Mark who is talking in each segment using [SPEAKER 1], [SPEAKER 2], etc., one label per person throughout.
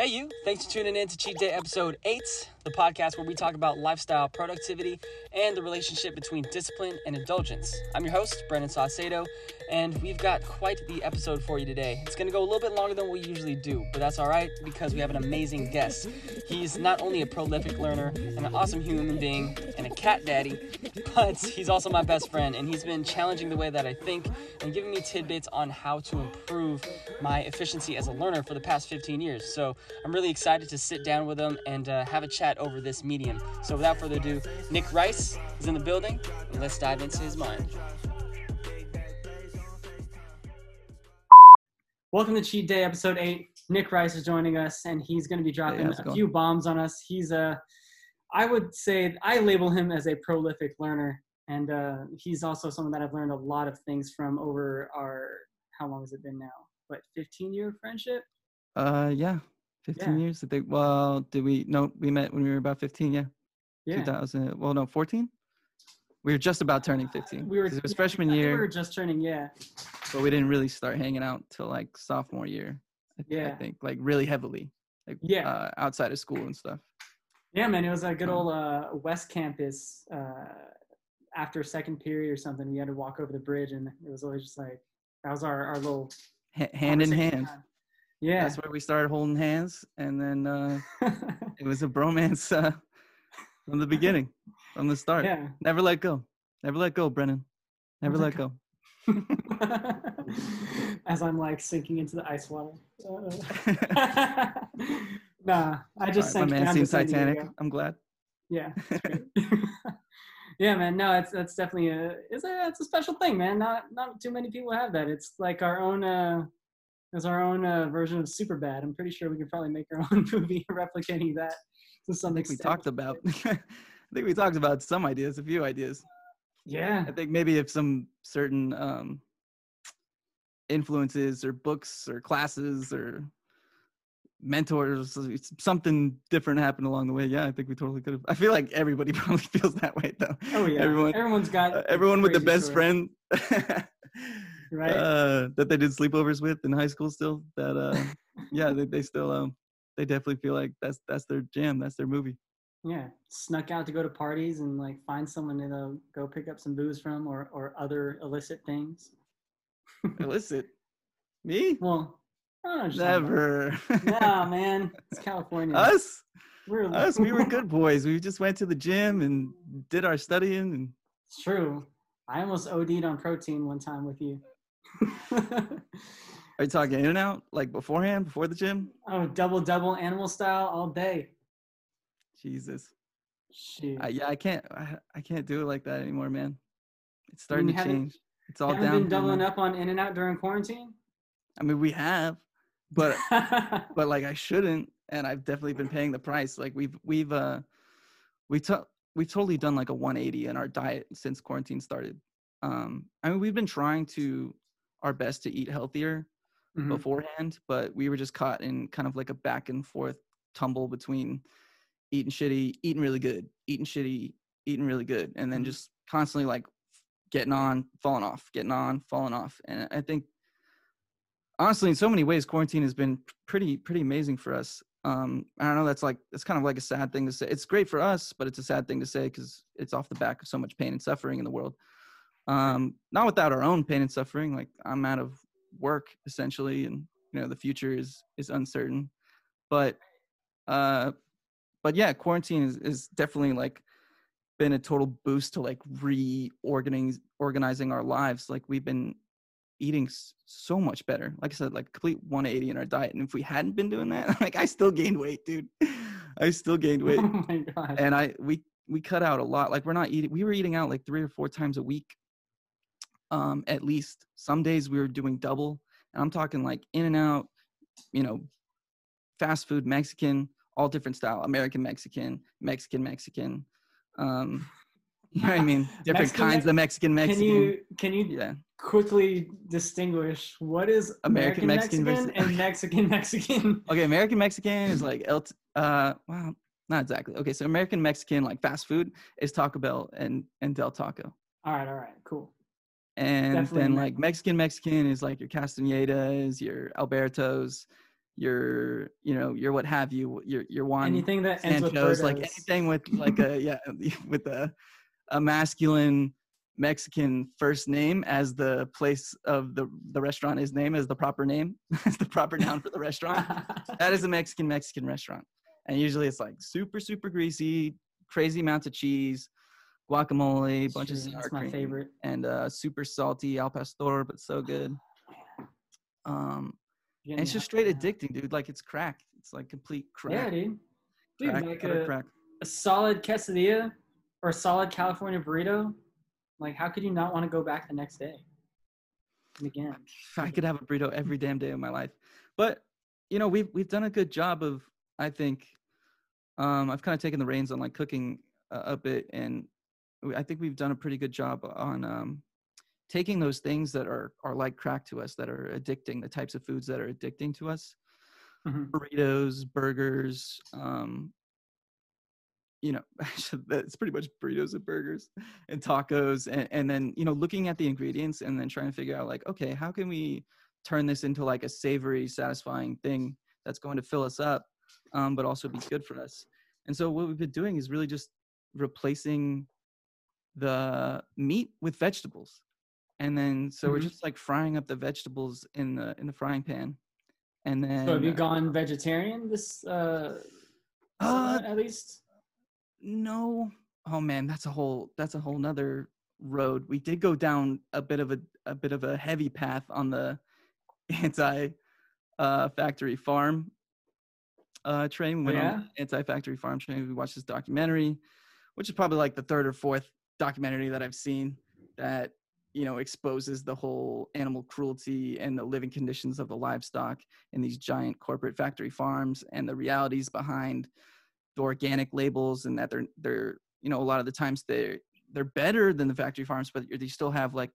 [SPEAKER 1] Hey, you. Thanks for tuning in to Cheat Day Episode 8, the podcast where we talk about lifestyle, productivity, and the relationship between discipline and indulgence. I'm your host, Brendan Saucedo, and we've got quite the episode for you today. It's going to go a little bit longer than we usually do, but that's all right because we have an amazing guest. He's not only a prolific learner and an awesome human being and a cat daddy, but he's also my best friend, and he's been challenging the way that I think and giving me tidbits on how to improve my efficiency as a learner for the past 15 years. So I'm really excited to sit down with him and uh, have a chat over this medium. So without further ado, Nick Rice is in the building, and let's dive into his mind. Welcome to Cheat Day, episode eight. Nick Rice is joining us, and he's going to be dropping
[SPEAKER 2] how's
[SPEAKER 1] a
[SPEAKER 2] going?
[SPEAKER 1] few bombs on us. He's a, I would say, I label him as a prolific learner, and uh, he's also someone that I've learned a lot of things from over our. How long has it been now? What, 15 year friendship?
[SPEAKER 2] Uh, yeah, 15
[SPEAKER 1] Yeah.
[SPEAKER 2] years. I think. Well, did we? No, we met when we were about 15. Yeah,
[SPEAKER 1] Yeah.
[SPEAKER 2] 2000. Well, no, 14. We were just about turning 15.
[SPEAKER 1] We were.
[SPEAKER 2] It was
[SPEAKER 1] yeah,
[SPEAKER 2] freshman year,
[SPEAKER 1] We were just turning. Yeah.
[SPEAKER 2] but we didn't really start hanging out till like sophomore year. I, th- I think like really heavily, like
[SPEAKER 1] Yeah.
[SPEAKER 2] uh, outside of school and stuff.
[SPEAKER 1] Yeah, man, it was a good
[SPEAKER 2] Um,
[SPEAKER 1] old uh, West Campus. Uh, after second period or something, we had to walk over the bridge, and it was always just like that was our our little
[SPEAKER 2] Ha- hand in hand.
[SPEAKER 1] time. Yeah,
[SPEAKER 2] That's where we started holding hands, and then uh, it was a bromance uh, from the beginning, from the start.
[SPEAKER 1] yeah.
[SPEAKER 2] Never let go. Never let go, Brendan. Never let go.
[SPEAKER 1] As I'm like sinking into the ice water. Nah, I just
[SPEAKER 2] right,
[SPEAKER 1] sank
[SPEAKER 2] my man seen Titanic. I'm glad.
[SPEAKER 1] Yeah. yeah, man. No, it's that's definitely a it's a it's a special thing, man. Not not too many people have that. It's like our own uh it's our own uh, version of Superbad. I'm pretty sure we could probably make our own movie replicating that to some
[SPEAKER 2] think we talked about. I think we talked about some ideas, a few ideas.
[SPEAKER 1] Yeah.
[SPEAKER 2] I think maybe if some certain um, influences or books or classes or mentors, something different happened along the way. Yeah, I think we totally could have. I feel like everybody probably feels that way though.
[SPEAKER 1] Oh yeah.
[SPEAKER 2] Everyone,
[SPEAKER 1] Everyone's got
[SPEAKER 2] uh, everyone with the best
[SPEAKER 1] story,
[SPEAKER 2] friend.
[SPEAKER 1] right?
[SPEAKER 2] uh, that they did sleepovers with in high school still that uh yeah they, they still um they definitely feel like that's that's their jam that's their movie
[SPEAKER 1] yeah. Snuck out to go to parties and like find someone to uh, go pick up some booze from or or other illicit things.
[SPEAKER 2] illicit me
[SPEAKER 1] Well, I don't know. just talking about-
[SPEAKER 2] never
[SPEAKER 1] Nah, man. It's California.
[SPEAKER 2] us
[SPEAKER 1] We're,
[SPEAKER 2] us we were good boys we just went to the gym and did our studying and
[SPEAKER 1] It's true. I almost OD'd on protein one time with you.
[SPEAKER 2] are you talking in and out like beforehand before the gym
[SPEAKER 1] oh, double double animal style all day.
[SPEAKER 2] jesus
[SPEAKER 1] Shoot.
[SPEAKER 2] I, yeah i can't I, I can't do it like that anymore man it's starting to change it's all down
[SPEAKER 1] been doubling up on In and Out during quarantine.
[SPEAKER 2] i mean we have but but like I shouldn't, and I've definitely been paying the price. Like we've we've uh we took we've totally done like a 180 in our diet since quarantine started. Um, I mean we've been trying to our best to eat healthier
[SPEAKER 1] Mhm.
[SPEAKER 2] beforehand, but we were just caught in kind of like a back and forth tumble between eating shitty, eating really good, eating shitty, eating really good, and then
[SPEAKER 1] Mhm.
[SPEAKER 2] just constantly like getting on, falling off, getting on, falling off. And I think honestly, in so many ways, quarantine has been pretty pretty amazing for us. Um, I don't know. That's like it's kind of like a sad thing to say. It's great for us, but it's a sad thing to say because it's off the back of so much pain and suffering in the world. Um, not without our own pain and suffering. Like I'm out of work essentially, and you know the future is is uncertain. But uh, but yeah, quarantine is is definitely like been a total boost to like reorganizing organizing our lives. Like we've been eating so much better. Like I said, like complete 180 in our diet. And if we hadn't been doing that, like I still gained weight, dude. I still gained weight.
[SPEAKER 1] oh my god.
[SPEAKER 2] and I we we cut out a lot. Like we're not eating. We were eating out like three or four times a week, um, at least. Some days we were doing double. And I'm talking like In and Out, you know, fast food, Mexican, all different style, American Mexican, Mexican Mexican. Um, you know what I mean? Different
[SPEAKER 1] Mexican
[SPEAKER 2] kinds of Mexican Mexican.
[SPEAKER 1] can you can you
[SPEAKER 2] yeah.
[SPEAKER 1] quickly distinguish what is
[SPEAKER 2] American
[SPEAKER 1] American,
[SPEAKER 2] Mexican
[SPEAKER 1] Mexican,
[SPEAKER 2] versus-
[SPEAKER 1] and Mexican Mexican?
[SPEAKER 2] Okay, American Mexican is like El, uh, well, not exactly. Okay, so American Mexican like fast food is Taco Bell and and Del Taco.
[SPEAKER 1] All right, all right, cool.
[SPEAKER 2] And
[SPEAKER 1] Definitely
[SPEAKER 2] then like Mexican Mexican is like your Castanedas, your Albertos, your you know your what have you your your Juan
[SPEAKER 1] Anything that ends with
[SPEAKER 2] like anything with like a yeah with a a masculine Mexican first name as the place of the the restaurant is name as the proper name as the proper noun for the restaurant. that is a Mexican Mexican restaurant, and usually it's like super super greasy, crazy amounts of cheese, guacamole, bunch of sour
[SPEAKER 1] That's my
[SPEAKER 2] cream,
[SPEAKER 1] favorite.
[SPEAKER 2] and uh, super salty al pastor, but so good. Um, and it's just straight addicting, dude. Like it's crack. It's like complete crack.
[SPEAKER 1] Yeah, dude. Dude,
[SPEAKER 2] crack,
[SPEAKER 1] like a,
[SPEAKER 2] crack.
[SPEAKER 1] a solid quesadilla or a solid California burrito. Like, how could you not want to go back the next day? And again.
[SPEAKER 2] I could have a burrito every damn day of my life. But you know, we've we've done a good job of, I think, um, I've kind of taken the reins on like cooking a, a bit, and I think we've done a pretty good job on um, taking those things that are are like crack to us, that are addicting, the types of foods that are addicting to us,
[SPEAKER 1] Mhm.
[SPEAKER 2] burritos, burgers, um, you know, it's pretty much burritos and burgers and tacos, and, and then you know, looking at the ingredients and then trying to figure out like, okay, how can we turn this into like a savory, satisfying thing that's going to fill us up, um, but also be good for us. And so what we've been doing is really just replacing the meat with vegetables, and then so we're
[SPEAKER 1] Mhm.
[SPEAKER 2] just like frying up the vegetables in the in the frying pan, and then
[SPEAKER 1] So have you gone vegetarian this uh,
[SPEAKER 2] Uh,
[SPEAKER 1] at least?
[SPEAKER 2] No. Oh man, that's a whole that's a whole nother road. We did go down a bit of a a bit of a heavy path on the anti uh factory farm uh train. We went on
[SPEAKER 1] yeah?
[SPEAKER 2] the anti-factory farm train. We watched this documentary, which is probably like the third or fourth documentary that I've seen that you know exposes the whole animal cruelty and the living conditions of the livestock in these giant corporate factory farms and the realities behind the organic labels and that they're they're you know a lot of the times they're they're better than the factory farms but they still have like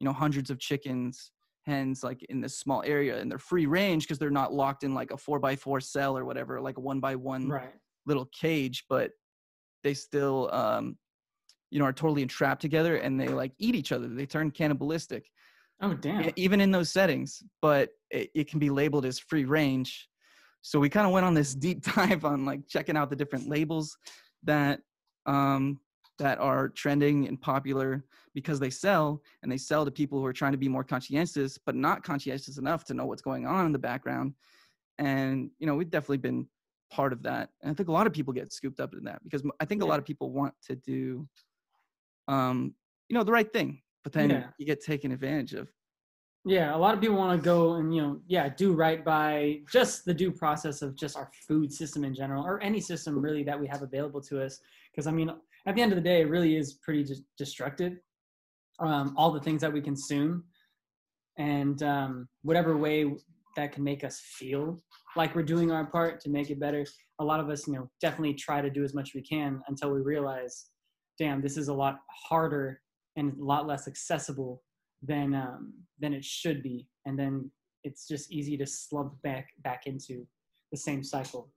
[SPEAKER 2] you know hundreds of chickens hens like in this small area and they're free range because they're not locked in like a four by four cell or whatever like a one by one
[SPEAKER 1] Right.
[SPEAKER 2] little cage but they still um you know are totally entrapped together and they like eat each other. They turn cannibalistic
[SPEAKER 1] Oh, damn.
[SPEAKER 2] even in those settings but it, it can be labeled as free range. So we kind of went on this deep dive on like checking out the different labels that um that are trending and popular because they sell and they sell to people who are trying to be more conscientious but not conscientious enough to know what's going on in the background. And you know we've definitely been part of that. And i think a lot of people get scooped up in that because i think a lot of people want to do um you know the right thing but then
[SPEAKER 1] Yeah.
[SPEAKER 2] you get taken advantage of
[SPEAKER 1] Yeah, a lot of people want to go and you know, yeah, do right by just the due process of just our food system in general, or any system really that we have available to us. Because I mean, at the end of the day, it really is pretty destructive. Um, all the things that we consume, and um, whatever way that can make us feel like we're doing our part to make it better. A lot of us, you know, definitely try to do as much as we can until we realize, damn, this is a lot harder and a lot less accessible than um, than it should be, and then it's just easy to slump back back into the same cycle.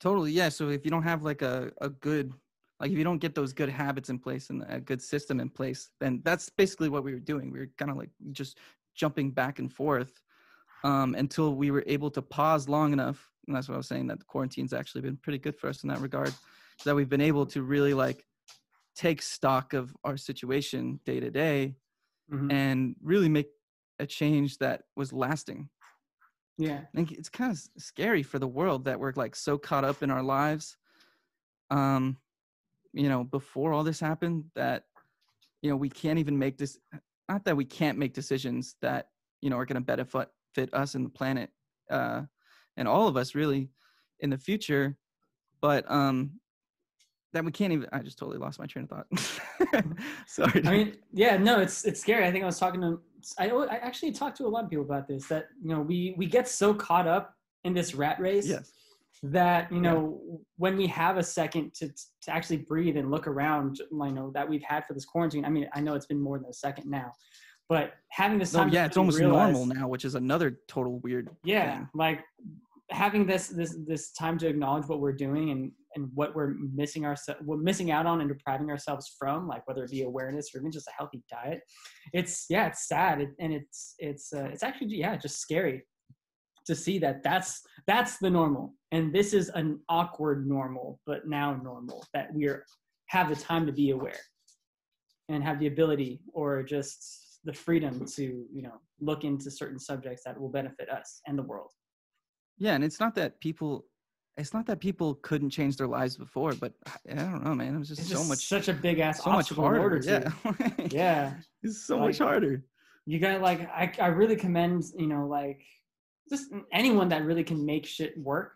[SPEAKER 2] Totally, yeah. So if you don't have like a, a good, like if you don't get those good habits in place and a good system in place, then that's basically what we were doing. We were kind of like just jumping back and forth um, until we were able to pause long enough. And that's what I was saying that the quarantine's actually been pretty good for us in that regard. That we've been able to really like take stock of our situation day to day
[SPEAKER 1] Mhm.
[SPEAKER 2] and really make a change that was lasting.
[SPEAKER 1] Yeah,
[SPEAKER 2] I think it's kind of scary for the world that we're like so caught up in our lives. Um, you know, before all this happened, that you know we can't even make this. Not that we can't make decisions that you know are going to benefit fit us and the planet, uh, and all of us really in the future, but um, that we can't even. I just totally lost my train of thought. Sorry.
[SPEAKER 1] I mean, yeah, no, it's it's scary. I think I was talking to I, oh, I actually talked to a lot of people about this that you know we we get so caught up in this rat race
[SPEAKER 2] yes.
[SPEAKER 1] that you
[SPEAKER 2] Yeah.
[SPEAKER 1] know when we have a second to to actually breathe and look around you know that we've had for this quarantine i mean i know it's been more than a second now but having this time to
[SPEAKER 2] yeah, it's almost
[SPEAKER 1] realize-
[SPEAKER 2] normal now, which is another total weird.
[SPEAKER 1] yeah
[SPEAKER 2] thing.
[SPEAKER 1] like having this this this time to acknowledge what we're doing and and what we're missing ourselves we're missing out on and depriving ourselves from like whether it be awareness or even just a healthy diet it's yeah it's sad it, and it's it's uh, it's actually yeah just scary to see that that's That's the normal. And this is an awkward normal, but now normal that we're have the time to be aware and have the ability or just the freedom to, you know, look into certain subjects that will benefit us and the world.
[SPEAKER 2] Yeah, and it's not that people it's not that people couldn't change their lives before, but I don't know, man. It was just
[SPEAKER 1] It's
[SPEAKER 2] so much
[SPEAKER 1] such a big ass
[SPEAKER 2] so much
[SPEAKER 1] obstacle in order
[SPEAKER 2] harder.
[SPEAKER 1] to.
[SPEAKER 2] Yeah.
[SPEAKER 1] Yeah.
[SPEAKER 2] it's so
[SPEAKER 1] Like-
[SPEAKER 2] much harder.
[SPEAKER 1] you got like I, I really commend you know like just anyone that really can make shit work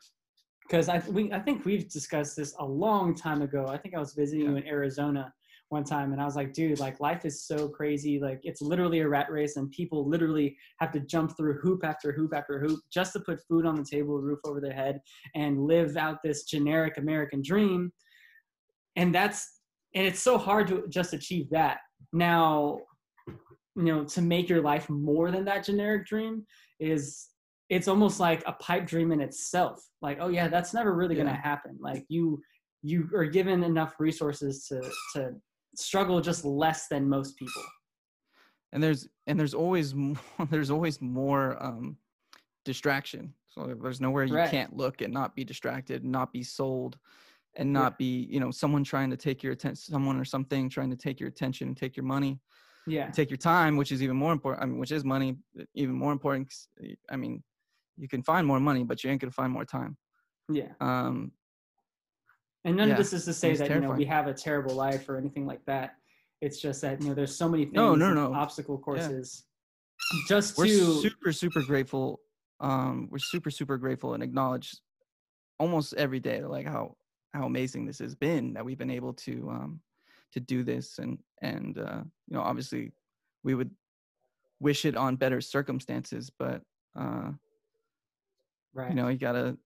[SPEAKER 1] because I we I think we've discussed this a long time ago. I think I was visiting you in Arizona one time and I was like, dude, like life is so crazy. Like it's literally a rat race and people literally have to jump through hoop after hoop after hoop just to put food on the table, roof over their head, and live out this generic American dream. And that's and it's so hard to just achieve that. Now, you know, to make your life more than that generic dream is it's almost like a pipe dream in itself. Like, oh yeah, that's never really gonna happen. Like you you are given enough resources to to struggle just less than most people.
[SPEAKER 2] and there's and there's always more, there's always more um distraction so there's nowhere you can't look and not be distracted not be sold and not be you know someone trying to take your attention someone or something trying to take your attention and take your money
[SPEAKER 1] Yeah.
[SPEAKER 2] take your time which is even more important i mean which is money even more important i mean you can find more money but you ain't gonna find more time
[SPEAKER 1] Yeah.
[SPEAKER 2] um
[SPEAKER 1] And none
[SPEAKER 2] Yeah,
[SPEAKER 1] of this is to say that you know we have a terrible life or anything like that. It's just that you know there's so many things,
[SPEAKER 2] No, no, no.
[SPEAKER 1] obstacle courses. Just
[SPEAKER 2] we're
[SPEAKER 1] to
[SPEAKER 2] super super grateful um we're super super grateful and acknowledge almost every day like how how amazing this has been that we've been able to um to do this and and uh you know obviously we would wish it on better circumstances but uh
[SPEAKER 1] right.
[SPEAKER 2] you know you gotta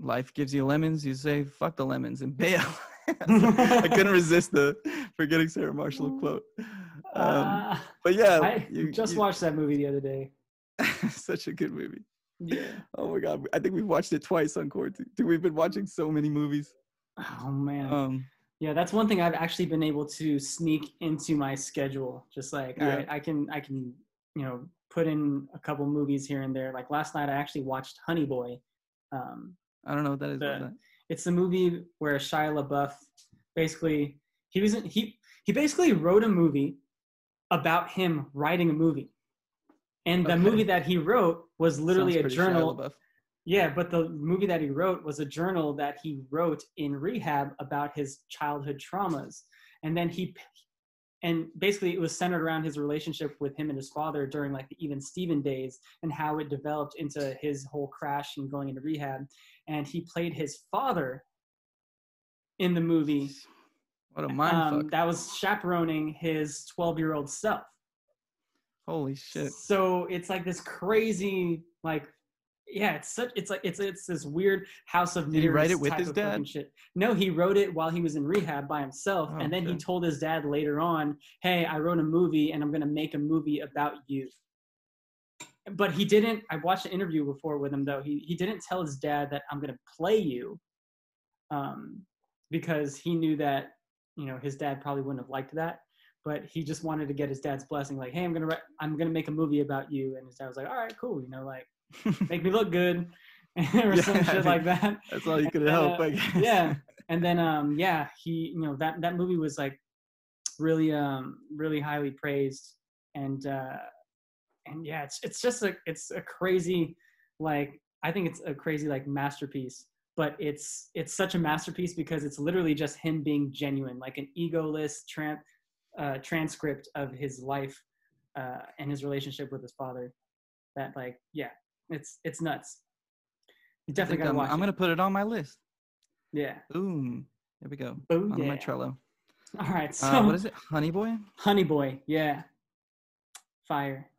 [SPEAKER 2] life gives you lemons you say fuck the lemons and bail i couldn't resist the forgetting sarah marshall quote um
[SPEAKER 1] Uh,
[SPEAKER 2] but yeah
[SPEAKER 1] I
[SPEAKER 2] you-
[SPEAKER 1] just
[SPEAKER 2] you-
[SPEAKER 1] watched that movie the other day.
[SPEAKER 2] such a good movie
[SPEAKER 1] Yeah.
[SPEAKER 2] Oh my god, I think we've watched it twice on quarantine. Dude, we've been watching so many movies.
[SPEAKER 1] Oh man.
[SPEAKER 2] Um,
[SPEAKER 1] Yeah, that's one thing I've actually been able to sneak into my schedule. Just like, all
[SPEAKER 2] Yeah.
[SPEAKER 1] right, I can, I can, you know, put in a couple movies here and there. Like last night, I actually watched Honey Boy. Um,
[SPEAKER 2] I don't know what that is.
[SPEAKER 1] The-
[SPEAKER 2] that?
[SPEAKER 1] it's the movie where Shia LaBeouf basically he was he he basically wrote a movie about him writing a movie, and the
[SPEAKER 2] Okay.
[SPEAKER 1] movie that he wrote was literally a journal. Yeah, but the movie that he wrote was a journal that he wrote in rehab about his childhood traumas. And then he, and basically it was centered around his relationship with him and his father during like the Even Steven days and how it developed into his whole crash and going into rehab. And he played his father in the movie
[SPEAKER 2] What a mind
[SPEAKER 1] um, that was chaperoning his 12 year old self.
[SPEAKER 2] Holy shit.
[SPEAKER 1] So it's like this crazy, like, yeah, it's such, it's like, it's it's this weird house of
[SPEAKER 2] Did he write it with his dad?
[SPEAKER 1] Shit. No, he wrote it while he was in rehab by himself,
[SPEAKER 2] Oh,
[SPEAKER 1] and then he told his dad later on, "Hey, I wrote a movie, and I'm gonna make a movie about you." But he didn't. I watched an interview before with him though. He he didn't tell his dad that I'm gonna play you, um, because he knew that you know his dad probably wouldn't have liked that but he just wanted to get his dad's blessing like hey i'm gonna write, i'm gonna make a movie about you and his dad was like all right cool you know like make me look good or
[SPEAKER 2] Yeah,
[SPEAKER 1] some shit like that
[SPEAKER 2] That's all you could
[SPEAKER 1] And,
[SPEAKER 2] help,
[SPEAKER 1] uh,
[SPEAKER 2] I guess.
[SPEAKER 1] yeah and then um yeah he you know that that movie was like really um really highly praised and uh and yeah it's it's just a it's a crazy like i think it's a crazy like masterpiece but it's it's such a masterpiece because it's literally just him being genuine like an egoless tran- uh, transcript of his life uh, and his relationship with his father that like yeah it's it's nuts you definitely gotta
[SPEAKER 2] I'm,
[SPEAKER 1] watch
[SPEAKER 2] I'm
[SPEAKER 1] it.
[SPEAKER 2] gonna put it on my list.
[SPEAKER 1] yeah
[SPEAKER 2] Boom. There we go.
[SPEAKER 1] oh
[SPEAKER 2] on
[SPEAKER 1] yeah
[SPEAKER 2] my Trello.
[SPEAKER 1] all right so
[SPEAKER 2] Uh, what is it? Honey Boy?
[SPEAKER 1] Honey Boy, yeah. Fire.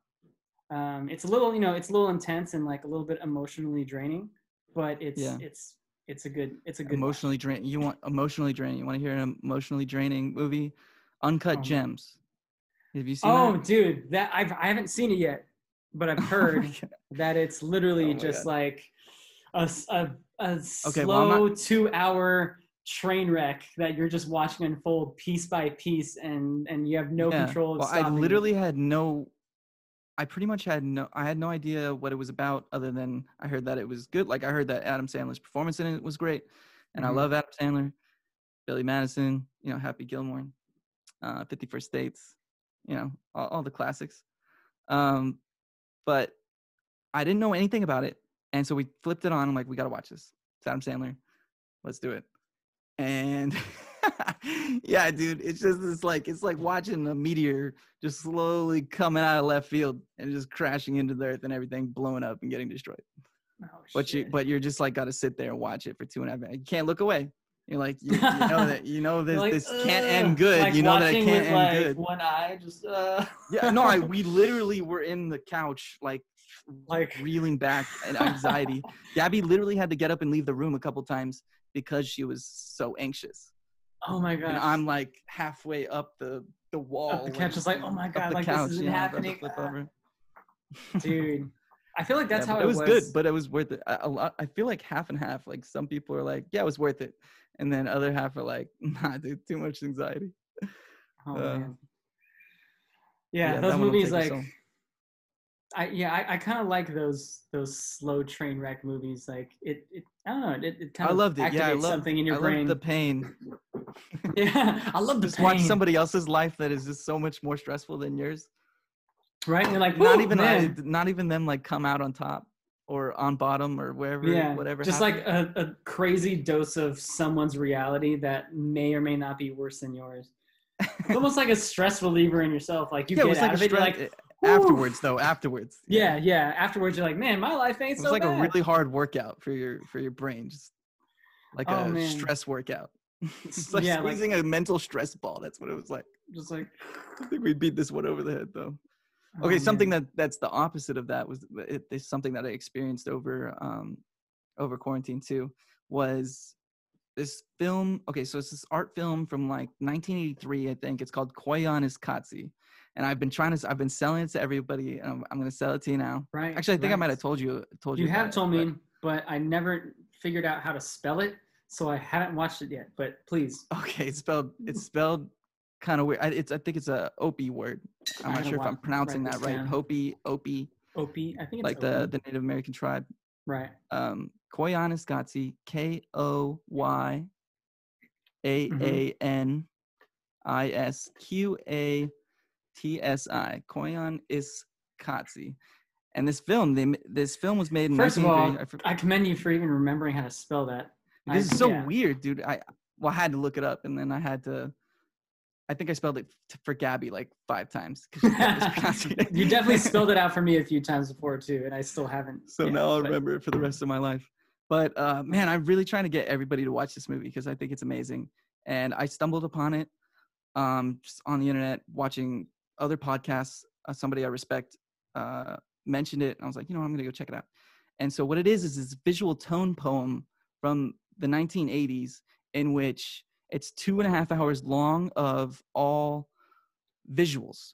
[SPEAKER 1] Um, it's a little, you know, it's a little intense and like a little bit emotionally draining, but it's
[SPEAKER 2] Yeah.
[SPEAKER 1] it's it's a good it's a good.
[SPEAKER 2] Emotionally draining. You want emotionally draining. You want to hear an emotionally draining movie? Uncut
[SPEAKER 1] Oh,
[SPEAKER 2] Gems. Have you seen
[SPEAKER 1] Oh,
[SPEAKER 2] that?
[SPEAKER 1] dude, that I've I haven't seen it yet, but I've heard
[SPEAKER 2] Oh
[SPEAKER 1] that it's literally
[SPEAKER 2] Oh
[SPEAKER 1] just
[SPEAKER 2] God.
[SPEAKER 1] like a
[SPEAKER 2] Okay, well, I'm
[SPEAKER 1] slow two hour train wreck that you're just watching unfold piece by piece and and you have no
[SPEAKER 2] Yeah.
[SPEAKER 1] control of
[SPEAKER 2] Well, I
[SPEAKER 1] stopping it.
[SPEAKER 2] literally had no I pretty much had no I had no idea what it was about other than I heard that it was good. Like I heard that Adam Sandler's performance in it was great. And
[SPEAKER 1] Mhm.
[SPEAKER 2] I love Adam Sandler, Billy Madison, you know, Happy Gilmore, uh, 50 First Dates, you know, all, all the classics. Um, but I didn't know anything about it. And so we flipped it on. I'm like, we got to watch this. It's Adam Sandler. Let's do it. And yeah, dude, it's just it's like it's like watching a meteor just slowly coming out of left field and just crashing into the earth and everything blowing up and getting destroyed.
[SPEAKER 1] Oh,
[SPEAKER 2] But you but you're just like got to sit there and watch it for two and a half. minutes. You can't look away. You're like you, you know that you know this
[SPEAKER 1] like,
[SPEAKER 2] this can't
[SPEAKER 1] "Ugh,"
[SPEAKER 2] end good.
[SPEAKER 1] like
[SPEAKER 2] you know that it can't end
[SPEAKER 1] like,
[SPEAKER 2] good.
[SPEAKER 1] One eye, just uh.
[SPEAKER 2] Yeah, no, I we literally were in the couch like
[SPEAKER 1] Like-
[SPEAKER 2] reeling back and anxiety. Gabby literally had to get up and leave the room a couple times because she was so anxious.
[SPEAKER 1] Oh my god.
[SPEAKER 2] And I'm like halfway up the the wall.
[SPEAKER 1] the couch, just like, oh my God, like, this isn't
[SPEAKER 2] you know,
[SPEAKER 1] happening. dude. I feel like that's
[SPEAKER 2] Yeah,
[SPEAKER 1] how it
[SPEAKER 2] it was,
[SPEAKER 1] was.
[SPEAKER 2] good, but it was worth it. A, a lot. I feel like half and half. Like some people are like, yeah, it was worth it, and then other half are like, nah, dude, too much anxiety.
[SPEAKER 1] oh,
[SPEAKER 2] uh,
[SPEAKER 1] man. Yeah,
[SPEAKER 2] yeah,
[SPEAKER 1] those
[SPEAKER 2] that one will
[SPEAKER 1] movies like. I yeah I, I kind of like those those slow train wreck movies. Like it, it I don't know it, it kind
[SPEAKER 2] I
[SPEAKER 1] of
[SPEAKER 2] loved it. Yeah, I
[SPEAKER 1] activates
[SPEAKER 2] love
[SPEAKER 1] something in your
[SPEAKER 2] I
[SPEAKER 1] brain.
[SPEAKER 2] love the pain.
[SPEAKER 1] yeah, I love the
[SPEAKER 2] just
[SPEAKER 1] pain.
[SPEAKER 2] watch somebody else's life that is just so much more stressful than yours.
[SPEAKER 1] right. And you're like
[SPEAKER 2] not
[SPEAKER 1] "Woo,
[SPEAKER 2] even I, not even them like come out on top or on bottom or wherever
[SPEAKER 1] yeah,
[SPEAKER 2] whatever.
[SPEAKER 1] just
[SPEAKER 2] happened.
[SPEAKER 1] like a, a crazy dose of someone's reality that may or may not be worse than yours. It's almost like a stress reliever in yourself. Like you
[SPEAKER 2] yeah,
[SPEAKER 1] get out
[SPEAKER 2] like
[SPEAKER 1] of it, you're
[SPEAKER 2] stress
[SPEAKER 1] like,
[SPEAKER 2] eh, afterwards though. Afterwards,
[SPEAKER 1] yeah, yeah. Afterwards, you're like, man, my life ain't
[SPEAKER 2] it was
[SPEAKER 1] so
[SPEAKER 2] like
[SPEAKER 1] bad.
[SPEAKER 2] a really hard workout for your for your brain, just like
[SPEAKER 1] Oh,
[SPEAKER 2] a
[SPEAKER 1] man.
[SPEAKER 2] stress workout. it's like
[SPEAKER 1] Yeah, like-
[SPEAKER 2] squeezing a mental stress ball. That's what it was like.
[SPEAKER 1] just like
[SPEAKER 2] I think we beat this one over the head though.
[SPEAKER 1] oh,
[SPEAKER 2] Okay, something
[SPEAKER 1] man.
[SPEAKER 2] that that's the opposite of that was it, it's something that I experienced over um over quarantine too was this film. Okay, so it's this art film from like 1983, I think. It's called Koyaanisqatsi, and I've been trying to I've been selling it to everybody, and I'm, I'm gonna sell it to you now.
[SPEAKER 1] right.
[SPEAKER 2] Actually, I think I might have told you told you.
[SPEAKER 1] You have told
[SPEAKER 2] but-
[SPEAKER 1] me, but I never figured out how to spell it, so I haven't watched it yet. But please,
[SPEAKER 2] Okay, it's spelled it's spelled kind of weird. I, it's I think it's a Opie word. I'm not sure if I'm pronouncing that right.
[SPEAKER 1] down.
[SPEAKER 2] Hopi, Opie,
[SPEAKER 1] Opie. I think it's
[SPEAKER 2] like the the Native American tribe.
[SPEAKER 1] Right.
[SPEAKER 2] um Koyaanisqatsi, K O Y A A N I S Q A T S I. Koyan Iskatsi. And this film, they, this film was made in
[SPEAKER 1] First of all,
[SPEAKER 2] I
[SPEAKER 1] I commend you for even remembering how to spell that. I-
[SPEAKER 2] this is so
[SPEAKER 1] yeah.
[SPEAKER 2] weird, dude. I well, I had to look it up, and then I had to. I think I spelled it for Gabby like five times. 'cause she kept mispronouncing it.
[SPEAKER 1] you definitely spelled it out for me a few times before too, and I still haven't.
[SPEAKER 2] so
[SPEAKER 1] yeah,
[SPEAKER 2] now I'll
[SPEAKER 1] but-
[SPEAKER 2] remember it for the rest of my life. But uh, man, I'm really trying to get everybody to watch this movie because I think it's amazing. And I stumbled upon it um, just on the internet, watching other podcasts. Uh, somebody I respect uh, mentioned it, and I was like, you know, what, I'm gonna go check it out. And so what it is is this visual tone poem from the 1980s in which it's two and a half hours long of all visuals.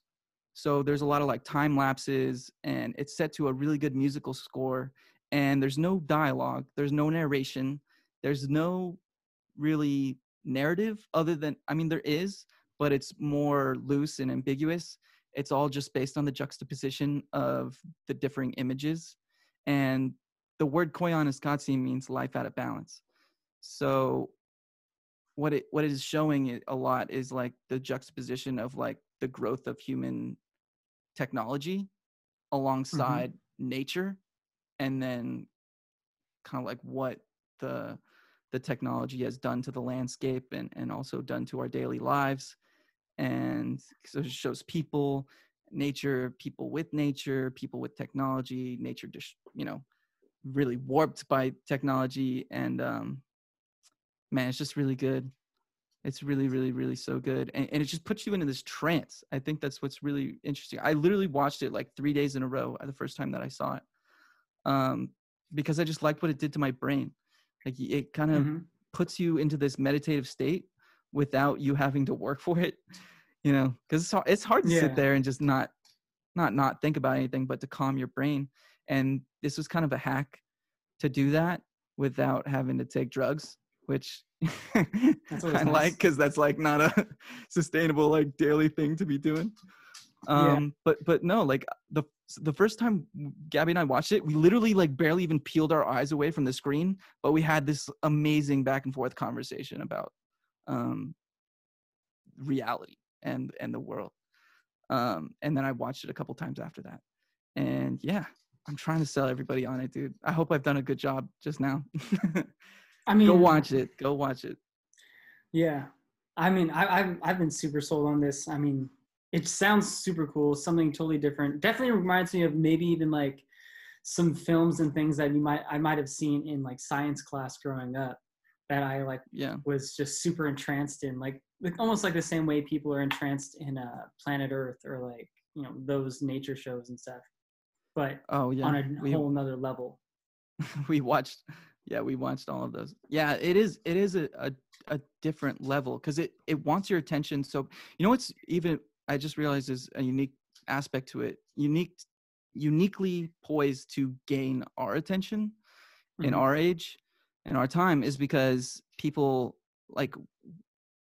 [SPEAKER 2] So there's a lot of like time lapses, and it's set to a really good musical score. And there's no dialogue, there's no narration, there's no really narrative other than, I mean, there is, but it's more loose and ambiguous. It's all just based on the juxtaposition of the differing images. And the word Koyaanisqatsi means life out of balance. So what it what it is showing a lot is like the juxtaposition of like the growth of human technology alongside nature and then kind of like what the the technology has done to the landscape and and also done to our daily lives. And so it shows people nature people with nature people with technology nature just you know really warped by technology and um man it's just really good. It's really really really so good. And, and it just puts you into this trance. I think that's what's really interesting. I literally watched it like three days in a row the first time that i saw it um because i just liked what it did to my brain. Like it kind of
[SPEAKER 1] Mhm.
[SPEAKER 2] puts you into this meditative state without you having to work for it you know because it's, hard- it's hard to
[SPEAKER 1] Yeah.
[SPEAKER 2] sit there and just not not not think about anything but to calm your brain. And this was kind of a hack to do that without having to take drugs which i
[SPEAKER 1] nice.
[SPEAKER 2] like because that's like not a sustainable like daily thing to be doing Um, but but no, like the the first time Gabby and I watched it, we literally like barely even peeled our eyes away from the screen, but we had this amazing back and forth conversation about um reality and and the world. Um, and then I watched it a couple times after that. And yeah, I'm trying to sell everybody on it, dude. I hope I've done a good job just now.
[SPEAKER 1] I mean,
[SPEAKER 2] Go watch it. Go watch it.
[SPEAKER 1] Yeah, I mean, I, I've I've been super sold on this. I mean, it sounds super cool. Something totally different. Definitely reminds me of maybe even like some films and things that you might I might have seen in like science class growing up that I like
[SPEAKER 2] Yeah.
[SPEAKER 1] was just super entranced in like, like almost like the same way people are entranced in uh, Planet Earth or like you know those nature shows and stuff, but
[SPEAKER 2] Oh yeah.
[SPEAKER 1] on a
[SPEAKER 2] we,
[SPEAKER 1] whole another level.
[SPEAKER 2] we watched yeah we watched all of those. Yeah it is it is a a, a different level because it it wants your attention so you know what's even i just realized is a unique aspect to it unique uniquely poised to gain our attention in
[SPEAKER 1] Mhm.
[SPEAKER 2] our age in our time is because people like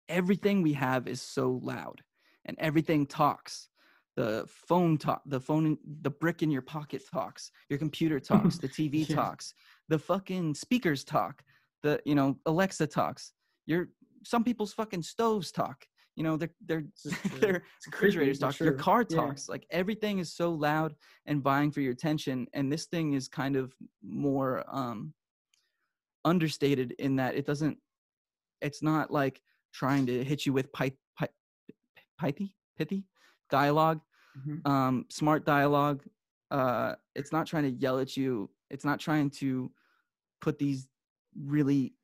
[SPEAKER 2] everything we have is so loud and everything talks. The phone talk the phone the brick in your pocket talks your computer talks the tv talks the fucking speakers talk the you know alexa talks your some people's fucking stoves talk you know they're they're
[SPEAKER 1] This is true.
[SPEAKER 2] their refrigerators talk your car
[SPEAKER 1] Yeah.
[SPEAKER 2] talks like everything is so loud and vying for your attention and this thing is kind of more um understated in that it doesn't it's not like trying to hit you with pipe pipe pithy pithy dialogue
[SPEAKER 1] Mhm.
[SPEAKER 2] um smart dialogue uh it's not trying to yell at you it's not trying to put these really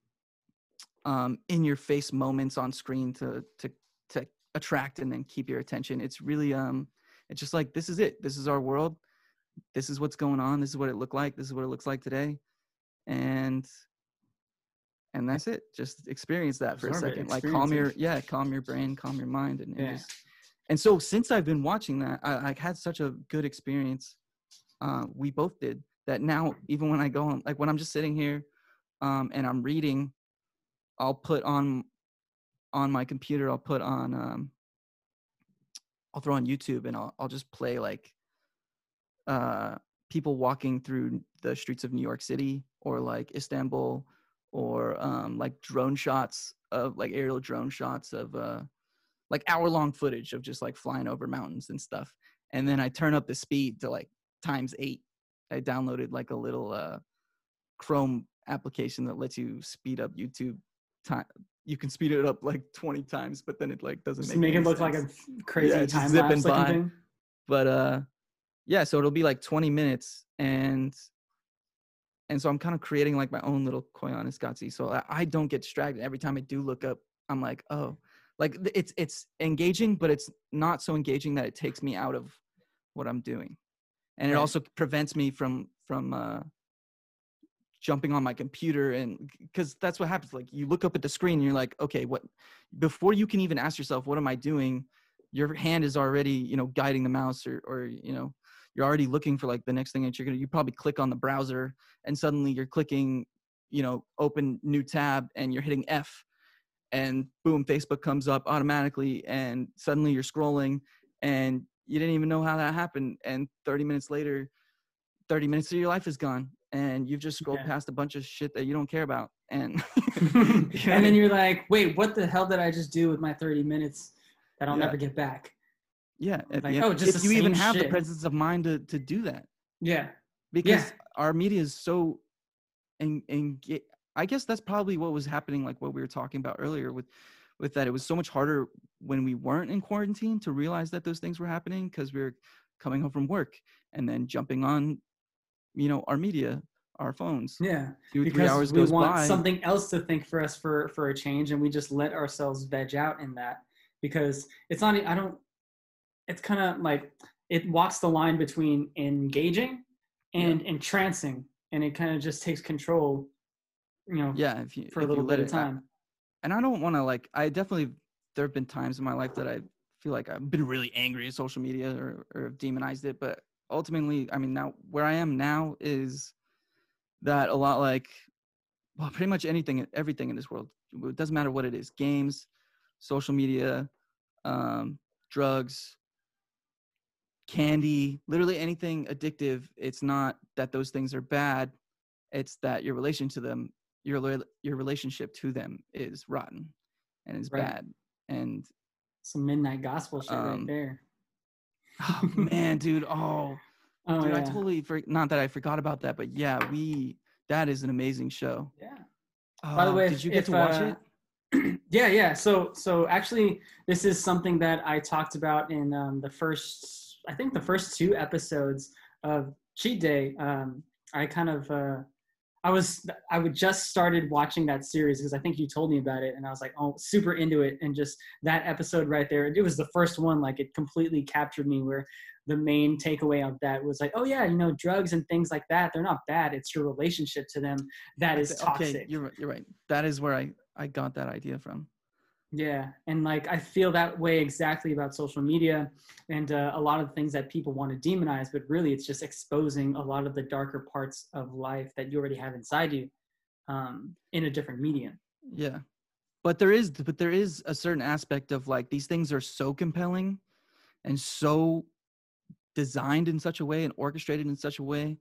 [SPEAKER 2] um in your face moments on screen to to to attract and then keep your attention. It's really um it's just like this is it. This is our world. This is what's going on. This is what it looked like. This is what it looks like today. And and that's it. Just experience that for a
[SPEAKER 1] Absorb it,
[SPEAKER 2] second. Like calm your yeah calm your brain calm your mind and, and
[SPEAKER 1] Yeah.
[SPEAKER 2] just and so since I've been watching that, I, I had such a good experience. Uh, we both did that. Now, even when I go on, like when I'm just sitting here, um, and I'm reading, I'll put on, on my computer. I'll put on, um, I'll throw on YouTube, and I'll I'll just play like, uh, people walking through the streets of New York City or like Istanbul, or um, like drone shots of like aerial drone shots of uh like hour long footage of just like flying over mountains and stuff. And then I turn up the speed to like times eight. I downloaded like a little uh, Chrome application that lets you speed up YouTube time. You can speed it up like 20 times, but then it like doesn't
[SPEAKER 1] Just
[SPEAKER 2] make,
[SPEAKER 1] make it look like a crazy
[SPEAKER 2] just
[SPEAKER 1] time lapse looking thing.
[SPEAKER 2] But uh, yeah, so it'll be like 20 minutes and and so I'm kind of creating like my own little Koyaanisqatsi. So I, I don't get distracted. Every time I do look up, I'm like, oh, like it's it's engaging, but it's not so engaging that it takes me out of what I'm doing, and it also prevents me from from uh, jumping on my computer and because that's what happens. Like you look up at the screen, and you're like, okay, what? Before you can even ask yourself, what am I doing? Your hand is already you know guiding the mouse, or or you know you're already looking for like the next thing that you're gonna. You probably click on the browser, and suddenly you're clicking, you know, open new tab, and you're hitting F and boom facebook comes up automatically and suddenly you're scrolling and you didn't even know how that happened and 30 minutes later 30 minutes of your life is gone and you've just scrolled
[SPEAKER 1] Yeah.
[SPEAKER 2] past a bunch of shit that you don't care about and
[SPEAKER 1] and then you're like, wait, what the hell did I just do with my 30 minutes that I'll
[SPEAKER 2] Yeah.
[SPEAKER 1] never get back?
[SPEAKER 2] yeah if,
[SPEAKER 1] Like,
[SPEAKER 2] you-
[SPEAKER 1] oh, just
[SPEAKER 2] if you even have the presence of mind to, to do that
[SPEAKER 1] Yeah.
[SPEAKER 2] because our media is so and and I guess that's probably what was happening like what we were talking about earlier with with that it was so much harder when we weren't in quarantine to realize that those things were happening because we were coming home from work and then jumping on you know our media our phones
[SPEAKER 1] Yeah.
[SPEAKER 2] two three
[SPEAKER 1] Because
[SPEAKER 2] hours
[SPEAKER 1] we want
[SPEAKER 2] by
[SPEAKER 1] something else to think for us for for a change, and we just let ourselves veg out in that because it's not. i don't. It's kind of like it walks the line between engaging and entrancing, and it kind of just takes control. You know,
[SPEAKER 2] yeah if you
[SPEAKER 1] for a little bit of time.
[SPEAKER 2] And I don't want to like I definitely there have been times in my life that I feel like I've been really angry at social media or or have demonized it, but ultimately, I mean, now where I am now is that a lot like well, pretty much anything, everything in this world. It doesn't matter what it is: games, social media, um, drugs, candy, literally anything addictive. It's not that those things are bad. It's that your relation to them, your your relationship to them is rotten and is
[SPEAKER 1] Right.
[SPEAKER 2] bad. And
[SPEAKER 1] Some midnight gospel shit right
[SPEAKER 2] Um,
[SPEAKER 1] there.
[SPEAKER 2] oh, man, dude, oh,
[SPEAKER 1] Oh
[SPEAKER 2] dude,
[SPEAKER 1] yeah.
[SPEAKER 2] I totally for, not that I forgot about that, but yeah, we that is an amazing show.
[SPEAKER 1] yeah. By the way,
[SPEAKER 2] did
[SPEAKER 1] if-
[SPEAKER 2] you get
[SPEAKER 1] if,
[SPEAKER 2] to watch
[SPEAKER 1] uh,
[SPEAKER 2] it?
[SPEAKER 1] yeah, yeah. So, so actually, this is something that I talked about in um, the first, I think, the first two episodes of Cheat Day. Um, I kind of, uh, I was, I would just started watching that series because I think you told me about it, and I was like, oh, super into it, and just that episode right there. It was the first one, like it completely captured me. Where the main takeaway of that was like, oh yeah, you know, drugs and things like that, they're not bad. It's your relationship to them that is toxic.
[SPEAKER 2] Okay, you're right- you're right. That is where I I got that idea from.
[SPEAKER 1] Yeah, and like I feel that way exactly about social media and uh, a lot of things that people want to demonize, but really it's just exposing a lot of the darker parts of life that you already have inside you um, in a different medium.
[SPEAKER 2] Yeah. But there is but there is a certain aspect of like these things are so compelling and so designed in such a way and orchestrated in such a way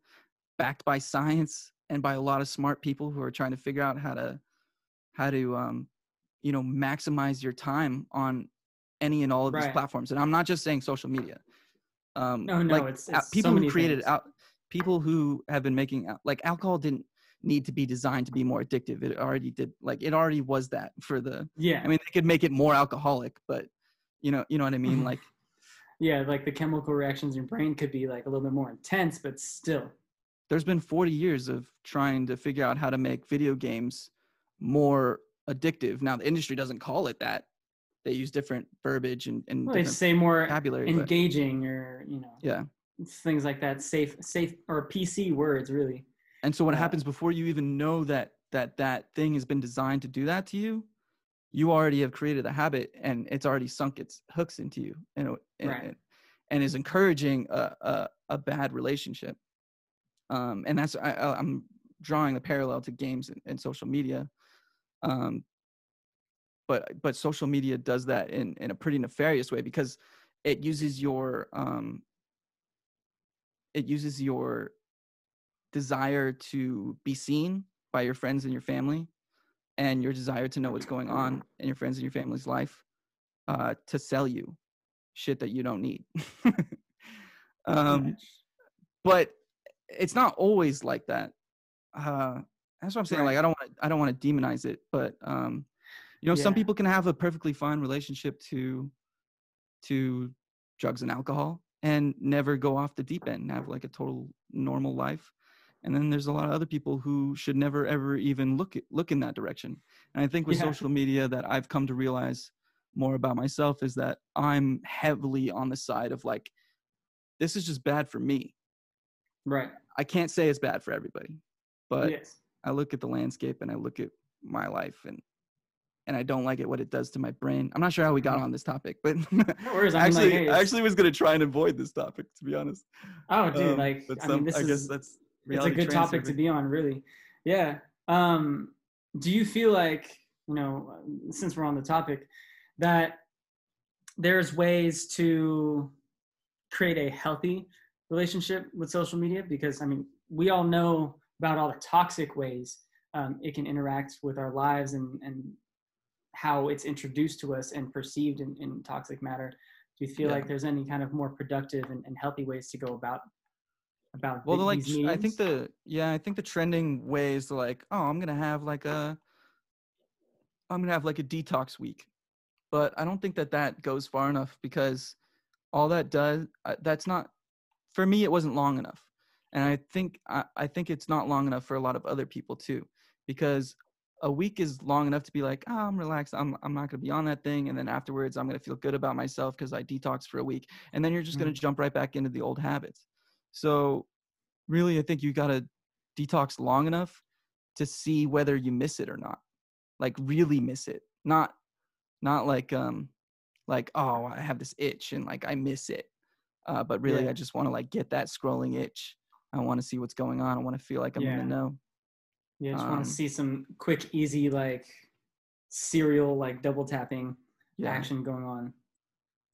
[SPEAKER 2] backed by science and by a lot of smart people who are trying to figure out how to how to um you know maximize your time on any and all of these platforms and i'm not just saying social media. Um
[SPEAKER 1] No, no,
[SPEAKER 2] like
[SPEAKER 1] it's- it's so
[SPEAKER 2] people who created out people who have been making al- like alcohol didn't need to be designed to be more addictive it already did like it already was that for the
[SPEAKER 1] Yeah,
[SPEAKER 2] i mean they could make it more alcoholic but you know you know what i mean? Like
[SPEAKER 1] yeah, like the chemical reactions in your brain could be like a little bit more intense, but still.
[SPEAKER 2] there's been 40 years of trying to figure out how to make video games more addictive now the industry doesn't call it that they use different verbiage and, and
[SPEAKER 1] Well, they say more
[SPEAKER 2] vocabulary but
[SPEAKER 1] engaging or you know
[SPEAKER 2] yeah
[SPEAKER 1] things like that. Safe, safe or PC words really.
[SPEAKER 2] and so what happens before you even know that that that thing has been designed to do that to you you already have created a habit and it's already sunk its hooks into you and, and,
[SPEAKER 1] Right.
[SPEAKER 2] and, is encouraging a, a, a bad relationship um, and that's I, I- i'm drawing the parallel to games and, and social media um, but but social media does that in, in a pretty nefarious way because it uses your um, it uses your desire to be seen by your friends and your family and your desire to know what's going on in your friends and your family's life uh, to sell you shit that you don't need. Um, but it's not always like that uh, that's what i'm saying
[SPEAKER 1] Right.
[SPEAKER 2] like i don't want to i don't want to demonize it but um, you know some people can have a perfectly fine relationship to to drugs and alcohol and never go off the deep end and have like a total normal life and then there's a lot of other people who should never ever even look at, look in that direction and i think with
[SPEAKER 1] Yeah.
[SPEAKER 2] social media that i've come to realize more about myself is that i'm heavily on the side of like this is just bad for me
[SPEAKER 1] Right.
[SPEAKER 2] i can't say it's bad for everybody but
[SPEAKER 1] yes.
[SPEAKER 2] I look at the landscape and I look at my life and and I don't like it what it does to my brain. I'm not sure how we got on this topic, but
[SPEAKER 1] No worries. I mean, like,
[SPEAKER 2] actually,
[SPEAKER 1] hey,
[SPEAKER 2] I actually was gonna try and avoid this topic to be honest.
[SPEAKER 1] Oh, dude,
[SPEAKER 2] Um,
[SPEAKER 1] like I
[SPEAKER 2] some-
[SPEAKER 1] mean, this
[SPEAKER 2] I
[SPEAKER 1] is
[SPEAKER 2] that's
[SPEAKER 1] it's a good topic to be on, really. Yeah. Um, do you feel like you know, since we're on the topic, that there's ways to create a healthy relationship with social media? Because I mean, we all know about all the toxic ways um, it can interact with our lives and and how it's introduced to us and perceived in, in toxic matter. Do you feel
[SPEAKER 2] Yeah.
[SPEAKER 1] like there's any kind of more productive and, and healthy ways to go about about
[SPEAKER 2] Well,
[SPEAKER 1] the,
[SPEAKER 2] like I think the yeah, I think the trending ways like, oh, I'm gonna have like a, I'm gonna have like a detox week, but I don't think that that goes far enough because all that does uh, that's not for me. It wasn't long enough, and I think I, I think it's not long enough for a lot of other people too, because a week is long enough to be like, oh, I'm relaxed. I'm I'm not gonna be on that thing, and then afterwards I'm gonna feel good about myself because I detox for a week, and then you're just gonna jump right back into the old habits. So really i think you got to detox long enough to see whether you miss it or not like really miss it not not like um like oh i have this itch and like i miss it uh but really
[SPEAKER 1] Yeah.
[SPEAKER 2] i just want to like get that scrolling itch i want to see what's going on i want to feel like i'm
[SPEAKER 1] Yeah.
[SPEAKER 2] gonna know
[SPEAKER 1] Yeah, I just
[SPEAKER 2] Um,
[SPEAKER 1] want to see some quick, easy, like serial, like double tapping
[SPEAKER 2] yeah
[SPEAKER 1] action going on.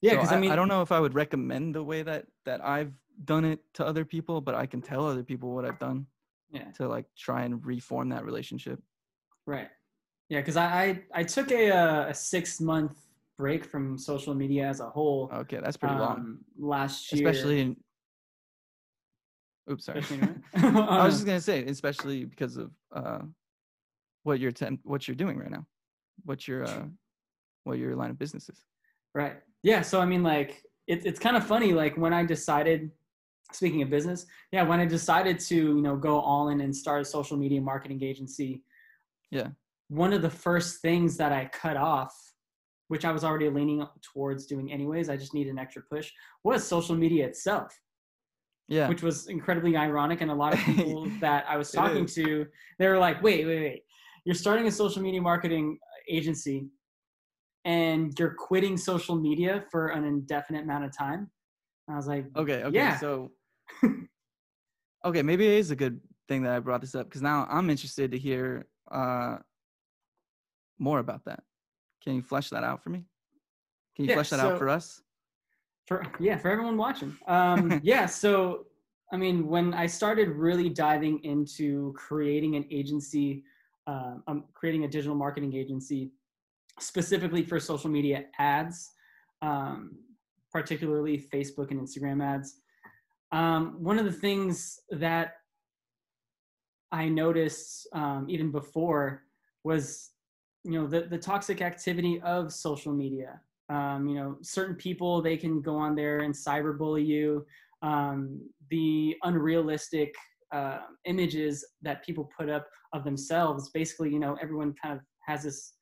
[SPEAKER 1] Yeah,
[SPEAKER 2] So
[SPEAKER 1] because I, mean,
[SPEAKER 2] I don't know if I would recommend the way that that I've done it to other people, but I can tell other people what I've done
[SPEAKER 1] Yeah,
[SPEAKER 2] to like try and reform that relationship.
[SPEAKER 1] right. Yeah, because I, I I took a uh, a six month break from social media as a whole
[SPEAKER 2] Okay, that's pretty long,
[SPEAKER 1] um, last year.
[SPEAKER 2] especially in. Oops, sorry. I was just gonna say, especially because of uh, what you're attempt, what you're doing right now, what your uh, what your line of business is.
[SPEAKER 1] Right. Yeah. So I mean, like, it, it's kind of funny. Like when I decided, speaking of business, yeah, when I decided to, you know, go all in and start a social media marketing agency.
[SPEAKER 2] Yeah.
[SPEAKER 1] One of the first things that I cut off, which I was already leaning towards doing anyways, I just needed an extra push, was social media itself,
[SPEAKER 2] Yeah,
[SPEAKER 1] which was incredibly ironic. And a lot of people that I was talking to, they were like, wait, wait, wait. You're starting a social media marketing agency and you're quitting social media for an indefinite amount of time. And I was like,
[SPEAKER 2] Okay. Okay.
[SPEAKER 1] Yeah.
[SPEAKER 2] So. okay, maybe it is a good thing that I brought this up because now I'm interested to hear uh, more about that. Can you flesh that out for me? Can you
[SPEAKER 1] Yeah,
[SPEAKER 2] flesh that
[SPEAKER 1] so-
[SPEAKER 2] out for us?
[SPEAKER 1] For yeah, for everyone watching. Um, yeah, so I mean, when I started really diving into creating an agency, um, um, creating a digital marketing agency specifically for social media ads, um, particularly Facebook and Instagram ads. Um, one of the things that I noticed um, even before was, you know, the, the toxic activity of social media. Um, you know, certain people, they can go on there and cyberbully you. Um, the unrealistic uh, images that people put up of themselves, basically, you know, everyone kind of has this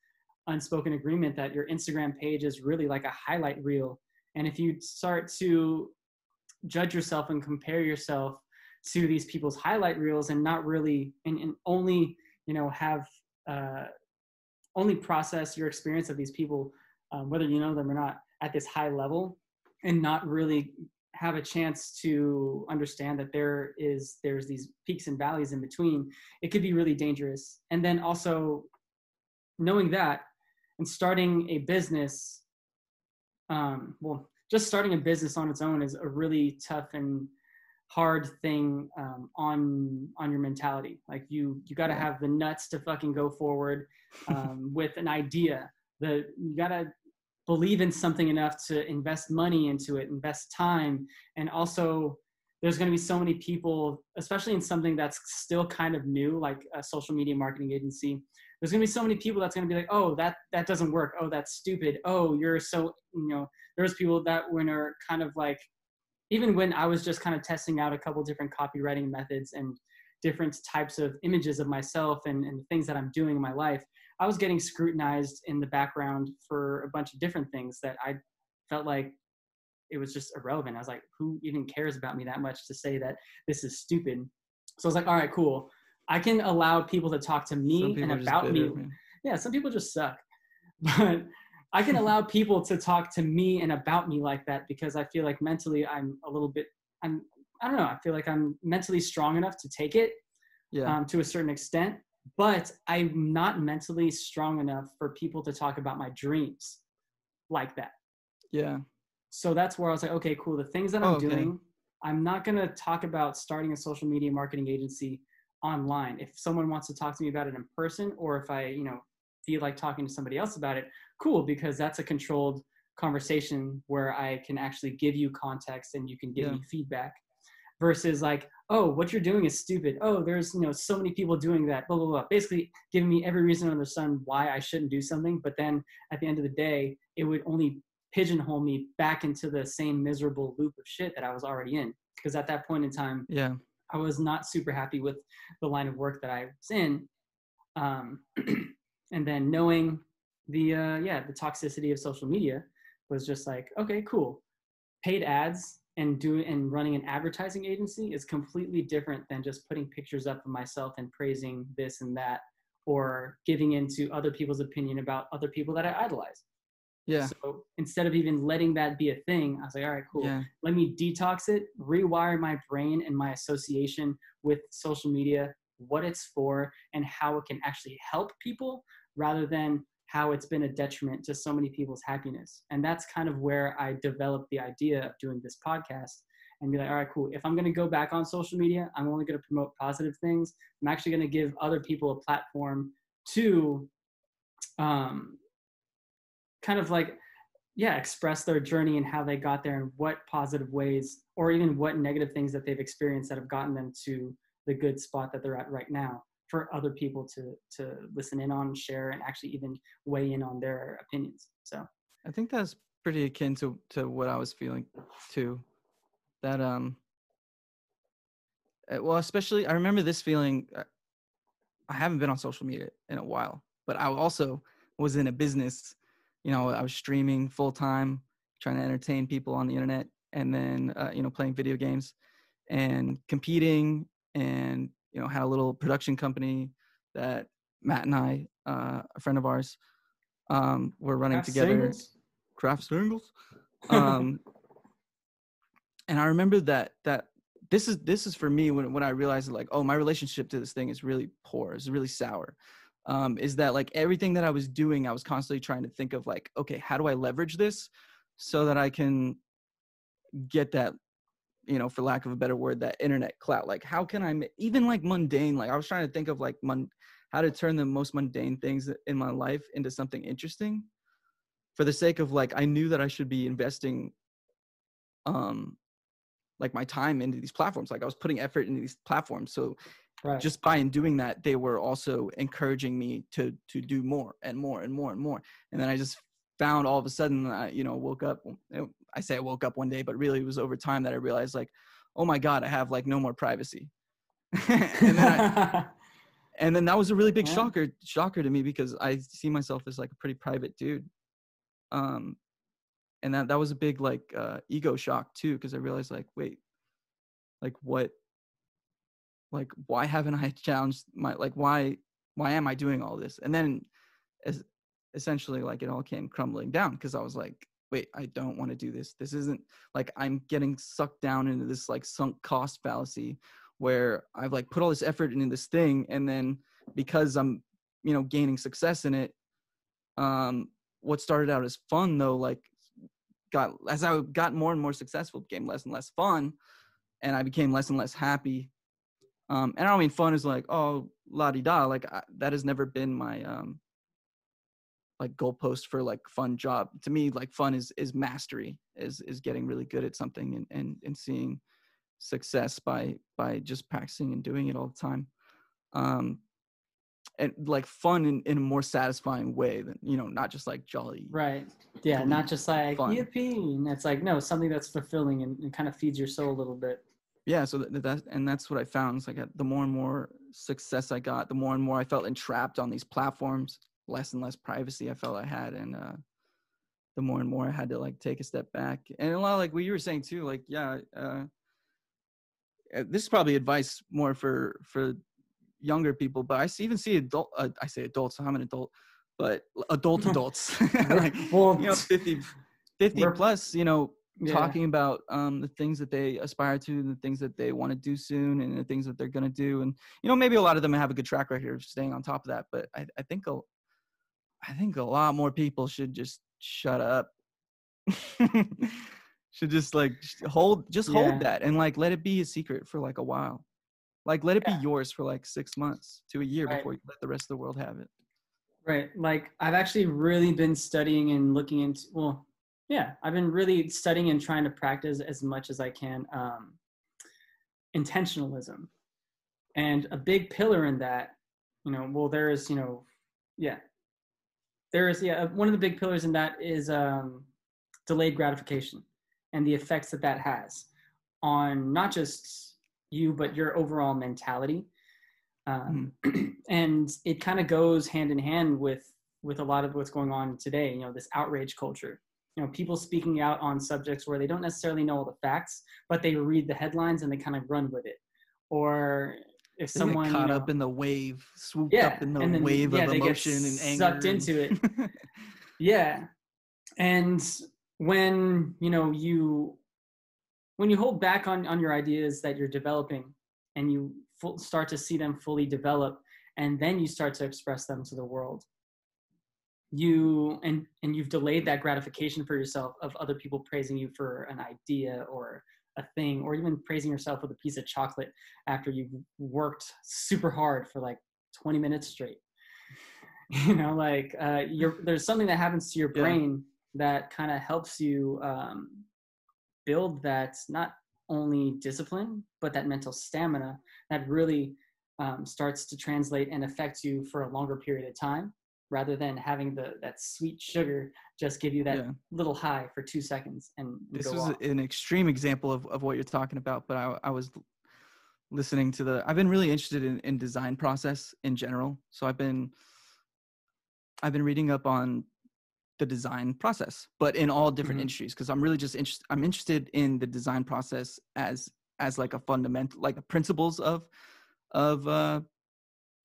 [SPEAKER 1] unspoken agreement that your Instagram page is really like a highlight reel. And if you start to judge yourself and compare yourself to these people's highlight reels and not really and, and only you know have uh, only process your experience of these people um, whether you know them or not at this high level and not really have a chance to understand that there is there's these peaks and valleys in between it could be really dangerous. And then also knowing that and starting a business um, well just starting a business on its own is a really tough and hard thing um, on on your mentality. Like you you got to have the nuts to fucking go forward um, with an idea the you got to believe in something enough to invest money into it invest time. And also there's going to be so many people especially in something that's still kind of new like a social media marketing agency there's going to be so many people that's going to be like oh that that doesn't work. Oh that's stupid. Oh you're so you know there's people that when are kind of like even when I was just kind of testing out a couple different copywriting methods and different types of images of myself and, and things that I'm doing in my life, I was getting scrutinized in the background for a bunch of different things that I felt like it was just irrelevant. I was like, who even cares about me that much to say that this is stupid? So I was like, all right, cool. I can allow people to talk to me and about me
[SPEAKER 2] man.
[SPEAKER 1] yeah some people just suck but i can allow people to talk to me and about me like that because i feel like mentally i'm a little bit i'm i don't know i feel like i'm mentally strong enough to take it
[SPEAKER 2] Yeah.
[SPEAKER 1] um, to a certain extent but i'm not mentally strong enough for people to talk about my dreams like that
[SPEAKER 2] yeah.
[SPEAKER 1] so that's where I was like, okay, cool. The things that I'm
[SPEAKER 2] Oh, okay.
[SPEAKER 1] doing, I'm not going to talk about starting a social media marketing agency online. If someone wants to talk to me about it in person, or if I, you know, feel like talking to somebody else about it, cool, because that's a controlled conversation where I can actually give you context and you can give
[SPEAKER 2] Yeah.
[SPEAKER 1] me feedback versus like, oh, what you're doing is stupid. Oh, there's, you know, so many people doing that, blah, blah, blah. Basically giving me every reason under the sun why I shouldn't do something. But then at the end of the day, it would only pigeonhole me back into the same miserable loop of shit that I was already in. Because at that point in time,
[SPEAKER 2] Yeah.
[SPEAKER 1] I was not super happy with the line of work that I was in. Um, and then knowing the uh, yeah the toxicity of social media was just like okay cool paid ads and doing and running an advertising agency is completely different than just putting pictures up of myself and praising this and that or giving into other people's opinion about other people that I idolize.
[SPEAKER 2] Yeah.
[SPEAKER 1] So instead of even letting that be a thing, I was like, all right, cool
[SPEAKER 2] Yeah.
[SPEAKER 1] let me detox it, rewire my brain and my association with social media, what it's for, and how it can actually help people rather than how it's been a detriment to so many people's happiness. And that's kind of where I developed the idea of doing this podcast and be like, all right, cool. If I'm going to go back on social media, I'm only going to promote positive things. I'm actually going to give other people a platform to um, kind of like, yeah, express their journey and how they got there and what positive ways or even what negative things that they've experienced that have gotten them to the good spot that they're at right now for other people to to listen in on, share, and actually even weigh in on their opinions. So
[SPEAKER 2] I think that's pretty akin to to what I was feeling too. That um, eh, well, especially I remember this feeling. uh, I haven't been on social media in a while, but I also was in a business. You know, I was streaming full time, trying to entertain people on the internet, and then uh, you know playing video games and competing and you know had a little production company that Matt and I, uh, a friend of ours, um, were running
[SPEAKER 1] Craft
[SPEAKER 2] together.
[SPEAKER 1] singles?
[SPEAKER 2] Craft singles. Um, and I remember that that this is this is for me when when I realized like oh my relationship to this thing is really poor, is really sour. Um, is that like everything that I was doing, I was constantly trying to think of like okay, how do I leverage this so that I can get that you know for lack of a better word that internet clout like how can i even like mundane like i was trying to think of like mun- how to turn the most mundane things in my life into something interesting for the sake of like i knew that i should be investing um like my time into these platforms like i was putting effort into these platforms so
[SPEAKER 1] Right.
[SPEAKER 2] just by in doing that they were also encouraging me to to do more and more and more and more and then i just found all of a sudden i you know woke up i say i woke up one day but really it was over time that i realized like oh my god i have like no more privacy. And then I, and then that was a really big
[SPEAKER 1] Yeah.
[SPEAKER 2] shocker shocker to me because i see myself as like a pretty private dude. Um and that that was a big like uh ego shock too because i realized like wait like what like why haven't i challenged my like why why am i doing all this? And then as essentially like it all came crumbling down because i was like wait i don't want to do this. This isn't like i'm getting sucked down into this like sunk cost fallacy where i've like put all this effort into this thing and then because i'm you know gaining success in it um what started out as fun though like got as i got more and more successful became less and less fun and i became less and less happy um and i don't mean fun is like oh la di da like I, that has never been my um like goalpost for like fun job to me like fun is is mastery is is getting really good at something and and, and seeing success by by just practicing and doing it all the time um and like fun in, in a more satisfying way than you know not just like jolly
[SPEAKER 1] right. Yeah. Not just like
[SPEAKER 2] fun.
[SPEAKER 1] yippee. And it's like no, something that's fulfilling and, and kind of feeds your soul a little bit.
[SPEAKER 2] yeah so that, that and that's what i found is like uh, the more and more success i got the more and more i felt entrapped on these platforms less and less privacy i felt i had and uh the more and more i had to like take a step back and a lot like what you were saying too like yeah uh uh, this is probably advice more for for younger people but i see, even see adult uh, i say adults i'm an adult but adult adults like
[SPEAKER 1] well,
[SPEAKER 2] you know 50 50 plus you know
[SPEAKER 1] yeah.
[SPEAKER 2] talking about um, the things that they aspire to and the things that they want to do soon and the things that they're going to do and you know maybe a lot of them have a good track record of staying on top of that but i, I think a, i think a lot more people should just shut up should just like hold just
[SPEAKER 1] Yeah.
[SPEAKER 2] hold that and like let it be a secret for like a while like let it
[SPEAKER 1] Yeah.
[SPEAKER 2] be yours for like six months to a year
[SPEAKER 1] Right.
[SPEAKER 2] before you let the rest of the world have it
[SPEAKER 1] Right. Like I've actually really been studying and looking into well, yeah, I've been really studying and trying to practice as much as I can um intentionalism. And a big pillar in that, you know, well there is, you know, yeah. There is yeah, one of the big pillars in that is um delayed gratification and the effects that that has on not just you but your overall mentality. Um, and it kind of goes hand in hand with with a lot of what's going on today you know this outrage culture. You know people speaking out on subjects where they don't necessarily know all the facts but they read the headlines and they kind of run with it. Or if
[SPEAKER 2] They
[SPEAKER 1] someone
[SPEAKER 2] caught
[SPEAKER 1] you know,
[SPEAKER 2] up in the wave swooped
[SPEAKER 1] Yeah,
[SPEAKER 2] up in the
[SPEAKER 1] then,
[SPEAKER 2] wave
[SPEAKER 1] yeah,
[SPEAKER 2] of emotion and anger
[SPEAKER 1] sucked
[SPEAKER 2] and-
[SPEAKER 1] into it. yeah and when you know you when you hold back on on your ideas that you're developing and you full, start to see them fully develop and then you start to express them to the world you and and you've delayed that gratification for yourself of other people praising you for an idea or a thing or even praising yourself with a piece of chocolate after you've worked super hard for like 20 minutes straight you know like uh you're there's something that happens to your
[SPEAKER 2] Yeah.
[SPEAKER 1] brain that kind of helps you um build that not only discipline but that mental stamina that really um, starts to translate and affect you for a longer period of time rather than having the that sweet sugar just give you that
[SPEAKER 2] Yeah.
[SPEAKER 1] little high for two seconds and
[SPEAKER 2] this was
[SPEAKER 1] off.
[SPEAKER 2] an extreme example of, of what you're talking about but I, I was listening to the i've been really interested in, in design process in general so i've been i've been reading up on the design process but in all different
[SPEAKER 1] Mhm.
[SPEAKER 2] industries because i'm really just interested i'm interested in the design process as as like a fundamental like the principles of of uh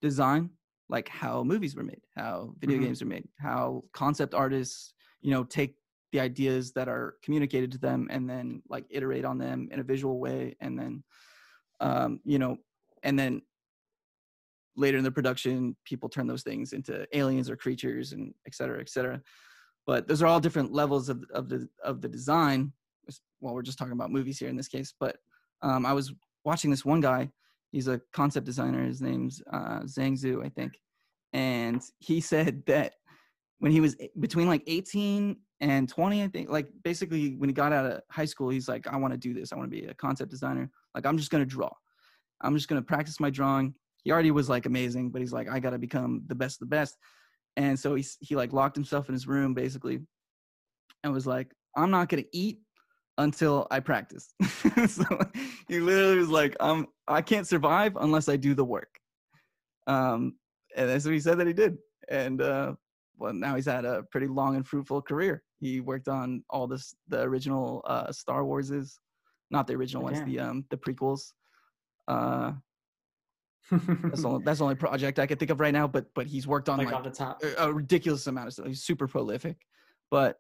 [SPEAKER 2] design like how movies were made how video
[SPEAKER 1] Mhm.
[SPEAKER 2] games are made how concept artists you know take the ideas that are communicated to them and then like iterate on them in a visual way and then um you know and then later in the production people turn those things into aliens or creatures and et cetera et cetera but those are all different levels of, of the of the design s- well we're just talking about movies here in this case but um, i was watching this one guy he's a concept designer his name's uh, zhang zhu i think. And he said that when he was between like 18 and 20 i think like basically when he got out of high school he's like i want to do this. I want to be a concept designer. Like i'm just going to draw. I'm just going to practice my drawing. He already was like amazing but he's like i got to become the best of the best. And so he he like locked himself in his room basically and was like i'm not going to eat until i practice so he literally was like um i can't survive unless i do the work. Um and that's what he said that he did. And uh well now he's had a pretty long and fruitful career. He worked on all this the original uh star warses not the original ones the um the prequels. Uh that's the only, that's the only project i can think of right now but but he's worked on
[SPEAKER 1] like
[SPEAKER 2] like,
[SPEAKER 1] the top.
[SPEAKER 2] a, a ridiculous amount of stuff. He's super prolific. But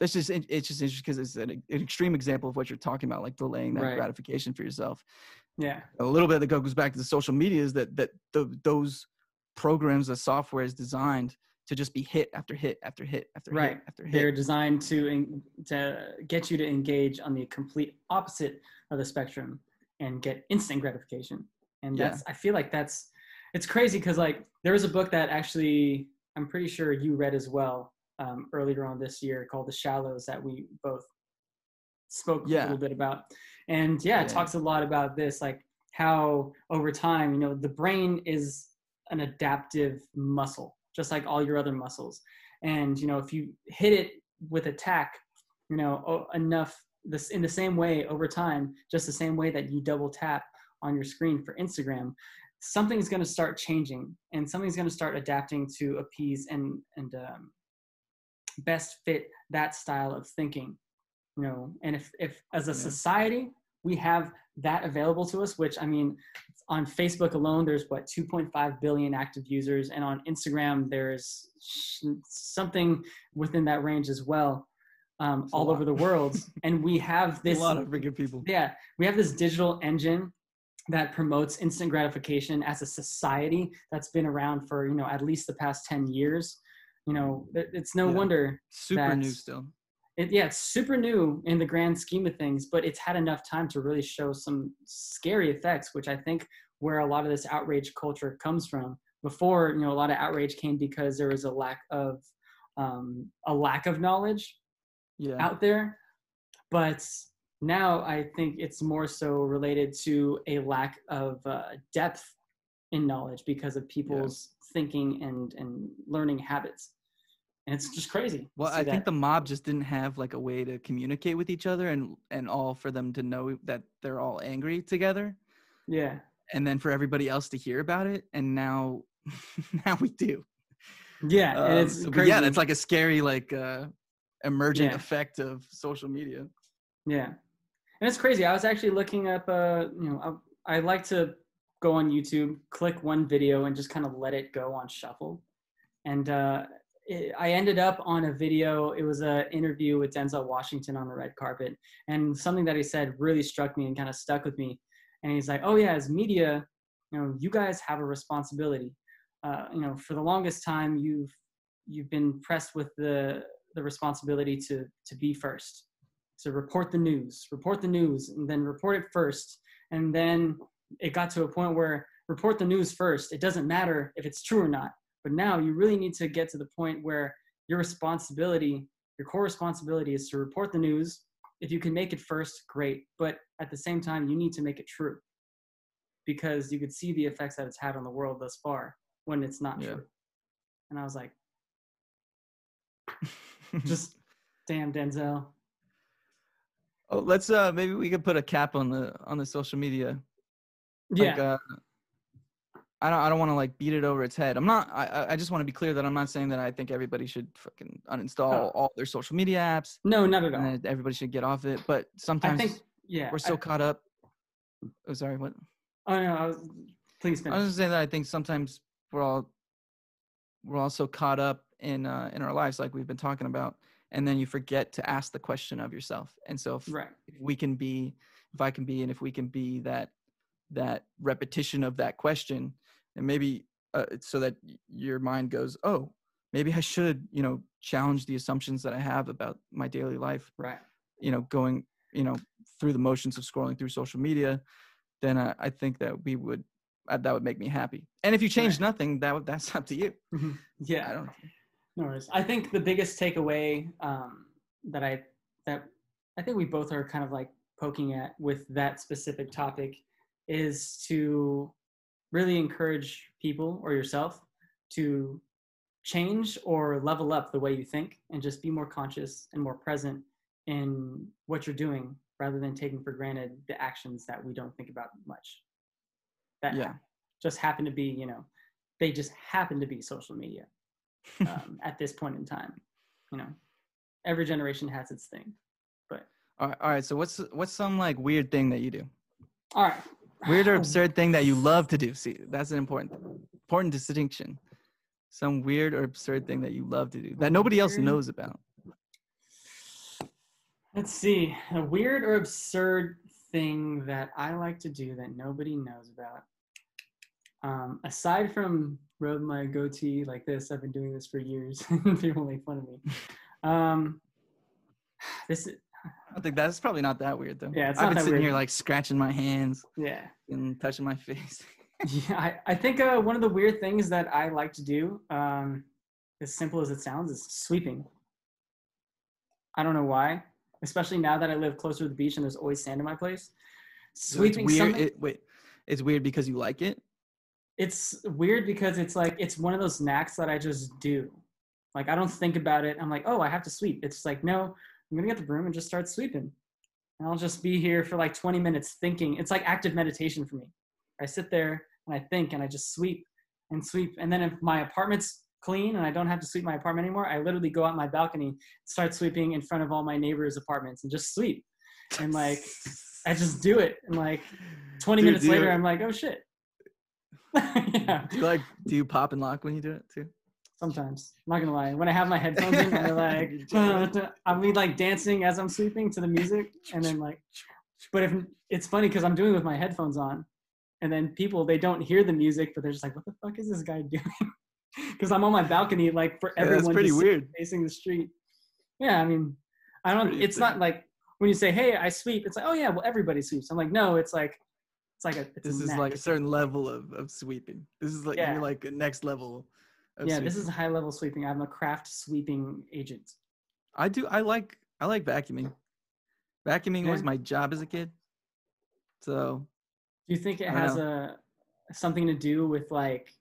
[SPEAKER 2] that's just it's just interesting because it's an, an extreme example of what you're talking about like delaying that
[SPEAKER 1] Right.
[SPEAKER 2] gratification for yourself
[SPEAKER 1] yeah
[SPEAKER 2] a little bit that goes back to the social media is that that the, those programs the software is designed to just be hit after hit after hit after
[SPEAKER 1] Right.
[SPEAKER 2] hit after hit
[SPEAKER 1] they're designed to en- to get you to engage on the complete opposite of the spectrum and get instant gratification and
[SPEAKER 2] Yeah.
[SPEAKER 1] that's i feel like that's it's crazy because like there was a book that actually i'm pretty sure you read as well um, earlier on this year called the shallows that we both spoke a little bit about. And yeah, it talks a lot about this like how over time you know the brain is an adaptive muscle just like all your other muscles. And you know if you hit it with attack you know enough this in the same way over time just the same way that you double tap on your screen for instagram something's going to start changing and something's going to start adapting to appease and and um, best fit that style of thinking you know? And if if as a society we have that available to us which i mean on facebook alone there's what 2.5 billion active users and on instagram there's something within that range as well um, all
[SPEAKER 2] lot.
[SPEAKER 1] over the world. And we have this
[SPEAKER 2] a lot of freaking people.
[SPEAKER 1] Yeah we have this digital engine that promotes instant gratification as a society that's been around for you know at least the past 10 years you know it's no
[SPEAKER 2] Yeah.
[SPEAKER 1] wonder
[SPEAKER 2] super new still
[SPEAKER 1] it, yeah, it's super new in the grand scheme of things, but it's had enough time to really show some scary effects, which I think where a lot of this outrage culture comes from. Before, you know, a lot of outrage came because there was a lack of um, a lack of knowledge
[SPEAKER 2] yeah
[SPEAKER 1] out there, but now I think it's more so related to a lack of uh, depth in knowledge because of people's thinking and and learning habits, and it's just crazy.
[SPEAKER 2] Well, I think
[SPEAKER 1] that.
[SPEAKER 2] the mob just didn't have like a way to communicate with each other and and all for them to know that they're all angry together
[SPEAKER 1] yeah.
[SPEAKER 2] and then for everybody else to hear about it and now now we do.
[SPEAKER 1] Yeah, and
[SPEAKER 2] Um,
[SPEAKER 1] it's crazy.
[SPEAKER 2] yeah, that's like a scary like uh emergent
[SPEAKER 1] Yeah.
[SPEAKER 2] effect of social media.
[SPEAKER 1] yeah, and it's crazy. I was actually looking up. Uh, you know, I, I like to go on YouTube, click one video, and just kind of let it go on shuffle. And uh, it, I ended up on a video. It was an interview with Denzel Washington on the red carpet, and something that he said really struck me and kind of stuck with me. And he's like, "Oh yeah, as media, you know, you guys have a responsibility. Uh, you know, for the longest time, you've you've been pressed with the the responsibility to to be first to report the news report the news and then report it first and then it got to a point where report the news first it doesn't matter if it's true or not but now you really need to get to the point where your responsibility your core responsibility is to report the news. If you can make it first great. But at the same time you need to make it true because you could see the effects that it's had on the world thus far when it's not
[SPEAKER 2] Yeah.
[SPEAKER 1] true. And i was like just damn denzel.
[SPEAKER 2] Oh, let's uh maybe we could put a cap on the on the social media.
[SPEAKER 1] yeah.
[SPEAKER 2] Like, uh, I don't I don't want to like beat it over its head. I'm not. I I- I just want to be clear that I'm not saying that I think everybody should fucking uninstall
[SPEAKER 1] Oh.
[SPEAKER 2] all their social media apps
[SPEAKER 1] no not at all
[SPEAKER 2] everybody should get off it. But sometimes i
[SPEAKER 1] think yeah
[SPEAKER 2] we're so
[SPEAKER 1] I,
[SPEAKER 2] caught up. Oh, sorry. What?
[SPEAKER 1] oh no I was, please
[SPEAKER 2] I
[SPEAKER 1] finish
[SPEAKER 2] was just saying that I think sometimes we're all we're all so caught up in uh, in our lives, like we've been talking about, and then you forget to ask the question of yourself. And so, if,
[SPEAKER 1] right
[SPEAKER 2] if we can be, if I can be, and if we can be that that repetition of that question, and maybe uh, so that your mind goes, oh, maybe I should, you know, challenge the assumptions that I have about my daily life
[SPEAKER 1] right
[SPEAKER 2] you know going you know through the motions of scrolling through social media then i, I think that we would uh, that would make me happy and if you change
[SPEAKER 1] Right.
[SPEAKER 2] nothing that would that's up to you
[SPEAKER 1] Mhm. yeah
[SPEAKER 2] i don't
[SPEAKER 1] No worries. I think the biggest takeaway um, that I that I think we both are kind of like poking at with that specific topic is to really encourage people or yourself to change or level up the way you think and just be more conscious and more present in what you're doing rather than taking for granted the actions that we don't think about much. That
[SPEAKER 2] Yeah.
[SPEAKER 1] just happen to be, you know, they just happen to be social media um, at this point in time. You know, every generation has its thing. But
[SPEAKER 2] all right, all right so what's what's some like weird thing that you do
[SPEAKER 1] all right,
[SPEAKER 2] weird or absurd thing that you love to do see that's an important important distinction some weird or absurd thing that you love to do that nobody else knows about
[SPEAKER 1] Let's see. A weird or absurd thing that I like to do that nobody knows about. Um, aside from rub my goatee like this, I've been doing this for years. People make fun of me. Um, this is,
[SPEAKER 2] i think that's probably not that weird though
[SPEAKER 1] Yeah, it's
[SPEAKER 2] i've been sitting
[SPEAKER 1] weird.
[SPEAKER 2] here like scratching my hands
[SPEAKER 1] yeah.
[SPEAKER 2] and touching my face
[SPEAKER 1] Yeah, I, I think uh, one of the weird things that I like to do, um, as simple as it sounds, is sweeping. I don't know why, especially now that I live closer to the beach and there's always sand in my place.
[SPEAKER 2] So it's
[SPEAKER 1] Sweeping
[SPEAKER 2] weird
[SPEAKER 1] something,
[SPEAKER 2] it, wait it's weird because you like it
[SPEAKER 1] it's weird because it's like it's one of those knacks that I just do. Like I don't think about it. I'm like, oh, I have to sweep. It's like, no, I'm gonna get the broom and just start sweeping. And I'll just be here for like 20 minutes thinking. It's like active meditation for me. I sit there and I think and I just sweep and sweep. And then if my apartment's clean and I don't have to sweep my apartment anymore, I literally go out my balcony, start sweeping in front of all my neighbors' apartments and just sweep. And like I just do it. And like 20
[SPEAKER 2] Dude,
[SPEAKER 1] minutes
[SPEAKER 2] do you-
[SPEAKER 1] later, I'm like, oh shit. yeah.
[SPEAKER 2] Do you like do you pop and lock when you do it too?
[SPEAKER 1] Sometimes. I'm not gonna lie. When I have my headphones in, they're like I'll be like dancing as I'm sleeping to the music, and then like, but if it's funny because I'm doing it with my headphones on, and then people they don't hear the music, but they're just like, what the fuck is this guy doing? Because I'm on my balcony, like for
[SPEAKER 2] Yeah,
[SPEAKER 1] everyone
[SPEAKER 2] that's pretty weird.
[SPEAKER 1] facing the street. Yeah, I mean, I don't.
[SPEAKER 2] Pretty
[SPEAKER 1] It's not like when you say, "Hey, I sweep." It's like, oh yeah, well everybody sweeps. I'm like, no, it's like, it's like a. It's
[SPEAKER 2] This
[SPEAKER 1] a
[SPEAKER 2] is like a certain level of, of sweeping. This is like
[SPEAKER 1] Yeah.
[SPEAKER 2] you're like a next level.
[SPEAKER 1] Yeah, this is
[SPEAKER 2] sweeping.
[SPEAKER 1] high level sweeping. I'm a craft sweeping agent.
[SPEAKER 2] I do. I like. I like vacuuming. Vacuuming was my job as a kid. So
[SPEAKER 1] Do you think it has a something to do with like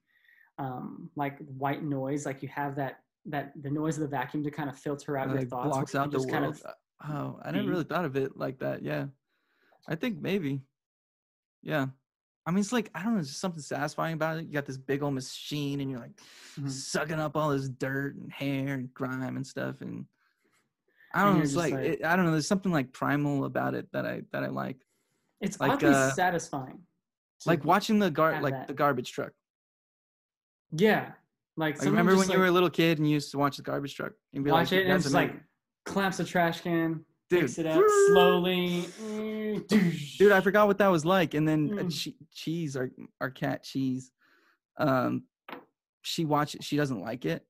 [SPEAKER 1] um like white noise? Like you have that that the noise of the vacuum to kind of filter out
[SPEAKER 2] it
[SPEAKER 1] your thoughts.
[SPEAKER 2] blocks out the
[SPEAKER 1] just
[SPEAKER 2] world.
[SPEAKER 1] kind of
[SPEAKER 2] oh, I never really thought of it like that. Yeah, I think maybe. Yeah, I mean, it's like I don't know. There's something satisfying about it. You got this big old machine, and you're like
[SPEAKER 1] Mhm.
[SPEAKER 2] sucking up all this dirt and hair and grime and stuff. And I don't know. It's like,
[SPEAKER 1] like-
[SPEAKER 2] it, I don't know. There's something like primal about it that I that I like.
[SPEAKER 1] it's
[SPEAKER 2] like,
[SPEAKER 1] oddly
[SPEAKER 2] uh,
[SPEAKER 1] satisfying.
[SPEAKER 2] Like watching the gar like
[SPEAKER 1] that.
[SPEAKER 2] the garbage truck.
[SPEAKER 1] Yeah. Like
[SPEAKER 2] Like, remember when
[SPEAKER 1] just,
[SPEAKER 2] you were a little kid and you used to watch the garbage truck and be
[SPEAKER 1] watch
[SPEAKER 2] like,
[SPEAKER 1] it and
[SPEAKER 2] "That's
[SPEAKER 1] it's like clamps the trash can,
[SPEAKER 2] dude,
[SPEAKER 1] picks it up slowly. mm,
[SPEAKER 2] dude, I forgot what that was like. And then uh,
[SPEAKER 1] Mm.
[SPEAKER 2] che- cheese, our our cat cheese, um, she watches. She doesn't like it,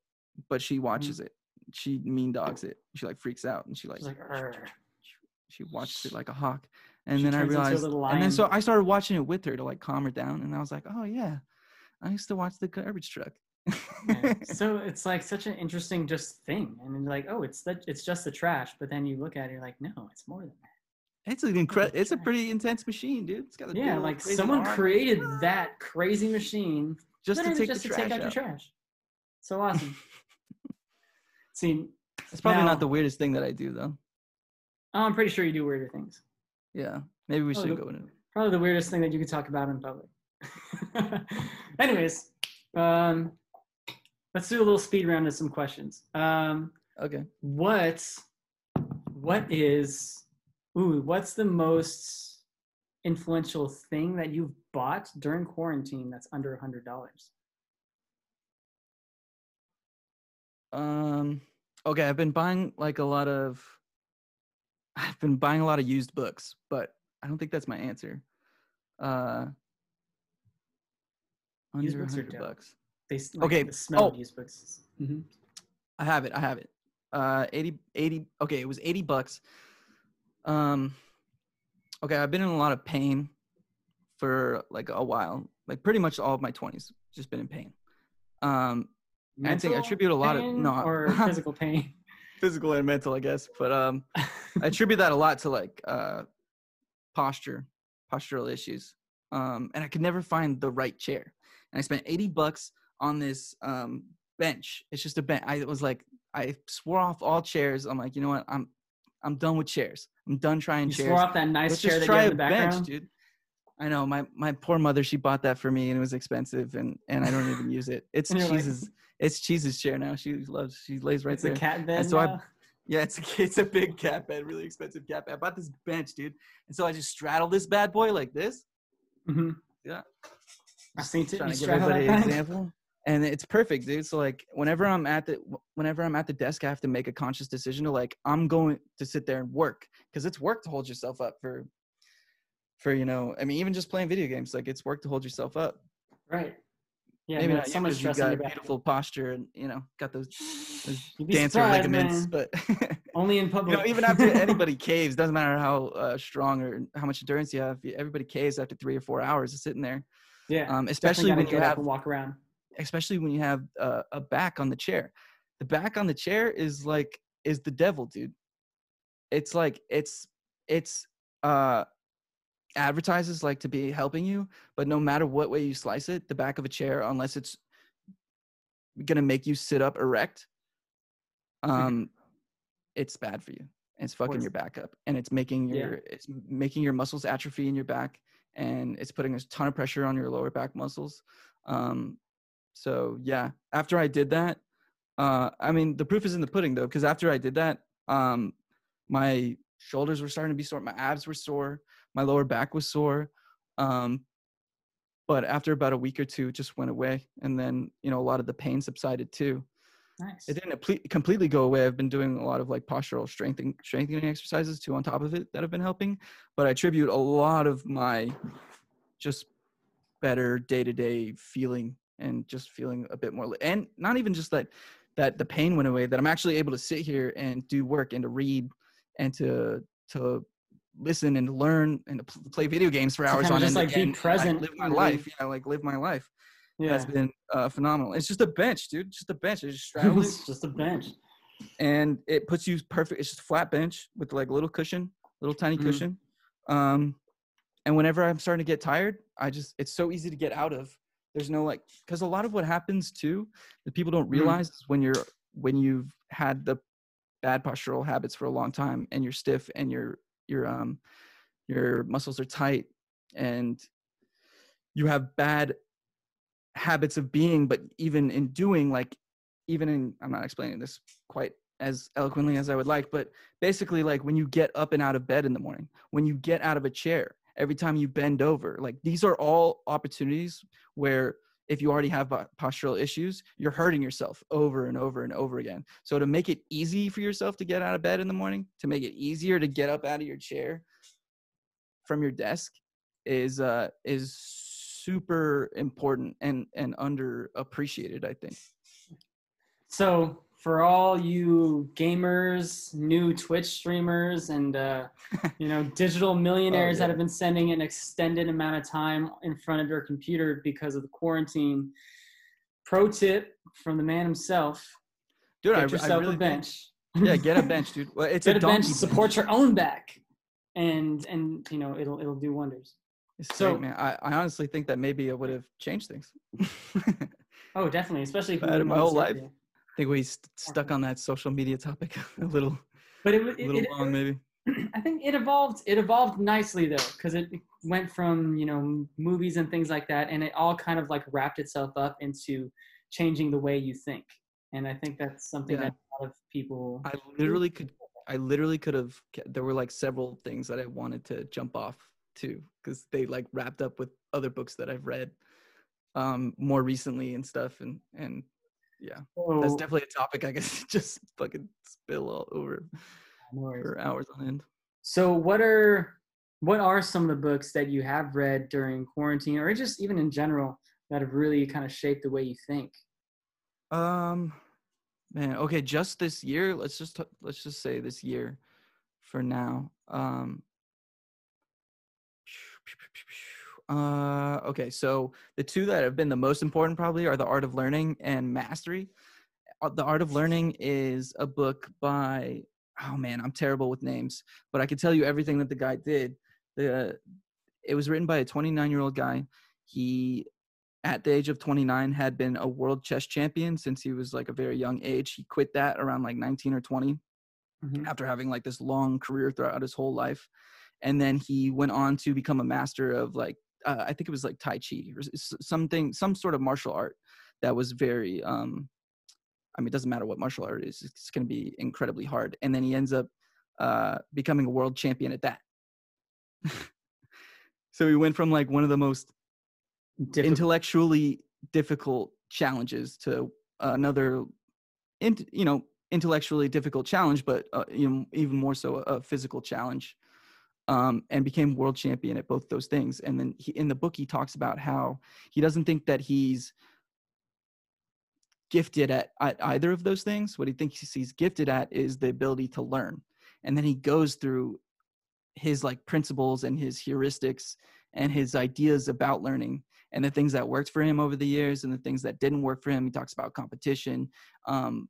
[SPEAKER 2] but she watches it. She mean dogs it. She like freaks out and she like
[SPEAKER 1] like,
[SPEAKER 2] she watches it like a hawk. And
[SPEAKER 1] She
[SPEAKER 2] then I
[SPEAKER 1] turns into a
[SPEAKER 2] realized, and then so. I started watching it with her to like calm her down. And I was like, oh yeah, I used to watch the garbage truck.
[SPEAKER 1] Yeah. so it's like such an interesting just thing, and then you're like, oh, it's that it's just the trash. But then you look at it, you're like, no, it's more than that.
[SPEAKER 2] it's an incredible, it's a pretty intense machine, dude. It's got
[SPEAKER 1] Yeah, like someone
[SPEAKER 2] arm.
[SPEAKER 1] created that crazy machine
[SPEAKER 2] just to take
[SPEAKER 1] just
[SPEAKER 2] the
[SPEAKER 1] to
[SPEAKER 2] trash
[SPEAKER 1] take out
[SPEAKER 2] out.
[SPEAKER 1] your trash. So awesome. See,
[SPEAKER 2] It's probably
[SPEAKER 1] Now-
[SPEAKER 2] not the weirdest thing that I do though.
[SPEAKER 1] I'm pretty sure you do weirder things.
[SPEAKER 2] Yeah, maybe we
[SPEAKER 1] Oh,
[SPEAKER 2] should
[SPEAKER 1] the-
[SPEAKER 2] go into.
[SPEAKER 1] Probably the weirdest thing that you could talk about in public. Anyways, um, let's do a little speed round of some questions. Um,
[SPEAKER 2] Okay.
[SPEAKER 1] what what is ooh what's the most influential thing that you've bought during quarantine that's under a hundred dollars
[SPEAKER 2] Um. Okay, I've been buying like a lot of. I've been buying a lot of used books, but I don't think that's my answer. Uh. Under
[SPEAKER 1] books are
[SPEAKER 2] hundred
[SPEAKER 1] dope.
[SPEAKER 2] bucks.
[SPEAKER 1] They like,
[SPEAKER 2] Okay,
[SPEAKER 1] the smell of
[SPEAKER 2] oh.
[SPEAKER 1] used books hmm
[SPEAKER 2] I have it. I have it. Uh, 80, 80. Okay, it was 80 bucks. Um, okay, I've been in a lot of pain for like a while, like pretty much all of my 20s, just been in pain. Um, I think I attribute a lot of- no,
[SPEAKER 1] or physical pain
[SPEAKER 2] physical and mental, I guess, but um, I attribute that a lot to like uh, posture, postural issues. Um, and I could never find the right chair. And I spent 80 bucks on this um, bench. It's just a bench. I was like, I swore off all chairs. I'm like, you know what? I'm I'm done with chairs. I'm done trying
[SPEAKER 1] you
[SPEAKER 2] chairs.
[SPEAKER 1] swore off that nice
[SPEAKER 2] Let's
[SPEAKER 1] chair that you
[SPEAKER 2] try
[SPEAKER 1] have
[SPEAKER 2] a
[SPEAKER 1] in the background
[SPEAKER 2] bench, dude. I know my my poor mother. She bought that for me, and it was expensive, and and I don't even use it. It's
[SPEAKER 1] you're like-
[SPEAKER 2] cheese's. it's cheese's chair now. She loves. She lays right
[SPEAKER 1] it's
[SPEAKER 2] there.
[SPEAKER 1] a cat bed
[SPEAKER 2] so I- Yeah, it's a, it's a big cat bed, really expensive cat bed. I bought this bench, dude, and so I just straddle this bad boy like this.
[SPEAKER 1] Mm-hmm.
[SPEAKER 2] Yeah.
[SPEAKER 1] I've seen it.
[SPEAKER 2] Trying
[SPEAKER 1] You
[SPEAKER 2] to give everybody an example, and it's perfect, dude. So like, whenever I'm at the whenever I'm at the desk, I have to make a conscious decision to like, I'm going to sit there and work because it's work to hold yourself up for, for you know, I mean, even just playing video games, like it's work to hold yourself up.
[SPEAKER 1] Right. Yeah,
[SPEAKER 2] Maybe
[SPEAKER 1] no,
[SPEAKER 2] not
[SPEAKER 1] it's
[SPEAKER 2] you
[SPEAKER 1] so much
[SPEAKER 2] you got beautiful posture and you know got those, those dancer ligaments,
[SPEAKER 1] man.
[SPEAKER 2] but.
[SPEAKER 1] Only in
[SPEAKER 2] you
[SPEAKER 1] public.
[SPEAKER 2] know, even after anybody caves, doesn't matter how uh, strong or how much endurance you have. Everybody caves after three or four hours of sitting there.
[SPEAKER 1] yeah,
[SPEAKER 2] Um, especially when you
[SPEAKER 1] get up
[SPEAKER 2] have,
[SPEAKER 1] and walk around.
[SPEAKER 2] Especially when you have uh, a back on the chair. The back on the chair is like is the devil, dude. It's like it's it's uh advertises like to be helping you, but no matter what way you slice it, the back of a chair, unless it's gonna make you sit up erect, um, it's bad for you. It's fucking your back up, and it's making
[SPEAKER 1] Yeah.
[SPEAKER 2] your it's making your muscles atrophy in your back, and it's putting a ton of pressure on your lower back muscles. Um, so yeah, after I did that, uh, I mean the proof is in the pudding though, because after I did that, um, my shoulders were starting to be sore, my abs were sore, my lower back was sore. Um, but after about a week or two, it just went away, and then you know a lot of the pain subsided too.
[SPEAKER 1] Nice.
[SPEAKER 2] It didn't completely go away. I've been doing a lot of like postural strengthening strengthening exercises too on top of it that have been helping. But I attribute a lot of my just better day to day feeling and just feeling a bit more li- and not even just that that the pain went away that I'm actually able to sit here and do work and to read and to to listen and learn and to play video games for hours on
[SPEAKER 1] just,
[SPEAKER 2] end
[SPEAKER 1] like, be present
[SPEAKER 2] live my life
[SPEAKER 1] live-
[SPEAKER 2] yeah like live my life
[SPEAKER 1] yeah.
[SPEAKER 2] has been uh, phenomenal. It's just a bench, dude. Just a bench. I just
[SPEAKER 1] it's just a bench.
[SPEAKER 2] and it puts you perfect. It's just a flat bench with like a little cushion, little tiny
[SPEAKER 1] Mhm.
[SPEAKER 2] cushion. Um, and whenever I'm starting to get tired, I just it's so easy to get out of. There's no like because a lot of what happens too that people don't
[SPEAKER 1] Mhm.
[SPEAKER 2] realize is when you're when you've had the bad postural habits for a long time and you're stiff and your your um your muscles are tight and you have bad habits of being but even in doing like even in i'm not explaining this quite as eloquently as i would like but basically like when you get up and out of bed in the morning when you get out of a chair every time you bend over. Like these are all opportunities where if you already have postural issues you're hurting yourself over and over and over again. So to make it easy for yourself to get out of bed in the morning to make it easier to get up out of your chair from your desk is uh is super important and and underappreciated i think.
[SPEAKER 1] So for all you gamers, new Twitch streamers, and uh, you know digital millionaires
[SPEAKER 2] yeah.
[SPEAKER 1] that have been spending an extended amount of time in front of your computer because of the quarantine, pro tip from the man himself:
[SPEAKER 2] dude,
[SPEAKER 1] get
[SPEAKER 2] I
[SPEAKER 1] yourself
[SPEAKER 2] really
[SPEAKER 1] a
[SPEAKER 2] think-
[SPEAKER 1] bench.
[SPEAKER 2] yeah, get a bench, dude. Well, it's
[SPEAKER 1] Get
[SPEAKER 2] a
[SPEAKER 1] a bench.
[SPEAKER 2] donkey
[SPEAKER 1] Support your own back, and and you know it'll it'll do wonders.
[SPEAKER 2] It's
[SPEAKER 1] So-
[SPEAKER 2] great, man. I, I honestly think that maybe it would have changed things.
[SPEAKER 1] Oh, definitely, especially if you
[SPEAKER 2] I had my whole life. Think we st- stuck on that social media topic a little,
[SPEAKER 1] But it,
[SPEAKER 2] was
[SPEAKER 1] a
[SPEAKER 2] little
[SPEAKER 1] it,
[SPEAKER 2] long, maybe.
[SPEAKER 1] I think it evolved. It evolved nicely though, because it went from you know movies and things like that, and it all kind of like wrapped itself up into changing the way you think. And I think that's something
[SPEAKER 2] Yeah.
[SPEAKER 1] that a lot of people.
[SPEAKER 2] I literally could, I literally could have. There were like several things that I wanted to jump off to because they like wrapped up with other books that I've read, um, more recently and stuff, and and yeah, that's definitely a topic I could just fucking spill all over for hours on end.
[SPEAKER 1] So what are what are some of the books that you have read during quarantine, or just even in general, that have really kind of shaped the way you think?
[SPEAKER 2] Um, man, okay, just this year. Let's just t- let's just say this year, for now. Um. Uh, okay, so the two that have been the most important probably are the Art of Learning and Mastery. Uh, The Art of Learning is a book by oh man, I'm terrible with names, but I can tell you everything that the guy did. The it was written by a 29 year old guy. He at the age of 29 had been a world chess champion since he was like a very young age he quit that around like 19 or 20
[SPEAKER 1] Mhm.
[SPEAKER 2] after having like this long career throughout his whole life and then he went on to become a master of like uh, i think it was like tai chi or something some sort of martial art that was very um i mean it doesn't matter what martial art is it's going to be incredibly hard. And then he ends up uh becoming a world champion at that. So he went from like one of the most
[SPEAKER 1] Difficult-
[SPEAKER 2] intellectually difficult challenges to another in, you know intellectually difficult challenge but uh, you know even more so a, a physical challenge um, and became world champion at both those things and then he, in the book he talks about how he doesn't think that he's gifted at, at either of those things what he thinks he's gifted at is the ability to learn and then he goes through his like principles and his heuristics and his ideas about learning and the things that worked for him over the years and the things that didn't work for him. He talks about competition. Um,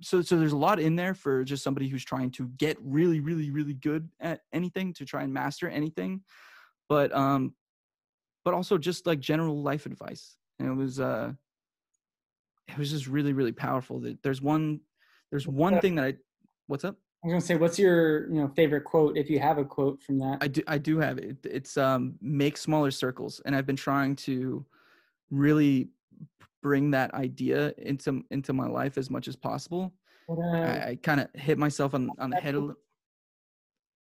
[SPEAKER 2] so, so there's a lot in there for just somebody who's trying to get really, really, really good at anything to try and master anything, but um, but also just like general life advice. And it was uh, it was just really, really powerful. That There's one, there's one thing that I, what's up?
[SPEAKER 1] I was gonna say, what's your you know favorite quote if you have a quote from that?
[SPEAKER 2] I do I do have it. It's um make smaller circles and I've been trying to really bring that idea into into my life as much as possible.
[SPEAKER 1] Uh,
[SPEAKER 2] I, I kind of hit myself on on the head a little.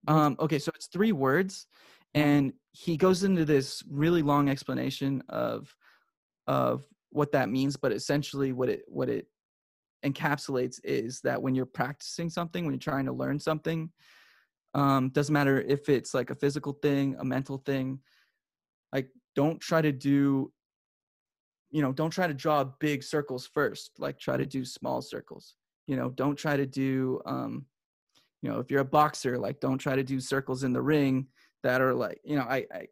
[SPEAKER 2] Um okay, so it's three words and he goes into this really long explanation of of what that means, but essentially what it what it encapsulates is that when you're practicing something, when you're trying to learn something, um, doesn't matter if it's like a physical thing, a mental thing, like don't try to do, you know, don't try to draw big circles first. Like try to do small circles. You know, don't try to do, um, you know, if you're a boxer, like don't try to do circles in the ring that are like, you know, I, I,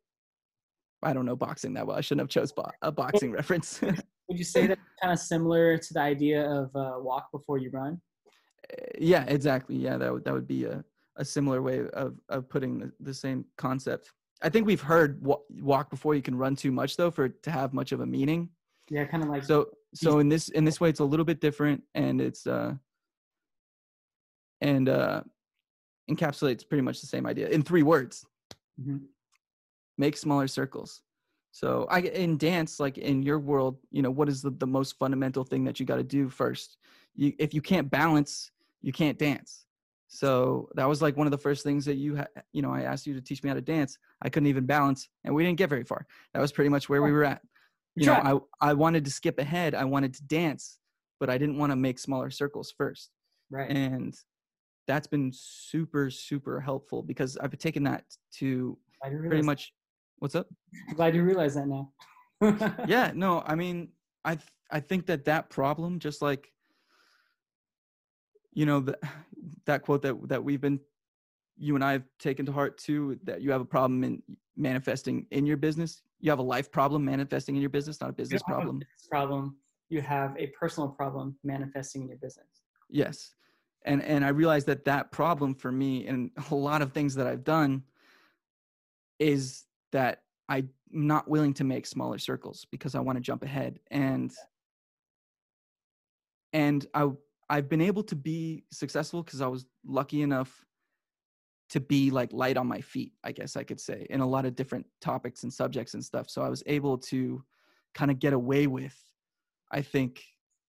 [SPEAKER 2] I don't know boxing that well. I shouldn't have chose bo- a boxing reference.
[SPEAKER 1] Would you say that kind of similar to the idea of uh, walk before you run?
[SPEAKER 2] yeah exactly yeah that would that would be a, a similar way of of putting the, the same concept i think we've heard wa- walk before you can run too much though for it to have much of a meaning
[SPEAKER 1] Yeah, kind of like
[SPEAKER 2] so so in this in this way it's a little bit different and it's uh and uh encapsulates pretty much the same idea in three words.
[SPEAKER 1] Mhm.
[SPEAKER 2] make smaller circles. So i in dance like in your world you know what is the, the most fundamental thing that you got to do first? You if you can't balance you can't dance. So that was like one of the first things that you ha- you know i asked you to teach me how to dance. I couldn't even balance and we didn't get very far. That was pretty much where we were at you know i i wanted to skip ahead i wanted to dance but i didn't want to make smaller circles first
[SPEAKER 1] right.
[SPEAKER 2] and that's been super super helpful because i've taken that to pretty much what's up
[SPEAKER 1] Glad you realize that now.
[SPEAKER 2] yeah no i mean i th- I think that that problem, just like, you know, the, that quote that that we've been, you and I have taken to heart too, that you have a problem in manifesting in your business. You have a life problem manifesting in your business, not a business
[SPEAKER 1] have a
[SPEAKER 2] problem.
[SPEAKER 1] business problem. You have a personal problem manifesting in your business.
[SPEAKER 2] Yes. And and I realized that that problem for me and a lot of things that I've done is that I'm not willing to make smaller circles because I want to jump ahead and and I I've been able to be successful because I was lucky enough to be like light on my feet, I guess I could say, in a lot of different topics and subjects and stuff. So I was able to kind of get away with, I think,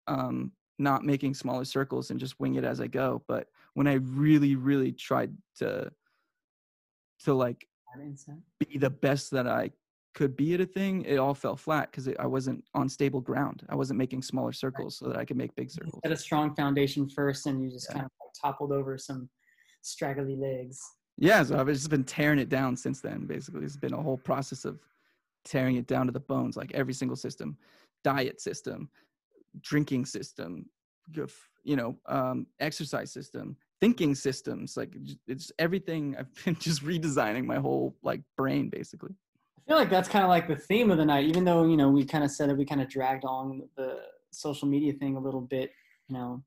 [SPEAKER 2] um, not making smaller circles and just wing it as I go. But when I really, really tried to to like be the best that I could be at a thing, it all fell flat because I wasn't on stable ground. I wasn't making smaller circles so that I could make big circles.
[SPEAKER 1] Set a strong foundation first, and you just
[SPEAKER 2] Yeah.
[SPEAKER 1] kind of like toppled over some straggly legs.
[SPEAKER 2] Yeah, so I've just been tearing it down since then. Basically, it's been a whole process of tearing it down to the bones, like every single system, diet system, drinking system, you know, um, exercise system, thinking systems. Like j- it's everything. I've been just redesigning my whole like brain, basically.
[SPEAKER 1] I feel like that's kind of like the theme of the night, even though, you know, we kind of said that we kind of dragged on the social media thing a little bit, you know.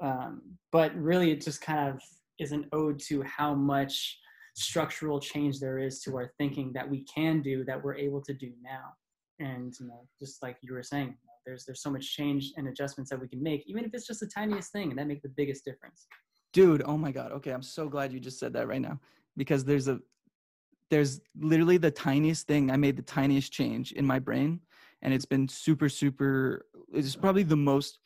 [SPEAKER 1] Um, but really, it just kind of is an ode to how much structural change there is to our thinking that we can do that we're able to do now. And, you know, just like you were saying, there's there's so much change and adjustments that we can make, even if it's just the tiniest thing, and that make the biggest difference.
[SPEAKER 2] dude oh my god okay i'm so glad you just said that right now because there's a there's literally the tiniest thing i made the tiniest change in my brain and it's been super super it's probably the most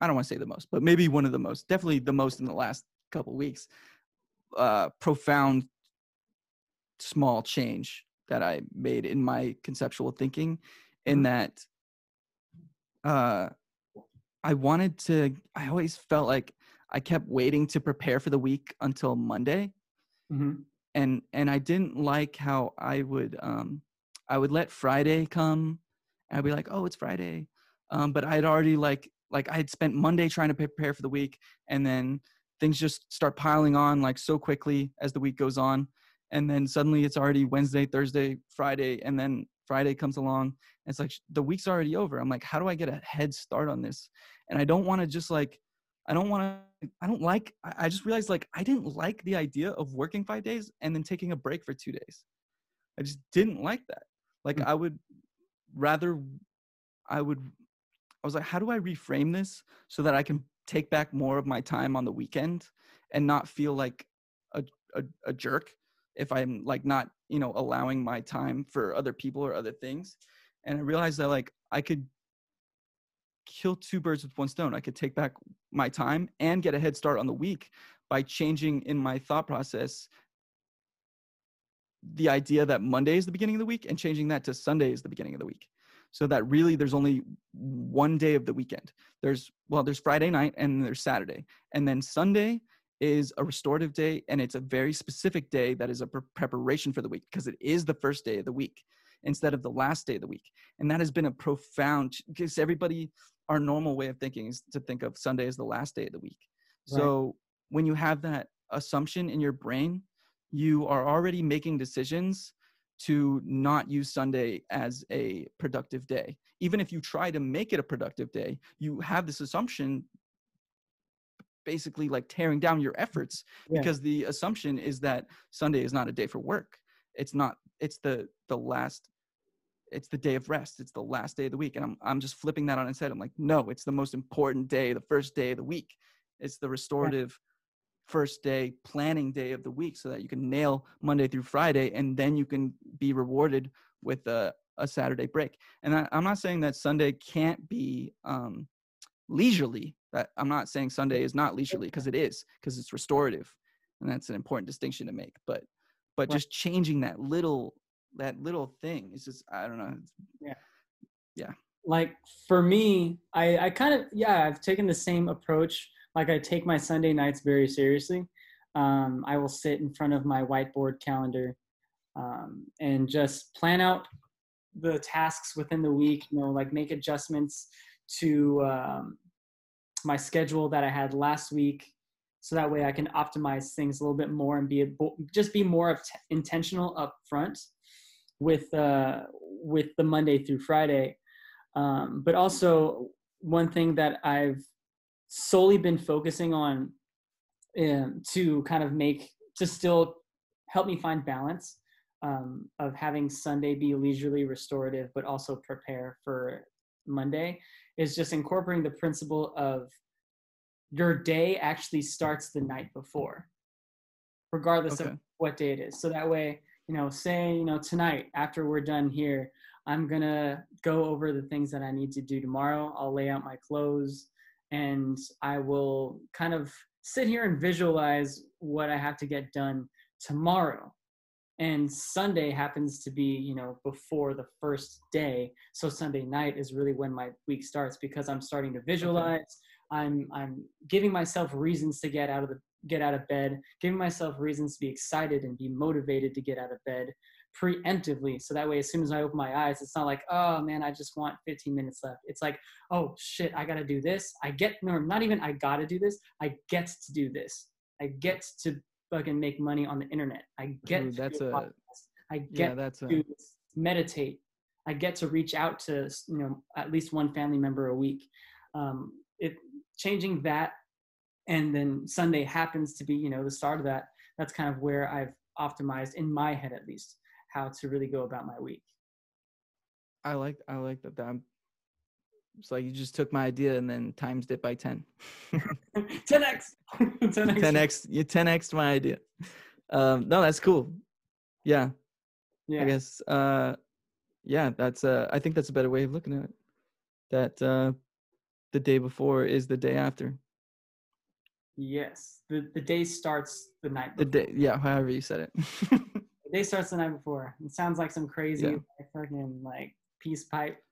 [SPEAKER 2] i don't want to say the most but maybe one of the most definitely the most in the last couple weeks uh profound small change that i made in my conceptual thinking in that uh i wanted to i always felt like I kept waiting to prepare for the week until Monday,
[SPEAKER 1] Mm-hmm.
[SPEAKER 2] and and I didn't like how I would um I would let Friday come, and I'd be like, oh, it's Friday, um, but I'd already like like I had spent Monday trying to prepare for the week, and then things just start piling on like so quickly as the week goes on, and then suddenly it's already Wednesday, Thursday, Friday, and then Friday comes along, and it's like the week's already over. I'm like, how do I get a head start on this? And I don't want to just like I don't want to. I don't like. I just realized like I didn't like the idea of working five days and then taking a break for two days. I just didn't like that. Like
[SPEAKER 1] Mm.
[SPEAKER 2] I would rather. I would. I was like, how do I reframe this so that I can take back more of my time on the weekend and not feel like a a, a jerk if I'm like not you know allowing my time for other people or other things. And I realized that like I could kill two birds with one stone. I could take back my time and get a head start on the week by changing in my thought process the idea that Monday is the beginning of the week and changing that to Sunday is the beginning of the week. So that really there's only one day of the weekend. There's well, there's Friday night and there's Saturday. And then Sunday is a restorative day and it's a very specific day that is a pre- preparation for the week because it is the first day of the week instead of the last day of the week. And that has been a profound because everybody our normal way of thinking is to think of Sunday as the last day of the week.
[SPEAKER 1] Right.
[SPEAKER 2] So when you have that assumption in your brain, you are already making decisions to not use Sunday as a productive day. Even if you try to make it a productive day, you have this assumption basically like tearing down your efforts
[SPEAKER 1] Yeah.
[SPEAKER 2] because the assumption is that Sunday is not a day for work. It's not it's the the last it's the day of rest. It's the last day of the week. And I'm I'm just flipping that on its head. I'm like, no, it's the most important day, the first day of the week. It's the restorative first day planning day of the week so that you can nail Monday through Friday and then you can be rewarded with a, a Saturday break. And I, I'm not saying that Sunday can't be um, leisurely. That I'm not saying Sunday is not leisurely because it is because it's restorative, and that's an important distinction to make. But but
[SPEAKER 1] Right.
[SPEAKER 2] just changing that little that little thing is just I don't know. Yeah. Yeah.
[SPEAKER 1] Like for me i i kind of yeah i've taken the same approach like i take my sunday nights very seriously um, i will sit in front of my whiteboard calendar um, and just plan out the tasks within the week. You know, like make adjustments to um, my schedule that I had last week, so that way I can optimize things a little bit more and be just be more of intentional up front with uh, with the Monday through Friday. Um, but also one thing that I've solely been focusing on um, to kind of make to still help me find balance um, of having Sunday be leisurely restorative, but also prepare for Monday is just incorporating the principle of your day actually starts the night before, regardless
[SPEAKER 2] Okay.
[SPEAKER 1] of what day it is. So that way, you know, say, you know, tonight after we're done here, I'm gonna go over the things that I need to do tomorrow. I'll lay out my clothes and I will kind of sit here and visualize what I have to get done tomorrow. And Sunday happens to be, you know, before the first day. So Sunday night is really when my week starts because I'm starting to visualize. I'm I'm giving myself reasons to get out of the get out of bed, giving myself reasons to be excited and be motivated to get out of bed preemptively. So that way, as soon as I open my eyes, it's not like, oh man, I just want 15 minutes left. It's like, oh shit, I gotta do this. I get no, not even I gotta do this. I get to do this. I get to fucking make money on the internet. I get
[SPEAKER 2] Ooh, that's
[SPEAKER 1] do
[SPEAKER 2] a-
[SPEAKER 1] podcast. I get
[SPEAKER 2] Yeah, that's a
[SPEAKER 1] to meditate. I get to reach out to you know at least one family member a week. Um, it changing that, and then Sunday happens to be you know the start of that. That's kind of where I've optimized in my head at least how to really go about my week.
[SPEAKER 2] I like I like that. that it's like you just took my idea and then times it by 10.
[SPEAKER 1] 10x, 10x.
[SPEAKER 2] 10x, you 10x my idea. Um, no, that's cool. Yeah,
[SPEAKER 1] Yeah,
[SPEAKER 2] I guess. Uh, yeah, that's. Uh, I think that's a better way of looking at it. That uh, the day before is the day after.
[SPEAKER 1] yes. The the day starts the night.
[SPEAKER 2] The day, yeah, however you said it.
[SPEAKER 1] Day starts the night before. It sounds like some crazy
[SPEAKER 2] Yeah.
[SPEAKER 1] like, fucking like peace pipe,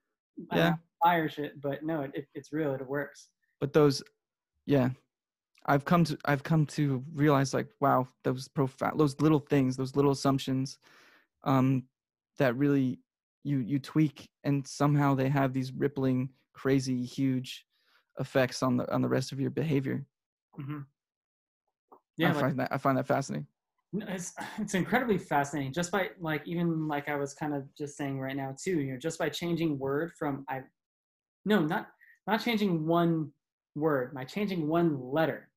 [SPEAKER 2] Yeah.
[SPEAKER 1] fire shit. But no, it, it it's real. It works.
[SPEAKER 2] but those, yeah, I've come to I've come to realize like, wow, those profound, those little things, those little assumptions, um, that really you you tweak and somehow they have these rippling, crazy, huge effects on the on the rest of your behavior.
[SPEAKER 1] Mm-hmm.
[SPEAKER 2] I
[SPEAKER 1] Yeah, like,
[SPEAKER 2] find that I find that fascinating.
[SPEAKER 1] It's it's incredibly fascinating. Just by like even like i was kind of just saying right now too you know just by changing word from i no not not changing one word by changing one letter.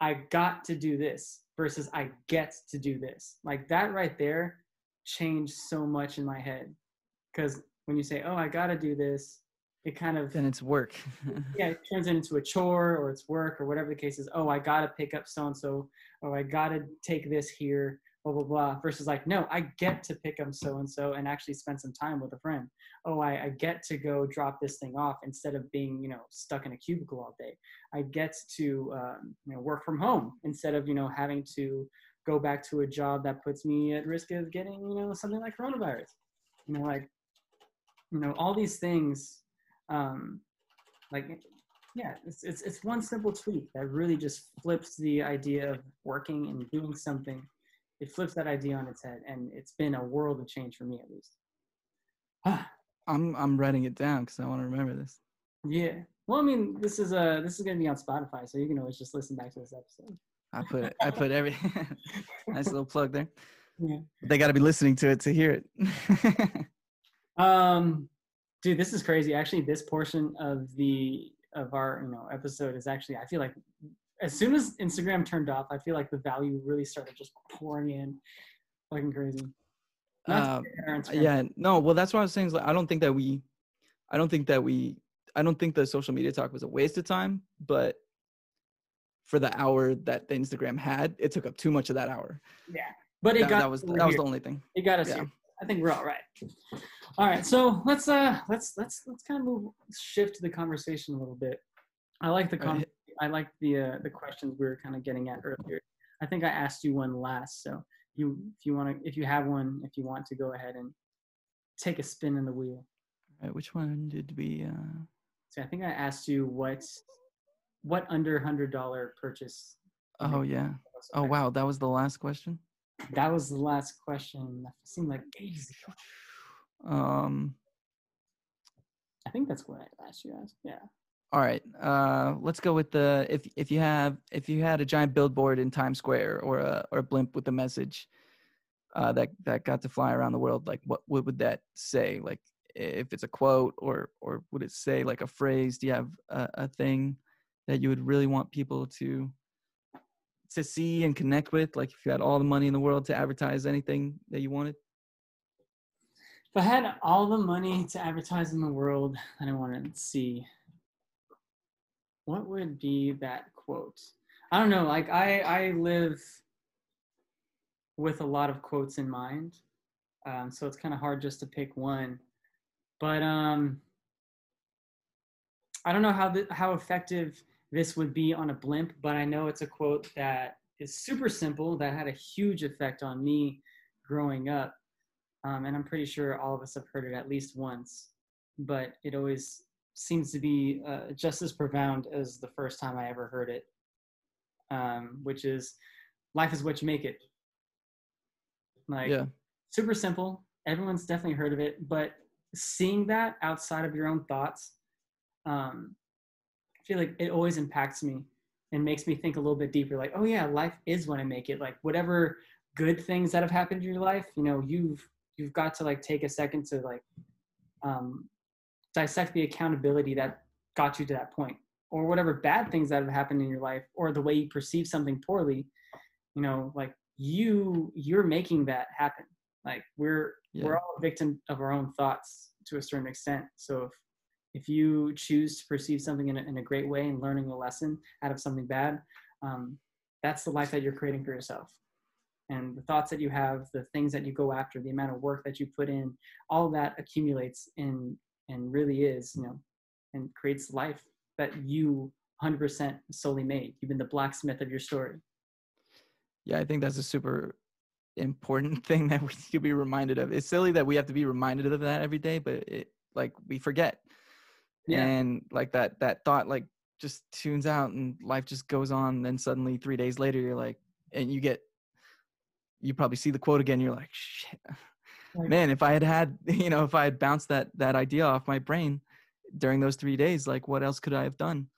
[SPEAKER 1] I got to do this versus i get to do this. Like that right there changed so much in my head. Because when you say oh i gotta do this it kind of
[SPEAKER 2] Then it's work.
[SPEAKER 1] yeah, it turns into a chore or it's work or whatever the case is. Oh, I gotta pick up so and so, or I gotta take this here, blah blah blah. Versus like, no, I get to pick up so and so and actually spend some time with a friend. Oh, I, I get to go drop this thing off instead of being you know stuck in a cubicle all day. I get to um, you know work from home instead of you know having to go back to a job that puts me at risk of getting you know something like coronavirus. You know, like you know all these things um, like yeah it's, it's it's one simple tweak that really just flips the idea of working and doing something it flips that idea on its head and it's been a world of change for me at least ah,
[SPEAKER 2] I'm I'm writing it down because I want to remember this.
[SPEAKER 1] yeah well i mean this is uh this is going to be on spotify so you can always just listen back to this episode
[SPEAKER 2] I put it. I put every nice little plug there.
[SPEAKER 1] Yeah.
[SPEAKER 2] They got to be listening to it to hear it.
[SPEAKER 1] um dude this is crazy. Actually this portion of the of our you know episode is actually i feel like as soon as instagram turned off i feel like the value really started just pouring in fucking crazy. Not to
[SPEAKER 2] uh,
[SPEAKER 1] say our Instagram-
[SPEAKER 2] yeah no well that's what i was saying i don't think that we i don't think that we i don't think the social media talk was a waste of time but for the hour that the instagram had it took up too much of that hour.
[SPEAKER 1] Yeah but it
[SPEAKER 2] that,
[SPEAKER 1] got
[SPEAKER 2] that was that was the only thing.
[SPEAKER 1] It got us
[SPEAKER 2] yeah.
[SPEAKER 1] I think we're all right. All right so let's uh let's let's let's kind of move shift the conversation a little bit. I like the con- i like the uh the questions we were kind of getting at earlier. I think i asked you one last so you if you want to if you have one if you want to go ahead and take a spin in the wheel.
[SPEAKER 2] All right, which one did we uh
[SPEAKER 1] so i think i asked you what what under hundred dollar purchase
[SPEAKER 2] oh yeah. oh wow that was the last question
[SPEAKER 1] that was the last question that seemed like ages ago
[SPEAKER 2] Um,
[SPEAKER 1] I think that's what I asked you guys. Yeah.
[SPEAKER 2] all right. Uh, let's go with the if if you have if you had a giant billboard in Times Square or a or a blimp with a message uh, that that got to fly around the world, like what what would that say? Like if it's a quote or or would it say like a phrase? Do you have a, a thing that you would really want people to to see and connect with? Like if you had all the money in the world to advertise anything that you wanted.
[SPEAKER 1] If I had all the money to advertise in the world that I wanted to see, what would be that quote? I don't know. Like I, I live with a lot of quotes in mind, um, so it's kind of hard just to pick one. But um, I don't know how th- how effective this would be on a blimp, but I know it's a quote that is super simple that had a huge effect on me growing up. Um, and I'm pretty sure all of us have heard it at least once, but it always seems to be uh, just as profound as the first time I ever heard it, um, which is life is what you make it. Like,
[SPEAKER 2] Yeah.
[SPEAKER 1] super simple. Everyone's definitely heard of it, but seeing that outside of your own thoughts, um, feel like it always impacts me and makes me think a little bit deeper. Like, oh yeah, life is what I make it. Like whatever good things that have happened in your life, you know, you've you've got to like take a second to like um, dissect the accountability that got you to that point, or whatever bad things that have happened in your life, or the way you perceive something poorly. You know, like you you're making that happen. Like we're
[SPEAKER 2] Yeah.
[SPEAKER 1] we're all a victim of our own thoughts to a certain extent. So if if you choose to perceive something in a, in a great way and learning a lesson out of something bad, um, that's the life that you're creating for yourself. And the thoughts that you have, the things that you go after, the amount of work that you put in, all that accumulates and and really is, you know, and creates life that you 100% solely made. You've been the blacksmith of your story.
[SPEAKER 2] Yeah, I think that's a super important thing that we should be reminded of. It's silly that we have to be reminded of that every day, but it like we forget.
[SPEAKER 1] Yeah.
[SPEAKER 2] And like that that thought like just tunes out and life just goes on. Then suddenly three days later you're like and you get you probably see the quote again, you're like, shit. Man, if I had had you know, if I had bounced that that idea off my brain during those three days, like what else could I have done?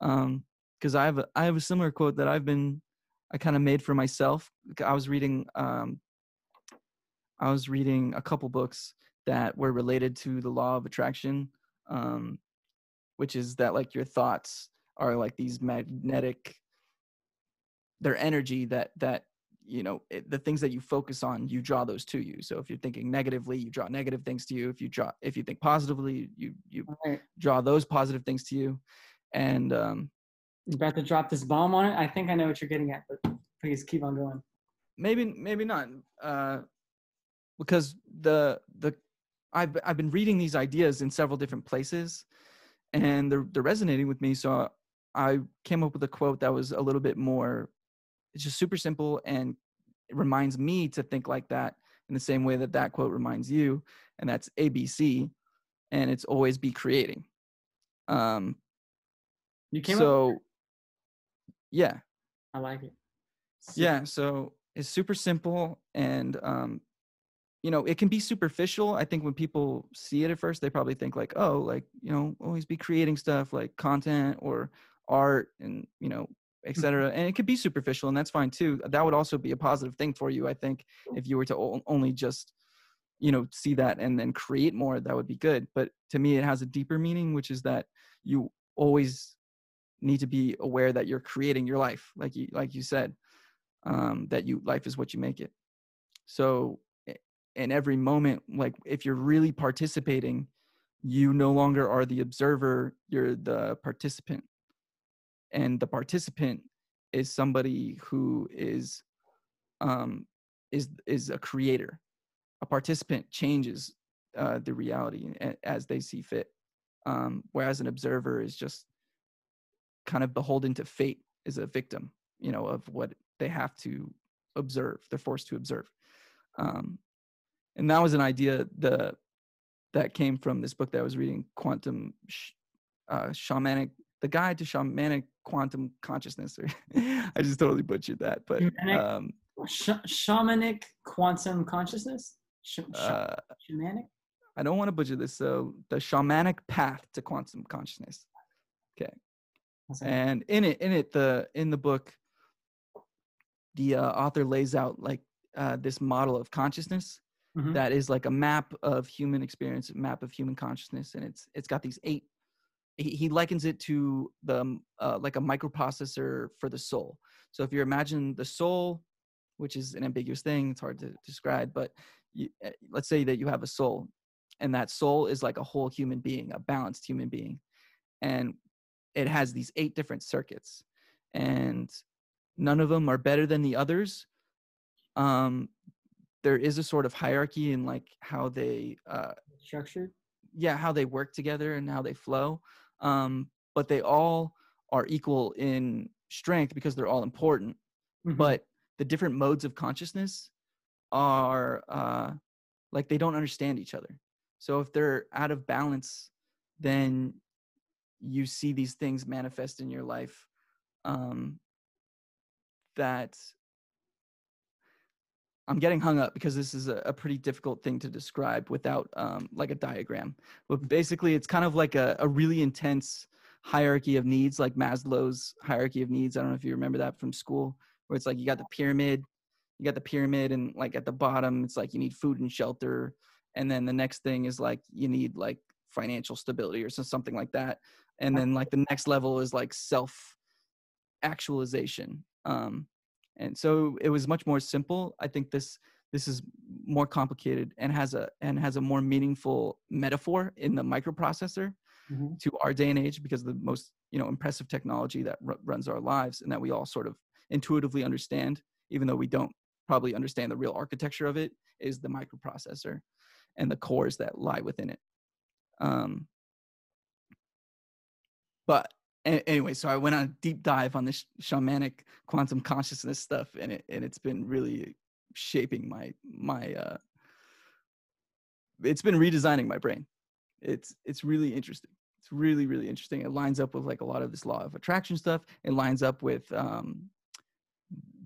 [SPEAKER 2] Um, because I have a, I have a similar quote that I've been I kind of made for myself. I was reading um, I was reading a couple books that were related to the law of attraction, um, which is that like your thoughts are like these magnetic. They're energy that that you know it, the things that you focus on, you draw those to you. So if you're thinking negatively, you draw negative things to you. If you draw, if you think positively, you you
[SPEAKER 1] Right.
[SPEAKER 2] draw those positive things to you. And um,
[SPEAKER 1] You about to drop this bomb on it? I think I know what you're getting at, but please keep on going.
[SPEAKER 2] maybe maybe not uh because the the I've I've been reading these ideas in several different places and they're they're resonating with me so I came up with a quote that was a little bit more it's just super simple and it reminds me to think like that in the same way that that quote reminds you and that's ABC and it's always be creating um
[SPEAKER 1] You came up.
[SPEAKER 2] so yeah
[SPEAKER 1] I like it. Super-
[SPEAKER 2] yeah so it's super simple and um you know it can be superficial i think when people see it at first they probably think like oh like you know always be creating stuff like content or art and you know etc and it could be superficial and that's fine too that would also be a positive thing for you i think if you were to only just you know see that and then create more that would be good but to me it has a deeper meaning which is that you always need to be aware that you're creating your life like you like you said um, that you life is what you make it. So in every moment, like if you're really participating, you no longer are the observer, you're the participant. And the participant is somebody who is um, is is a creator. A participant changes uh, the reality as they see fit, um, whereas an observer is just kind of beholden to fate, is a victim, you know, of what they have to observe they're forced to observe um, and that was an idea the that came from this book that i was reading quantum sh- uh, shamanic the guide to shamanic quantum consciousness i just totally butchered that but
[SPEAKER 1] Shamanic?
[SPEAKER 2] um,
[SPEAKER 1] Sh- shamanic quantum consciousness. Sh-
[SPEAKER 2] uh,
[SPEAKER 1] shamanic.
[SPEAKER 2] I don't want to butcher this. So the shamanic path to quantum consciousness. Okay. And in it, in it, the in the book, the uh, author lays out like uh, this model of consciousness
[SPEAKER 1] Mhm.
[SPEAKER 2] that is like a map of human experience, a map of human consciousness, and it's it's got these eight. He, he likens it to the um, uh, like a microprocessor for the soul. So if you imagine the soul, which is an ambiguous thing, it's hard to describe, but you, uh, let's say that you have a soul, and that soul is like a whole human being, a balanced human being, and it has these eight different circuits, and none of them are better than the others. Um, there is a sort of hierarchy in like how they uh,
[SPEAKER 1] Structured.
[SPEAKER 2] yeah how they work together and how they flow um but they all are equal in strength because they're all important
[SPEAKER 1] Mhm.
[SPEAKER 2] but the different modes of consciousness are uh like they don't understand each other so if they're out of balance then you see these things manifest in your life um that I'm getting hung up because this is a, a pretty difficult thing to describe without um, like a diagram. But basically, it's kind of like a, a really intense hierarchy of needs, like Maslow's hierarchy of needs. I don't know if you remember that from school, where it's like you got the pyramid, you got the pyramid, and like at the bottom, it's like you need food and shelter, and then the next thing is like you need like financial stability or something like that, and then like the next level is like self actualization. Um, and so it was much more simple i think this this is more complicated and has a and has a more meaningful metaphor in the microprocessor
[SPEAKER 1] Mhm.
[SPEAKER 2] to our day and age because the most you know impressive technology that r- runs our lives and that we all sort of intuitively understand even though we don't probably understand the real architecture of it is the microprocessor and the cores that lie within it um but anyway, so I went on a deep dive on this shamanic quantum consciousness stuff, and it and it's been really shaping my my. uh It's been redesigning my brain. It's it's really interesting. It's really really interesting. It lines up with like a lot of this law of attraction stuff. It lines up with um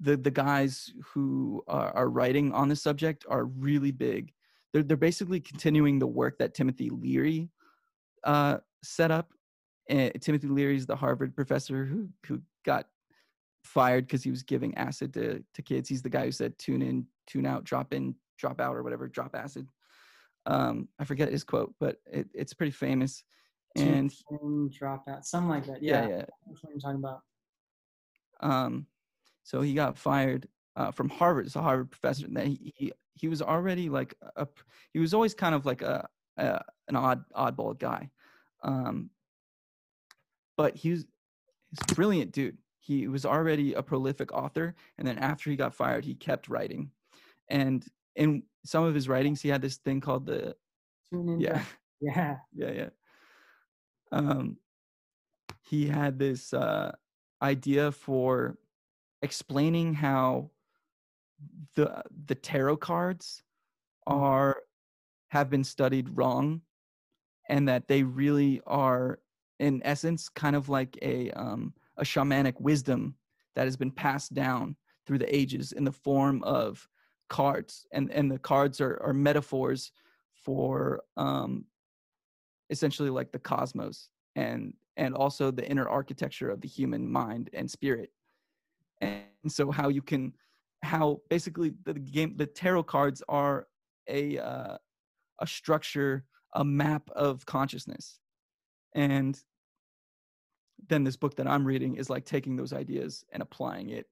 [SPEAKER 2] the the guys who are, are writing on this subject are really big. They're they're basically continuing the work that Timothy Leary uh, set up and Timothy Leary is the Harvard professor who who got fired because he was giving acid to to kids. He's the guy who said tune in, tune out, drop in, drop out, or whatever, drop acid. Um, I forget his quote, but it, it's pretty famous. And
[SPEAKER 1] in, drop out, something like that.
[SPEAKER 2] yeah,
[SPEAKER 1] Yeah,
[SPEAKER 2] yeah.
[SPEAKER 1] That's what I'm talking about.
[SPEAKER 2] Um, so he got fired uh, from Harvard. It's a Harvard professor. And he, he he was already like a he was always kind of like a, a an odd oddball guy. Um, but he was he's a brilliant dude. He was already a prolific author, and then after he got fired, he kept writing. And in some of his writings, he had this thing called the
[SPEAKER 1] Tune in.
[SPEAKER 2] yeah
[SPEAKER 1] Yeah.
[SPEAKER 2] yeah yeah um he had this uh idea for explaining how the the tarot cards are have been studied wrong and that they really are in essence kind of like a um a shamanic wisdom that has been passed down through the ages in the form of cards and and the cards are are metaphors for um essentially like the cosmos and and also the inner architecture of the human mind and spirit. And so how you can how basically the game the tarot cards are a uh, a structure a map of consciousness and then this book that i'm reading is like taking those ideas and applying it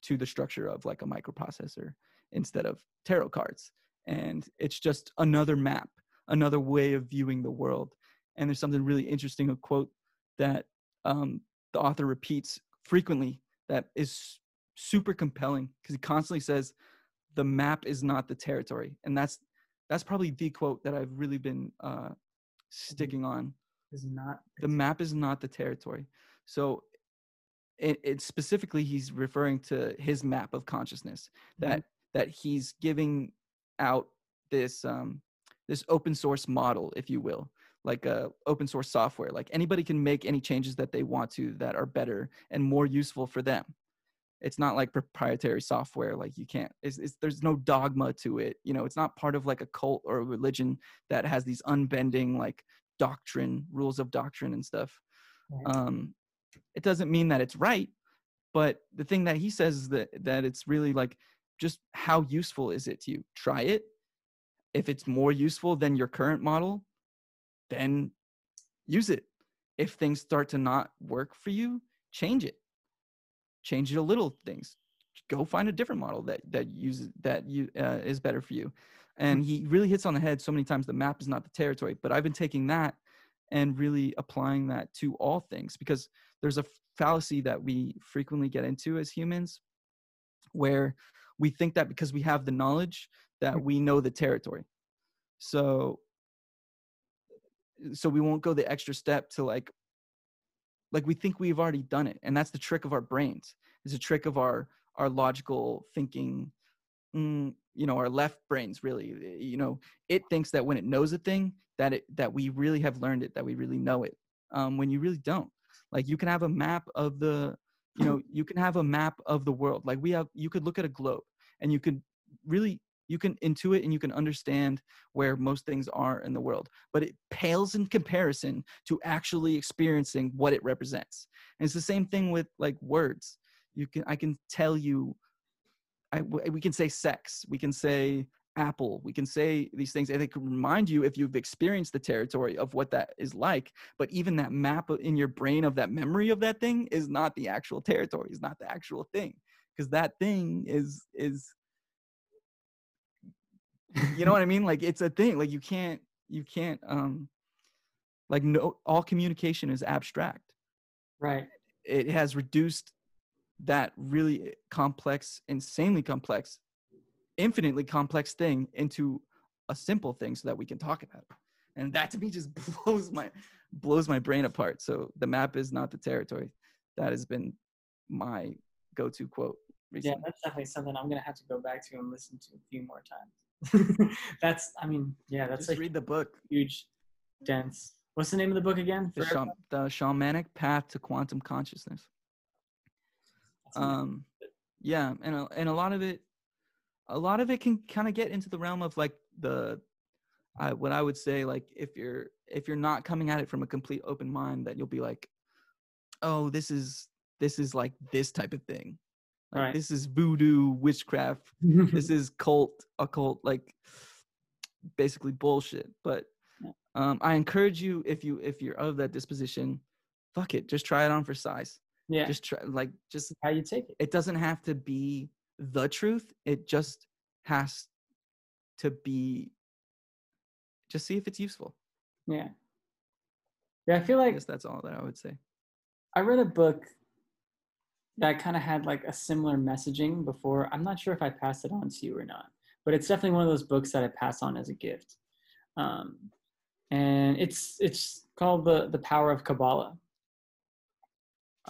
[SPEAKER 2] to the structure of like a microprocessor instead of tarot cards and it's just another map another way of viewing the world and there's something really interesting a quote that um, the author repeats frequently that is super compelling because he constantly says the map is not the territory and that's that's probably the quote that i've really been uh, sticking on
[SPEAKER 1] Is not.
[SPEAKER 2] the map is not the territory. So it, it specifically he's referring to his map of consciousness that that he's giving out this um this open source model if you will like a open source software. Like anybody can make any changes that they want to that are better and more useful for them. It's not like proprietary software like you can't it's, it's, there's no dogma to it you know it's not part of like a cult or a religion that has these unbending like doctrine rules of doctrine and stuff
[SPEAKER 1] Right.
[SPEAKER 2] um it doesn't mean that it's right but the thing that he says is that that it's really like just how useful is it to you? Try it. If it's more useful than your current model then use it. If things start to not work for you change it. Change your little things. Go find a different model that that uses that you uh, is better for you and mm-hmm. he really hits on the head so many times the map is not the territory but i've been taking that and really applying that to all things because there's a fallacy that we frequently get into as humans where we think that because we have the knowledge that mm-hmm. we know the territory. So so we won't go the extra step to like like we think we've already done it and that's the trick of our brains. It's a trick of our our logical thinking mm, you know our left brains really eh, you know it thinks that when it knows a thing that it that we really have learned it that we really know it um, when you really don't. Like you can have a map of the you know you can have a map of the world. Like we have you could look at a globe and you could really you can intuit and you can understand where most things are in the world but it pales in comparison to actually experiencing what it represents. And it's the same thing with like words. You can i can tell you I, we can say sex we can say apple we can say these things and it can remind you if you've experienced the territory of what that is like but even that map in your brain of that memory of that thing is not the actual territory is not the actual thing because that thing is is you know what i mean like it's a thing like you can't you can't um like no all communication is abstract
[SPEAKER 1] right.
[SPEAKER 2] it has reduced that really complex insanely complex infinitely complex thing into a simple thing so that we can talk about it and that to me just blows my blows my brain apart so the map is not the territory that has been my go-to quote
[SPEAKER 1] Yeah, that's definitely something I'm gonna have to go back to and listen to a few more times. that's, I mean, yeah, that's
[SPEAKER 2] just
[SPEAKER 1] a
[SPEAKER 2] read the book
[SPEAKER 1] huge, dense. What's the name of the book again?
[SPEAKER 2] the, sham- the shamanic path to quantum consciousness. Um yeah and a, and a lot of it a lot of it can kind of get into the realm of like the I, what i would say like if you're if you're not coming at it from a complete open mind that you'll be like oh this is this is like this type of thing. Like
[SPEAKER 1] Right.
[SPEAKER 2] this is voodoo witchcraft this is cult occult like basically bullshit. But um i encourage you if you if you're of that disposition fuck it just try it on for size
[SPEAKER 1] yeah,
[SPEAKER 2] just try like just
[SPEAKER 1] how you take it.
[SPEAKER 2] it doesn't have to be the truth it just has to be just see if it's useful
[SPEAKER 1] Yeah. Yeah, I feel
[SPEAKER 2] i
[SPEAKER 1] like
[SPEAKER 2] guess that's all that i would say
[SPEAKER 1] I read a book that kind of had like a similar messaging before. I'm not sure if I passed it on to you or not, but it's definitely one of those books that I pass on as a gift. Um, and it's it's called the the Power of Kabbalah.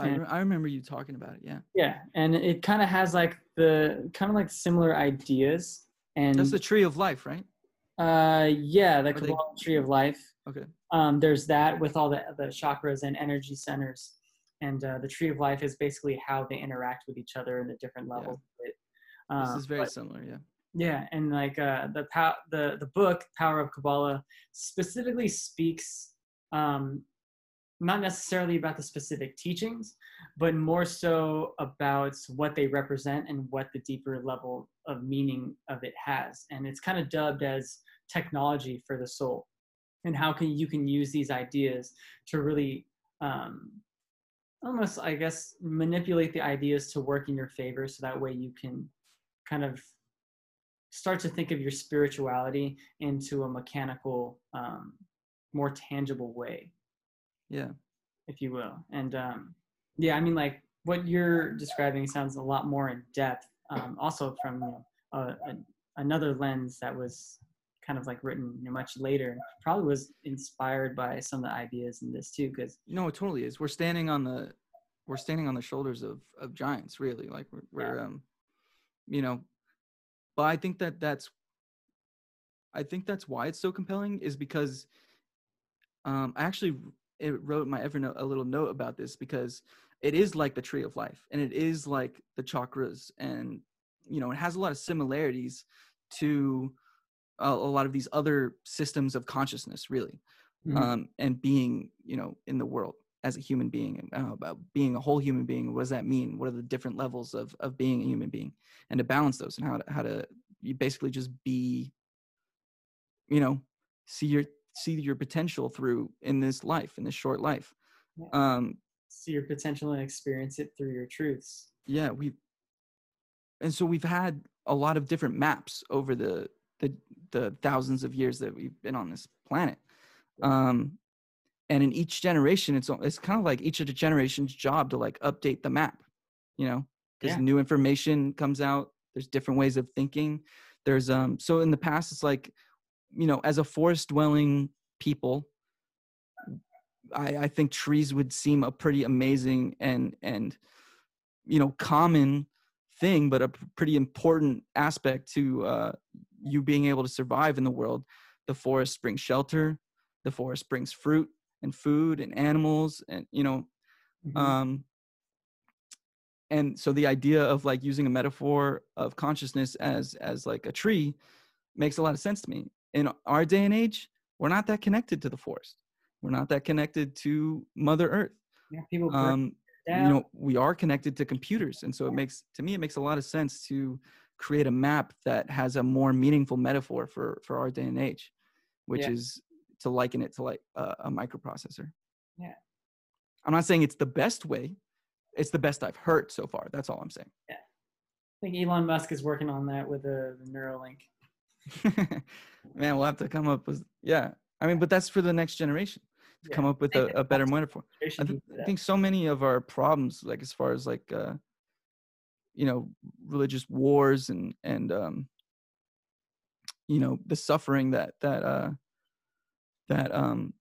[SPEAKER 2] I, re- I remember you talking about it yeah
[SPEAKER 1] Yeah, and it kind of has like the kind of like similar ideas. And
[SPEAKER 2] that's the tree of life right
[SPEAKER 1] uh, yeah, the
[SPEAKER 2] Are they-
[SPEAKER 1] Tree of Life.
[SPEAKER 2] okay
[SPEAKER 1] um, there's that with all the, the chakras and energy centers and uh, the tree of life is basically how they interact with each other in the different
[SPEAKER 2] Yeah.
[SPEAKER 1] levels of it.
[SPEAKER 2] this
[SPEAKER 1] Um,
[SPEAKER 2] is very
[SPEAKER 1] but-
[SPEAKER 2] similar yeah
[SPEAKER 1] yeah and like uh, the pow- the the book power of kabbalah specifically speaks um, not necessarily about the specific teachings but more so about what they represent and what the deeper level of meaning of it has. And it's kind of dubbed as technology for the soul and how can you can use these ideas to really um, almost i guess manipulate the ideas to work in your favor so that way you can kind of start to think of your spirituality into a mechanical um, more tangible way
[SPEAKER 2] yeah.
[SPEAKER 1] If you will. And um, yeah i mean like what you're describing sounds a lot more in depth um, also from you know, a, a, another lens that was kind of like written you know, much later. Probably was inspired by some of the ideas in this too because
[SPEAKER 2] no it totally is. We're standing on the we're standing on the shoulders of of giants really. Like we're, we're um you know but i think that that's i think that's why it's so compelling is because um i actually it wrote my evernote a little note about this because it is like the tree of life and it is like the chakras and you know it has a lot of similarities to a, a lot of these other systems of consciousness really
[SPEAKER 1] Mhm.
[SPEAKER 2] um, and being you know in the world as a human being and uh, about being a whole human being what does that mean what are the different levels of of being a human being and to balance those and how to how to you basically just be you know see your see your potential through in this life in this short life
[SPEAKER 1] Yeah.
[SPEAKER 2] um
[SPEAKER 1] See your potential and experience it through your truths.
[SPEAKER 2] yeah we and so we've had a lot of different maps over the the the thousands of years that we've been on this planet um and in each generation it's it's kind of like each of the generations job to like update the map you know because
[SPEAKER 1] Yeah.
[SPEAKER 2] new information comes out there's different ways of thinking there's um so in the past it's like you know as a forest dwelling people i i think trees would seem a pretty amazing and and you know common thing but a pretty important aspect to uh you being able to survive in the world the forest brings shelter the forest brings fruit and food and animals and you know
[SPEAKER 1] Mhm.
[SPEAKER 2] um and so the idea of like using a metaphor of consciousness as as like a tree makes a lot of sense to me in our day and age we're not that connected to the forest we're not that connected to mother earth
[SPEAKER 1] yeah, people
[SPEAKER 2] um
[SPEAKER 1] down.
[SPEAKER 2] you know we are connected to computers and so it makes to me it makes a lot of sense to create a map that has a more meaningful metaphor for for our day and age which
[SPEAKER 1] Yeah.
[SPEAKER 2] is to liken it to like a, a microprocessor
[SPEAKER 1] Yeah.
[SPEAKER 2] i'm not saying it's the best way it's the best i've heard so far that's all i'm saying Yeah.
[SPEAKER 1] I think Elon Musk is working on that with the, the Neuralink.
[SPEAKER 2] man we'll have to come up with yeah. I mean but that's for the next generation to
[SPEAKER 1] Yeah.
[SPEAKER 2] come up with a, a better metaphor I, th- I think so many of our problems, like as far as like uh, you know, religious wars and and um, you know, the suffering that that uh, that um,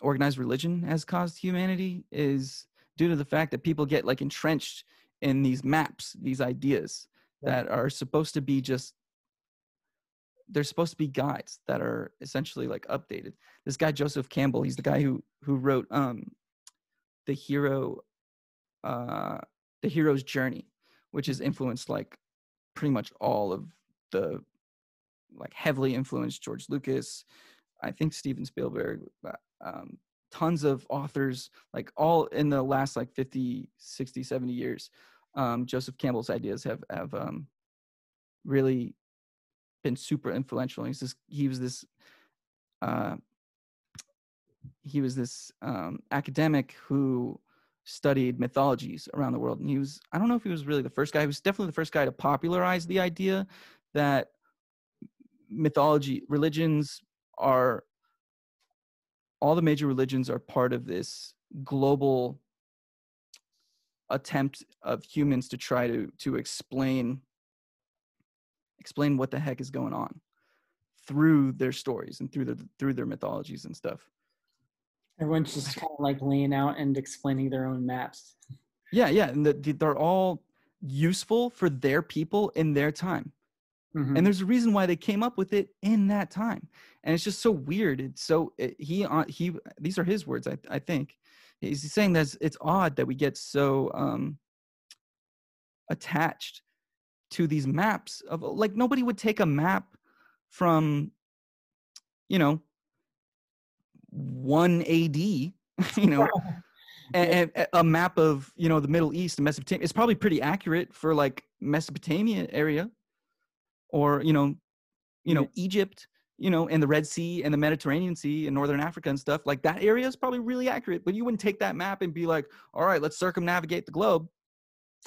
[SPEAKER 2] organized religion has caused humanity is due to the fact that people get like entrenched in these maps, these ideas that are supposed to be just they're supposed to be guides that are essentially like updated. This guy Joseph Campbell, he's the guy who who wrote um the hero uh the hero's journey, which has influenced like pretty much all of the like heavily influenced George Lucas, I think Steven Spielberg, uh, um tons of authors like all in the last like 50 60 70 years um joseph campbell's ideas have have um really been super influential. He's this he was this uh he was this um academic who studied mythologies around the world and he was I don't know if he was really the first guy, he was definitely the first guy to popularize the idea that mythology religions are all the major religions are part of this global attempt of humans to try to to explain explain what the heck is going on through their stories and through their through their mythologies and stuff.
[SPEAKER 1] Everyone's just kind of like laying out and explaining their own maps.
[SPEAKER 2] Yeah, yeah, and the, the- they're all useful for their people in their time.
[SPEAKER 1] Mhm.
[SPEAKER 2] And there's a reason why they came up with it in that time. And it's just so weird. It's so it, he on he these are his words I I think. He's saying that it's odd that we get so um attached to these maps of like nobody would take a map from you know 1 AD, you know, and, and a map of you know the Middle East and Mesopotamia. It's probably pretty accurate for like Mesopotamia area, or you know, you know Egypt, you know, and the Red Sea and the Mediterranean Sea and Northern Africa and stuff. Like that area is probably really accurate. But you wouldn't take that map and be like, all right, let's circumnavigate the globe.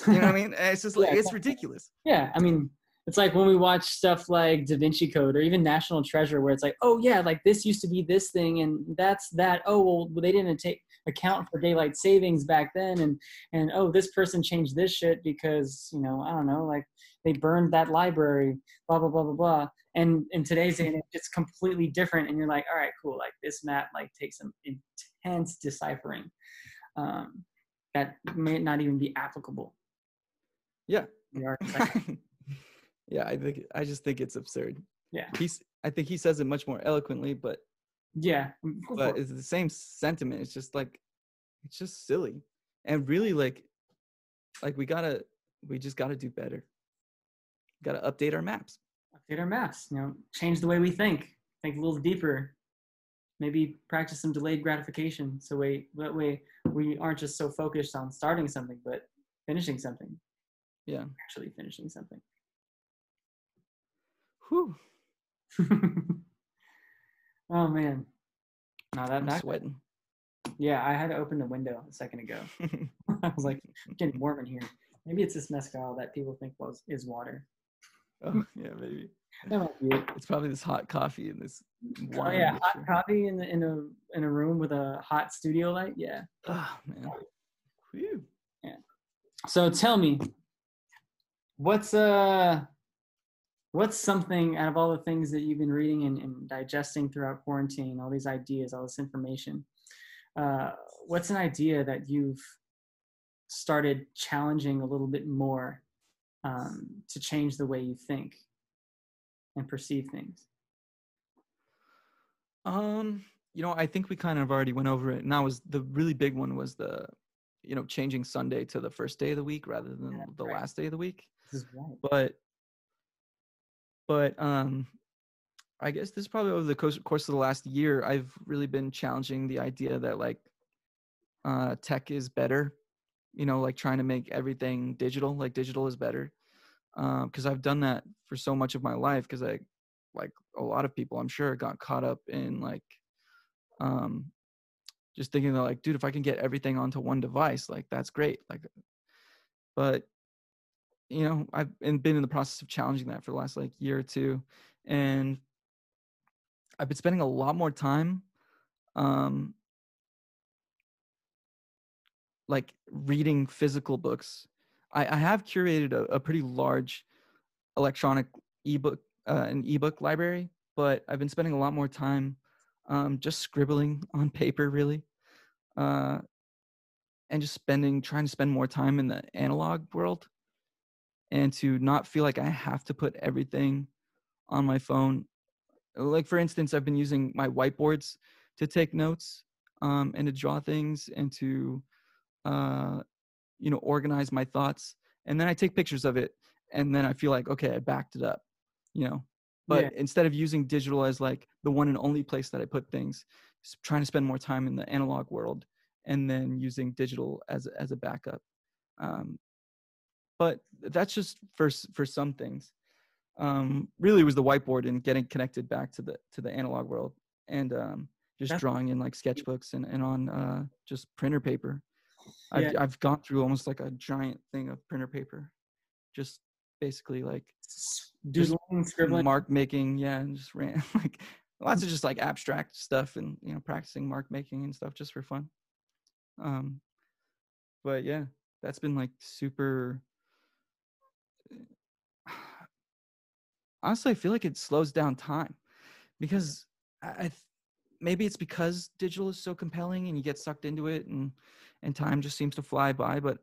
[SPEAKER 2] You know what I mean? It's just like
[SPEAKER 1] Yeah,
[SPEAKER 2] it's ridiculous.
[SPEAKER 1] Yeah, I mean, it's like when we watch stuff like Da Vinci Code or even National Treasure, where it's like, oh yeah, like this used to be this thing, and that's that. Oh well, they didn't take account for daylight savings back then, and and oh, this person changed this shit because you know I don't know, like they burned that library, blah blah blah blah blah. And in today's day, it's completely different, and you're like, all right, cool, like this map like takes some intense deciphering. Um, that may not even be applicable.
[SPEAKER 2] Yeah. Yeah, I think I just think it's absurd.
[SPEAKER 1] Yeah.
[SPEAKER 2] He's I think he says it much more eloquently, but
[SPEAKER 1] Yeah,
[SPEAKER 2] but it's the same sentiment. It's just like it's just silly. And really like like we gotta we just gotta do better gotta update our maps
[SPEAKER 1] update our maps you know change the way we think think a little deeper maybe practice some delayed gratification so we that way we aren't just so focused on starting something but finishing something
[SPEAKER 2] yeah.
[SPEAKER 1] Actually finishing something.
[SPEAKER 2] Whew.
[SPEAKER 1] oh man. No that,
[SPEAKER 2] i'm sweating.
[SPEAKER 1] Yeah i had to open the window a second ago. I was like getting warm in here. Maybe it's this mezcal that people think was is water.
[SPEAKER 2] Oh yeah maybe.
[SPEAKER 1] That might be it.
[SPEAKER 2] It's probably this hot coffee and this
[SPEAKER 1] Oh yeah, hot coffee in the, in a in a room with a hot studio light. Yeah.
[SPEAKER 2] oh man. Whew. Yeah.
[SPEAKER 1] So tell me, what's uh, what's something out of all the things that you've been reading and, and digesting throughout quarantine, all these ideas, all this information, uh, what's an idea that you've started challenging a little bit more um, to change the way you think and perceive things?
[SPEAKER 2] Um, you know, I think we kind of already went over it. And that was the really big one was the, you know, changing Sunday to the first day of the week rather than
[SPEAKER 1] Yeah,
[SPEAKER 2] the
[SPEAKER 1] right.
[SPEAKER 2] last day of the week.
[SPEAKER 1] Right.
[SPEAKER 2] But, but um, I guess this is probably over the course, course of the last year. I've really been challenging the idea that like, uh, tech is better. You know, like trying to make everything digital. Like digital is better. Um, because I've done that for so much of my life. Because I, like a lot of people, I'm sure, got caught up in like um just thinking that like dude if i can get everything onto one device like that's great like but you know i've been in the process of challenging that for the last like year or two and i've been spending a lot more time um like reading physical books. I, I have curated a, a pretty large electronic ebook uh, an ebook library but i've been spending a lot more time um, just scribbling on paper really uh, and just spending trying to spend more time in the analog world and to not feel like i have to put everything on my phone like for instance i've been using my whiteboards to take notes um, and to draw things and to uh, you know organize my thoughts and then i take pictures of it and then i feel like okay i backed it up you know but
[SPEAKER 1] Yeah.
[SPEAKER 2] instead of using digital as like the one and only place that i put things trying to spend more time in the analog world and then using digital as a- as a backup um, but that's just for for some things um, really it was the whiteboard and getting connected back to the to the analog world and um, just
[SPEAKER 1] That's-
[SPEAKER 2] drawing in like sketchbooks and, and on uh, just printer paper I've,
[SPEAKER 1] Yeah.
[SPEAKER 2] I've gone through almost like a giant thing of printer paper just basically like
[SPEAKER 1] Doodling, scribbling.
[SPEAKER 2] mark making yeah and just ran like lots of just like abstract stuff and you know practicing mark making and stuff just for fun um but yeah that's been like super honestly i feel like it slows down time because i maybe it's because digital is so compelling and you get sucked into it and and time just seems to fly by but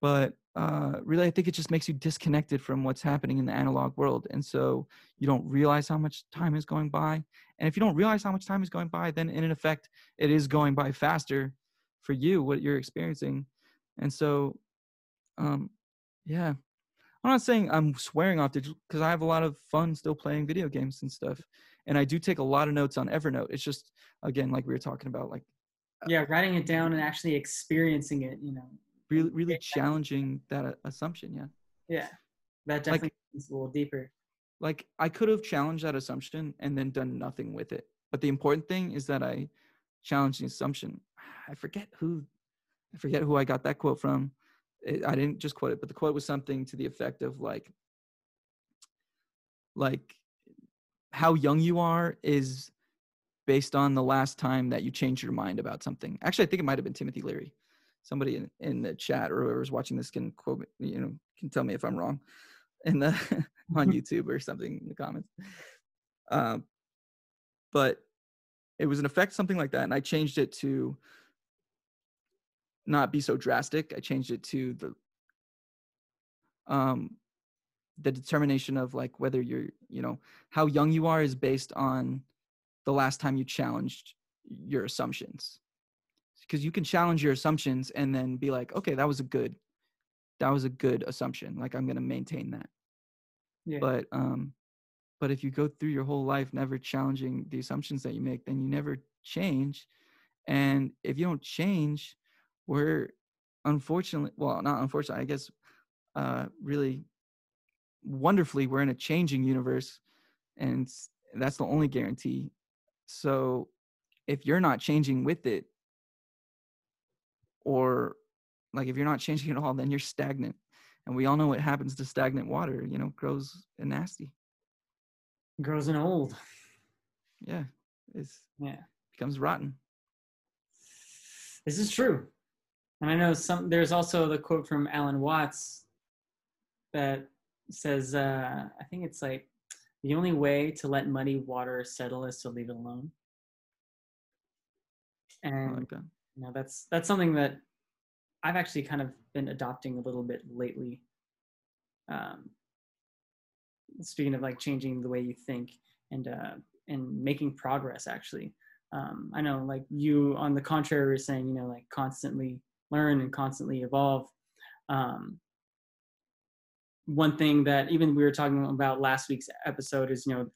[SPEAKER 2] but uh, really i think it just makes you disconnected from what's happening in the analog world. And so you don't realize how much time is going by. And if you don't realize how much time is going by then in effect it is going by faster for you what you're experiencing. And so um yeah i'm not saying i'm swearing off digital because i have a lot of fun still playing video games and stuff and i do take a lot of notes on evernote it's just again like we were talking about like
[SPEAKER 1] yeah, writing it down and actually experiencing it. You know.
[SPEAKER 2] really really challenging that uh, assumption yeah
[SPEAKER 1] Yeah, that definitely is a little deeper.
[SPEAKER 2] like I could have challenged that assumption and then done nothing with it. But the important thing is that I challenged the assumption. I forget who, I forget who I got that quote from. I didn't just quote it, but the quote was something to the effect of like, like how young you are is based on the last time that you changed your mind about something. Actually, I think it might have been Timothy Leary. Somebody in, in the chat or whoever's watching this can quote me, you know, can tell me if I'm wrong in the on YouTube or something in the comments. Um, but it was an effect something like that, and I changed it to not be so drastic. I changed it to the um the determination of like whether you're you know how young you are is based on the last time you challenged your assumptions because you can challenge your assumptions and then be like okay that was a good that was a good assumption. Like I'm gonna maintain that.
[SPEAKER 1] Yeah.
[SPEAKER 2] But um, but if you go through your whole life never challenging the assumptions that you make, then you never change. And if you don't change, we're unfortunately, well, not unfortunately, I guess, uh, really wonderfully, we're in a changing universe, and that's the only guarantee. So if you're not changing with it, or like if you're not changing at all, then you're stagnant. And we all know what happens to stagnant water, you know, grows nasty.
[SPEAKER 1] Grows and old.
[SPEAKER 2] Yeah. It's
[SPEAKER 1] Yeah.
[SPEAKER 2] becomes rotten.
[SPEAKER 1] This is true. And I know some there's also the quote from Alan Watts that says uh I think it's like the only way to let muddy water settle is to leave it alone. And
[SPEAKER 2] like that.
[SPEAKER 1] you know that's that's something that I've actually kind of been adopting a little bit lately. Um speaking of like changing the way you think and uh and making progress actually um, I know like you on the contrary were saying, you know, like constantly learn and constantly evolve. Um, one thing that even we were talking about last week's episode is, you know,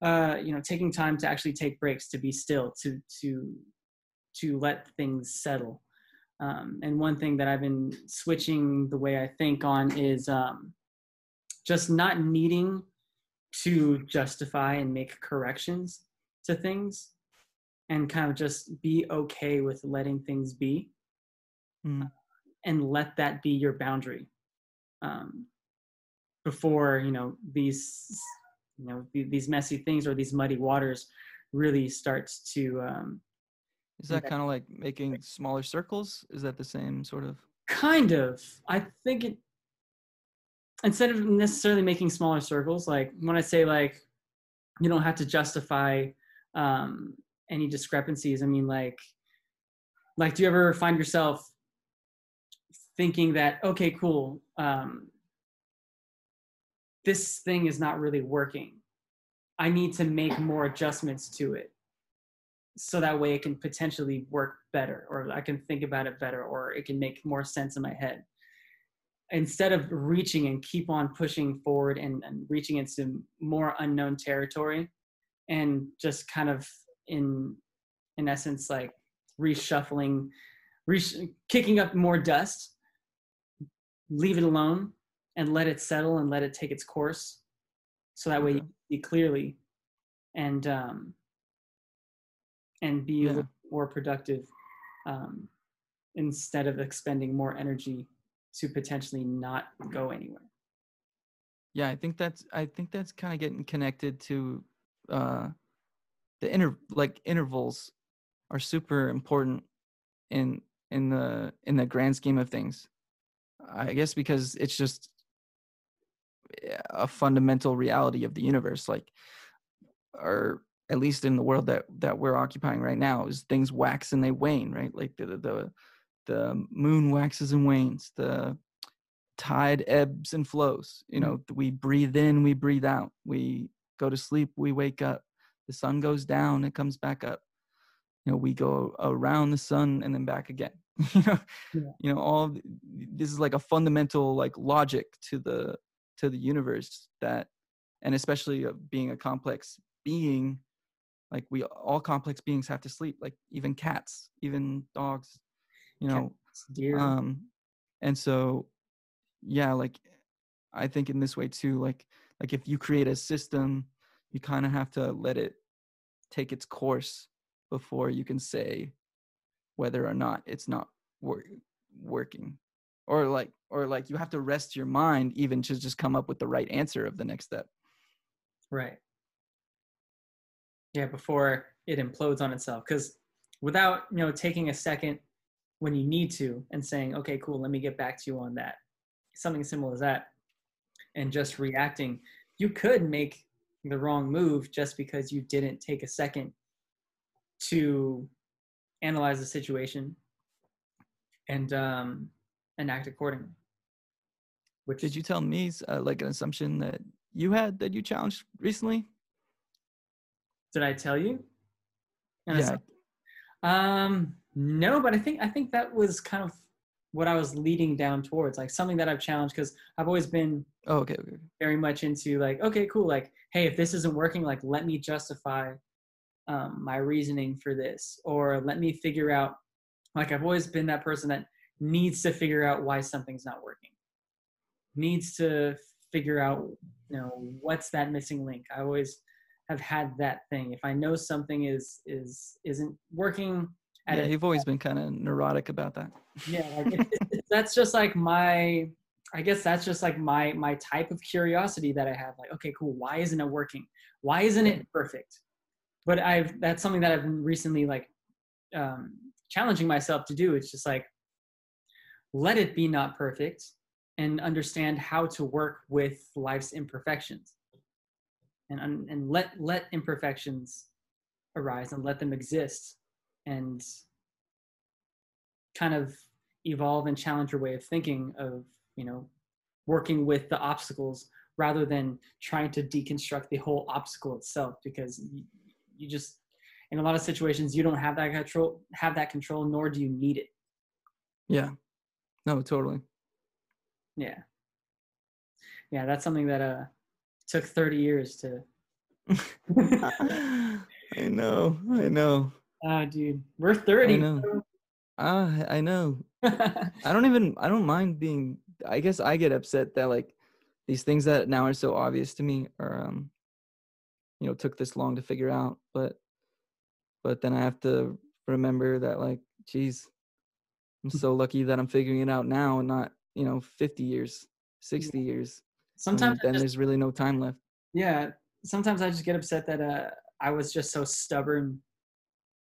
[SPEAKER 1] uh, you know, taking time to actually take breaks, to be still, to to to let things settle. Um, and one thing that I've been switching the way I think on is um, just not needing to justify and make corrections to things and kind of just be okay with letting things be
[SPEAKER 2] Mm.
[SPEAKER 1] and let that be your boundary um, before you know these you know th- these messy things or these muddy waters really starts to um,
[SPEAKER 2] Is that
[SPEAKER 1] Yeah.
[SPEAKER 2] kind of like making smaller circles? Is that the same sort of?
[SPEAKER 1] kind of i think it instead of necessarily making smaller circles like when i say like you don't have to justify um any discrepancies i mean like like do you ever find yourself thinking that okay cool um this thing is not really working. I need to make more adjustments to it so that way it can potentially work better or i can think about it better or it can make more sense in my head. Instead of reaching and keep on pushing forward and, and reaching into more unknown territory and just kind of in in essence like reshuffling resh- kicking up more dust leave it alone and let it settle and let it take its course so that way you see clearly and um and be
[SPEAKER 2] Yeah.
[SPEAKER 1] little more productive um, instead of expending more energy to potentially not go anywhere.
[SPEAKER 2] Yeah, I think that's I think that's kind of getting connected to uh the inter like intervals are super important in in the in the grand scheme of things. I guess because it's just eh, a fundamental reality of the universe like or at least in the world that that we're occupying right now is things wax and they wane, right? Like the the the moon waxes and wanes, the tide ebbs and flows. You know, we breathe in, we breathe out. We go to sleep, we wake up. The sun goes down, it comes back up. You know, we go around the sun and then back again. you know,
[SPEAKER 1] Yeah.
[SPEAKER 2] you know, all this is like a fundamental like logic to the to the universe that, and especially uh, being a complex being, like we all complex beings have to sleep. Like even cats, even dogs. You know,
[SPEAKER 1] Dear,
[SPEAKER 2] um and so yeah like i think in this way too like like if you create a system you kind of have to let it take its course before you can say whether or not it's not wor- working or like or like you have to rest your mind even to just come up with the right answer of the next step
[SPEAKER 1] right. Yeah, before it implodes on itself. Because without, you know, taking a second when you need to and saying, okay, cool, let me get back to you on that. Something as simple as that. And just reacting, you could make the wrong move just because you didn't take a second to analyze the situation and um and act accordingly. Which
[SPEAKER 2] did you tell me uh, like an assumption that you had that you challenged recently
[SPEAKER 1] did I tell you? And
[SPEAKER 2] yeah
[SPEAKER 1] Um, no, but I think I think that was kind of what I was leading down towards, like something that I've challenged because I've always been
[SPEAKER 2] Oh, okay, okay.
[SPEAKER 1] very much into like, okay, cool, like, hey, if this isn't working, like, let me justify um, my reasoning for this, or let me figure out. Like, I've always been that person that needs to figure out why something's not working, needs to figure out, you know, what's that missing link. I always have had that thing. If I know something is is isn't working, at
[SPEAKER 2] Yeah, you've always been kind of neurotic about that.
[SPEAKER 1] yeah like it, it- that's just like my i guess that's just like my my type of curiosity that i have like okay cool why isn't it working why isn't it perfect but i've that's something that i've been recently like um challenging myself to do. It's just like let it be not perfect and understand how to work with life's imperfections. And and let let imperfections arise and let them exist and kind of evolve and challenge your way of thinking of you know working with the obstacles rather than trying to deconstruct the whole obstacle itself because you just in a lot of situations you don't have that control have that control nor do you need it
[SPEAKER 2] Yeah. No, totally.
[SPEAKER 1] yeah yeah that's something that uh took 30 years to
[SPEAKER 2] I know. I know.
[SPEAKER 1] oh dude we're 30 i
[SPEAKER 2] know. Ah, I know. I don't even I don't mind being I guess I get upset that like these things that now are so obvious to me are um you know took this long to figure out but but then I have to remember that like geez I'm so lucky that I'm figuring it out now and not you know 50 years 60 years
[SPEAKER 1] sometimes
[SPEAKER 2] then
[SPEAKER 1] just-
[SPEAKER 2] there's really no time left.
[SPEAKER 1] Yeah sometimes i just get upset that uh i was just so stubborn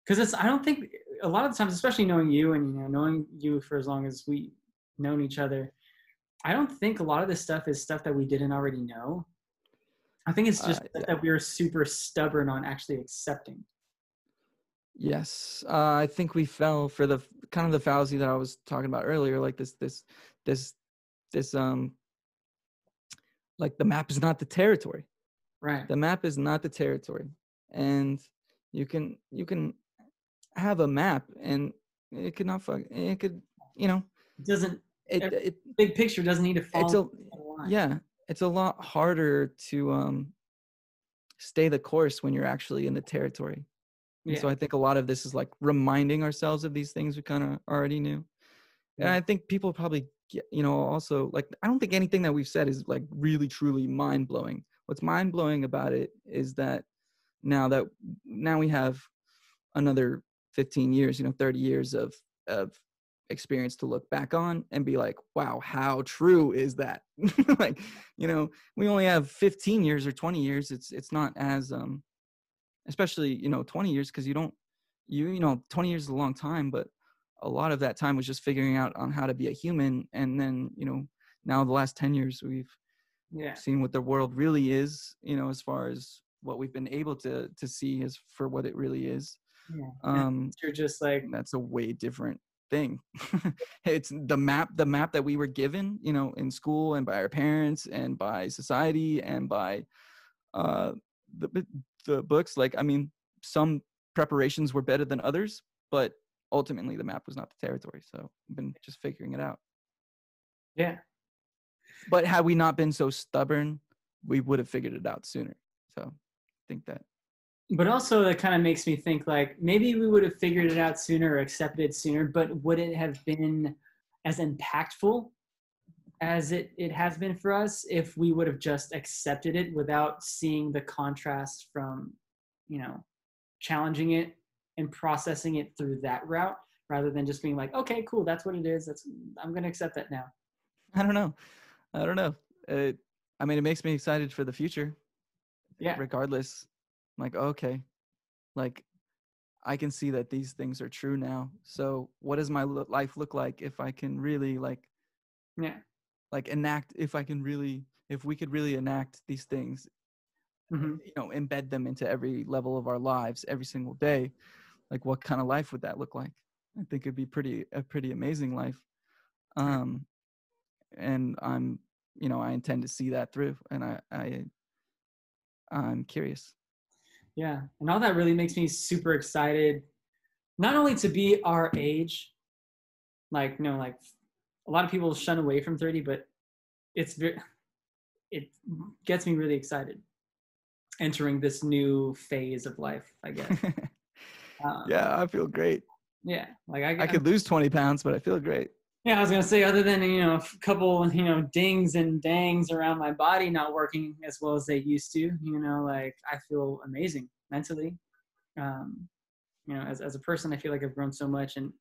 [SPEAKER 1] because it's i don't think a lot of the times especially knowing you and you know knowing you for as long as we known each other i don't think a lot of this stuff is stuff that we didn't already know i think it's just
[SPEAKER 2] Uh, yeah.
[SPEAKER 1] that we were super stubborn on actually accepting
[SPEAKER 2] Yes, uh, I think we fell for the kind of the fallacy that I was talking about earlier, like this, this, this, this, um, like the map is not the territory.
[SPEAKER 1] right
[SPEAKER 2] The map is not the territory, and you can you can have a map, and it could not fuck. It could, you know,
[SPEAKER 1] it doesn't
[SPEAKER 2] it, it
[SPEAKER 1] big picture doesn't need to fall
[SPEAKER 2] it's a
[SPEAKER 1] in a line.
[SPEAKER 2] yeah, it's a lot harder to um stay the course when you're actually in the territory. And
[SPEAKER 1] yeah
[SPEAKER 2] so I think a lot of this is like reminding ourselves of these things we kind of already knew. And I think people probably get, you know, also like, I don't think anything that we've said is like really, truly mind blowing. What's mind blowing about it is that now that now we have another 15 years, you know, 30 years of, of experience to look back on and be like, wow, how true is that? like, you know, we only have 15 years or 20 years. It's, it's not as, um, especially you know 20 years because you don't you you know 20 years is a long time but a lot of that time was just figuring out on how to be a human and then you know now the last 10 years we've
[SPEAKER 1] yeah
[SPEAKER 2] seen what the world really is you know as far as what we've been able to to see is for what it really is
[SPEAKER 1] yeah
[SPEAKER 2] um
[SPEAKER 1] you're just like
[SPEAKER 2] that's a way different thing. It's the map the map that we were given you know in school and by our parents and by society and by uh the the books like i mean some preparations were better than others but ultimately the map was not the territory so i've been just figuring it out.
[SPEAKER 1] Yeah.
[SPEAKER 2] But had we not been so stubborn we would have figured it out sooner so i think that
[SPEAKER 1] but also that kind of makes me think like maybe we would have figured it out sooner or accepted it sooner but would it have been as impactful as it, it has been for us if we would have just accepted it without seeing the contrast from you know challenging it and processing it through that route rather than just being like okay cool that's what it is that's i'm going to accept that now.
[SPEAKER 2] I don't know. I don't know. It, i mean it makes me excited for the future
[SPEAKER 1] yeah.
[SPEAKER 2] regardless I'm like okay like i can see that these things are true now so what does my life look like if i can really like
[SPEAKER 1] yeah.
[SPEAKER 2] like enact if i can really if we could really enact these things
[SPEAKER 1] hmm
[SPEAKER 2] you know embed them into every level of our lives every single day like what kind of life would that look like? I think it'd be pretty a pretty amazing life um and i'm you know i intend to see that through and i i i'm curious
[SPEAKER 1] Yeah, and all that really makes me super excited, not only to be our age, like you know, like a lot of people shun away from 30, but it's very, it gets me really excited entering this new phase of life, I guess. Um,
[SPEAKER 2] yeah, I feel great.
[SPEAKER 1] Yeah. Like I,
[SPEAKER 2] I could lose 20 pounds, but I feel great.
[SPEAKER 1] Yeah, I was gonna say, other than you know a couple you know dings and dangs around my body not working as well as they used to, you know, like I feel amazing mentally. Um, you know, as as a person, I feel like I've grown so much, and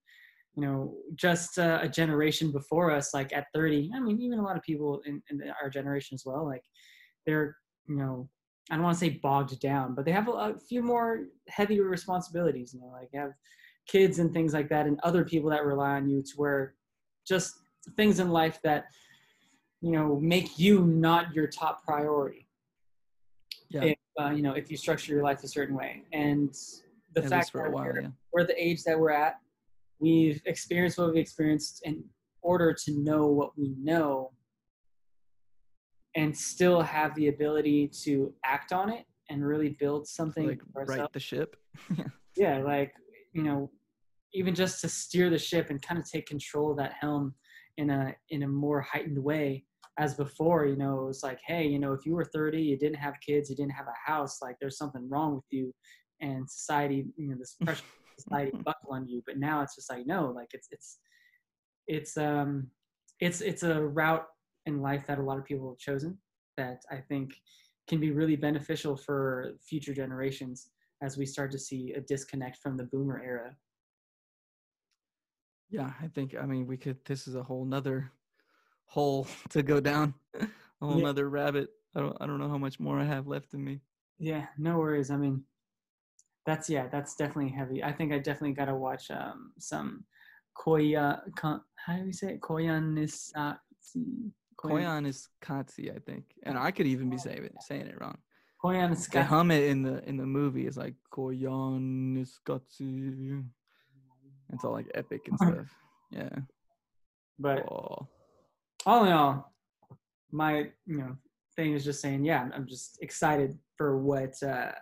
[SPEAKER 1] you know, just uh, a generation before us, like at 30, I mean, even a lot of people in, in our generation as well, like they're you know, I don't want to say bogged down, but they have a, a few more heavier responsibilities. You know, like have kids and things like that, and other people that rely on you to where just things in life that you know make you not your top priority
[SPEAKER 2] Yeah.
[SPEAKER 1] if uh, you know if you structure your life a certain way and the
[SPEAKER 2] At
[SPEAKER 1] fact that
[SPEAKER 2] while,
[SPEAKER 1] we're,
[SPEAKER 2] yeah.
[SPEAKER 1] we're the age that we're at we've experienced what we've experienced in order to know what we know and still have the ability to act on it and really build something
[SPEAKER 2] Like right the ship.
[SPEAKER 1] yeah like you know even just to steer the ship and kind of take control of that helm in a in a more heightened way. As before you know it was like hey you know if you were 30 you didn't have kids you didn't have a house like there's something wrong with you and society you know this pressure society buckle on you. But now it's just like no like it's it's it's um it's it's a route in life that a lot of people have chosen that i think can be really beneficial for future generations as we start to see a disconnect from the boomer era
[SPEAKER 2] Yeah, I think I mean we could this is a whole nother hole to go down. A whole
[SPEAKER 1] Yeah.
[SPEAKER 2] nother rabbit. I don't I don't know how much more I have left in me.
[SPEAKER 1] Yeah, no worries. I mean, that's yeah, that's definitely heavy. I think I definitely got to watch um some Koya. How do we say it? Koyanisatsu.
[SPEAKER 2] Koyan is Katsi, I think. And I could even be saying it saying it wrong. They
[SPEAKER 1] Koyanisatsu.
[SPEAKER 2] hum it in the in the movie. It's like Koyaanisqatsi. It's all like epic and stuff. Yeah.
[SPEAKER 1] But
[SPEAKER 2] Oh.
[SPEAKER 1] all in all, my you know thing is just saying, yeah, I'm- just excited for what uh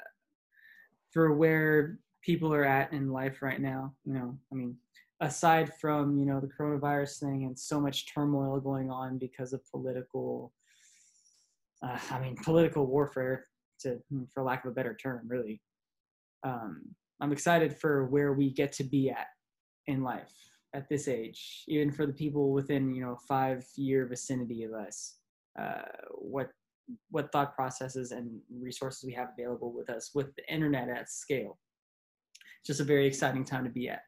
[SPEAKER 1] for where people are at in life right now. You know, I mean, aside from you know the coronavirus thing and so much turmoil going on because of political, uh, I mean, political warfare, to for lack of a better term, really. Um, I'm excited for where we get to be at in life at this age, even for the people within you know five year vicinity of us. Uh, what what thought processes and resources we have available with us with the internet at scale. It's Just a very exciting time to be at.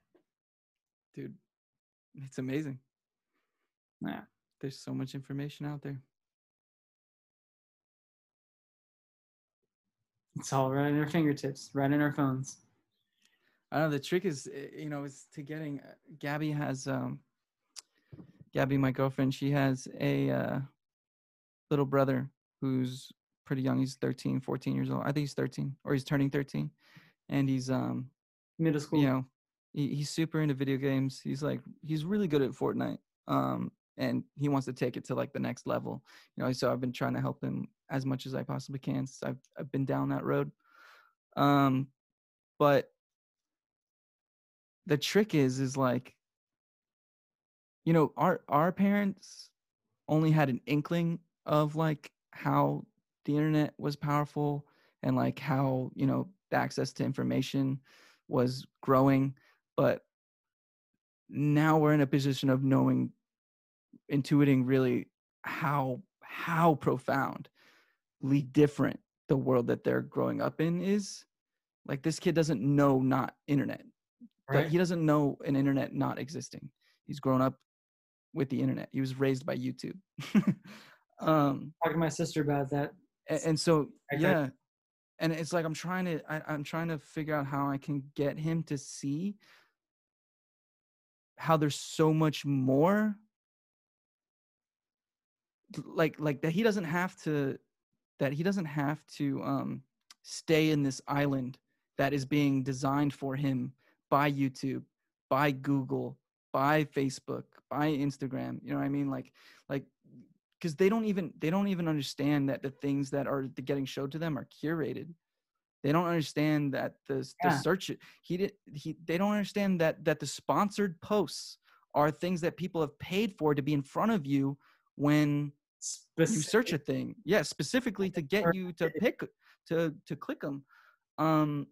[SPEAKER 2] Dude. It's amazing.
[SPEAKER 1] Yeah.
[SPEAKER 2] There's so much information out there.
[SPEAKER 1] It's all right in our fingertips, right in our phones.
[SPEAKER 2] I know the trick is, uh, you know, is to getting. uh, Gabby has, um, Gabby, my girlfriend, she has a uh, little brother who's pretty young. He's 13, 14 years old. I think he's 13 or he's turning 13. And he's, um,
[SPEAKER 1] Middle school.
[SPEAKER 2] you know, he, he's super into video games. He's like, he's really good at Fortnite. Um, and he wants to take it to like the next level. You know, so I've been trying to help him as much as I possibly can. Since I've I've been down that road. Um, but the trick is is like, you know, our our parents only had an inkling of like how the internet was powerful and like how you know the access to information was growing but now we're in a position of knowing intuiting really how how profoundly different the world that they're growing up in is. Like this kid doesn't know not internet
[SPEAKER 1] right?
[SPEAKER 2] he doesn't know an internet not existing. He's grown up with the internet. He was raised by youtube. Um
[SPEAKER 1] Talking to my sister about that.
[SPEAKER 2] and, and so yeah. And it's like i'm trying to I, i'm trying to figure out how i can get him to see how there's so much more like like that he doesn't have to that he doesn't have to um stay in this island that is being designed for him by youtube by google by facebook by instagram you know what i mean? Like like because they don't even they don't even understand that the things that are getting showed to them are curated. They don't understand that the,
[SPEAKER 1] Yeah.
[SPEAKER 2] search he did he they don't understand that that the sponsored posts are things that people have paid for to be in front of you when you search a thing. Yeah specifically to get you to pick to to click them um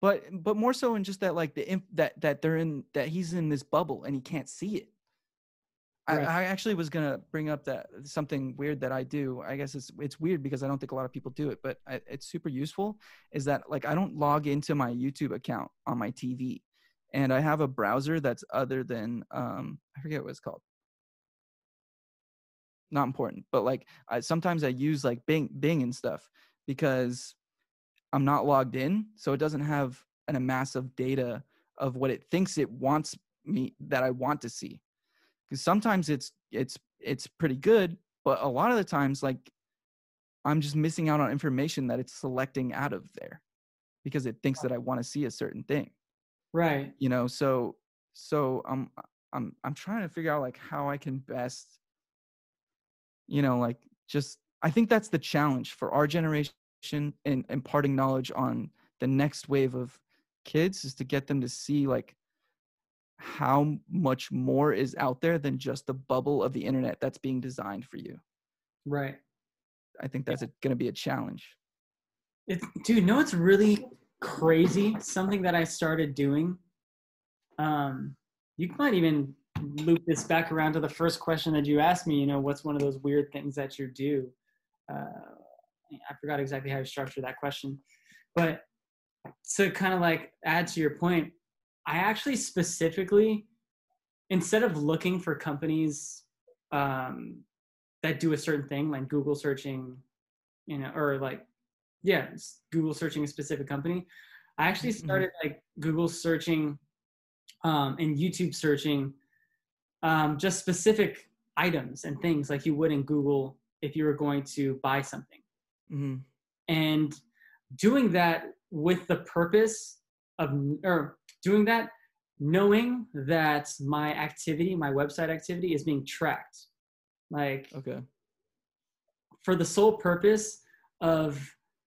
[SPEAKER 2] but but more so in just that like the imp, that that they're in that he's in this bubble and he can't see it
[SPEAKER 1] Right.
[SPEAKER 2] I, I actually was gonna bring up that something weird that I do. I guess it's it's weird because I don't think a lot of people do it, but I, it's super useful. Is that like I don't log into my YouTube account on my TV, and I have a browser that's other than um I forget what it's called. Not important, but like I sometimes I use like Bing Bing and stuff because I'm not logged in, so it doesn't have an a massive data of what it thinks it wants me that I want to see. Because sometimes it's it's it's pretty good but a lot of the times like i'm just missing out on information that it's selecting out of there because it thinks that i want to see a certain thing.
[SPEAKER 1] Right.
[SPEAKER 2] You know so so i'm i'm i'm trying to figure out like how i can best you know like just i think that's the challenge for our generation in imparting knowledge on the next wave of kids is to get them to see like how much more is out there than just the bubble of the internet that's being designed for you.
[SPEAKER 1] right
[SPEAKER 2] I think that's going to be a challenge.
[SPEAKER 1] It's, dude, know it's really crazy? Something that I started doing. Um, you might even loop this back around to the first question that you asked me. You know, what's one of those weird things that you do? Uh, I forgot exactly how you structured that question, but to kind of like add to your point, I actually specifically, instead of looking for companies um, that do a certain thing, like Google searching, you know, or like, yeah, Google searching a specific company, I actually
[SPEAKER 2] Mhm.
[SPEAKER 1] started like Google searching um, and YouTube searching um, just specific items and things like you would in Google if you were going to buy something
[SPEAKER 2] hmm
[SPEAKER 1] and doing that with the purpose of or doing that knowing that my activity my website activity is being tracked. Like
[SPEAKER 2] Okay.
[SPEAKER 1] for the sole purpose of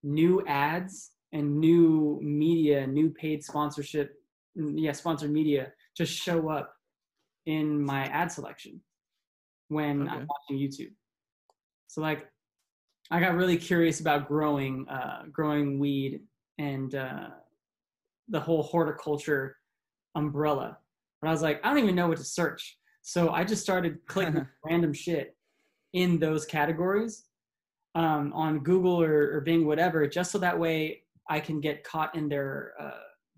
[SPEAKER 1] new ads and new media new paid sponsorship mm, yeah sponsored media to show up in my ad selection when i'm watching youtube. So like i got really curious about growing uh, growing weed and uh, the whole horticulture umbrella but i was like i don't even know what to search so i just started clicking random shit in those categories um, on Google or, or Bing, whatever, just so that way I can get caught in their uh,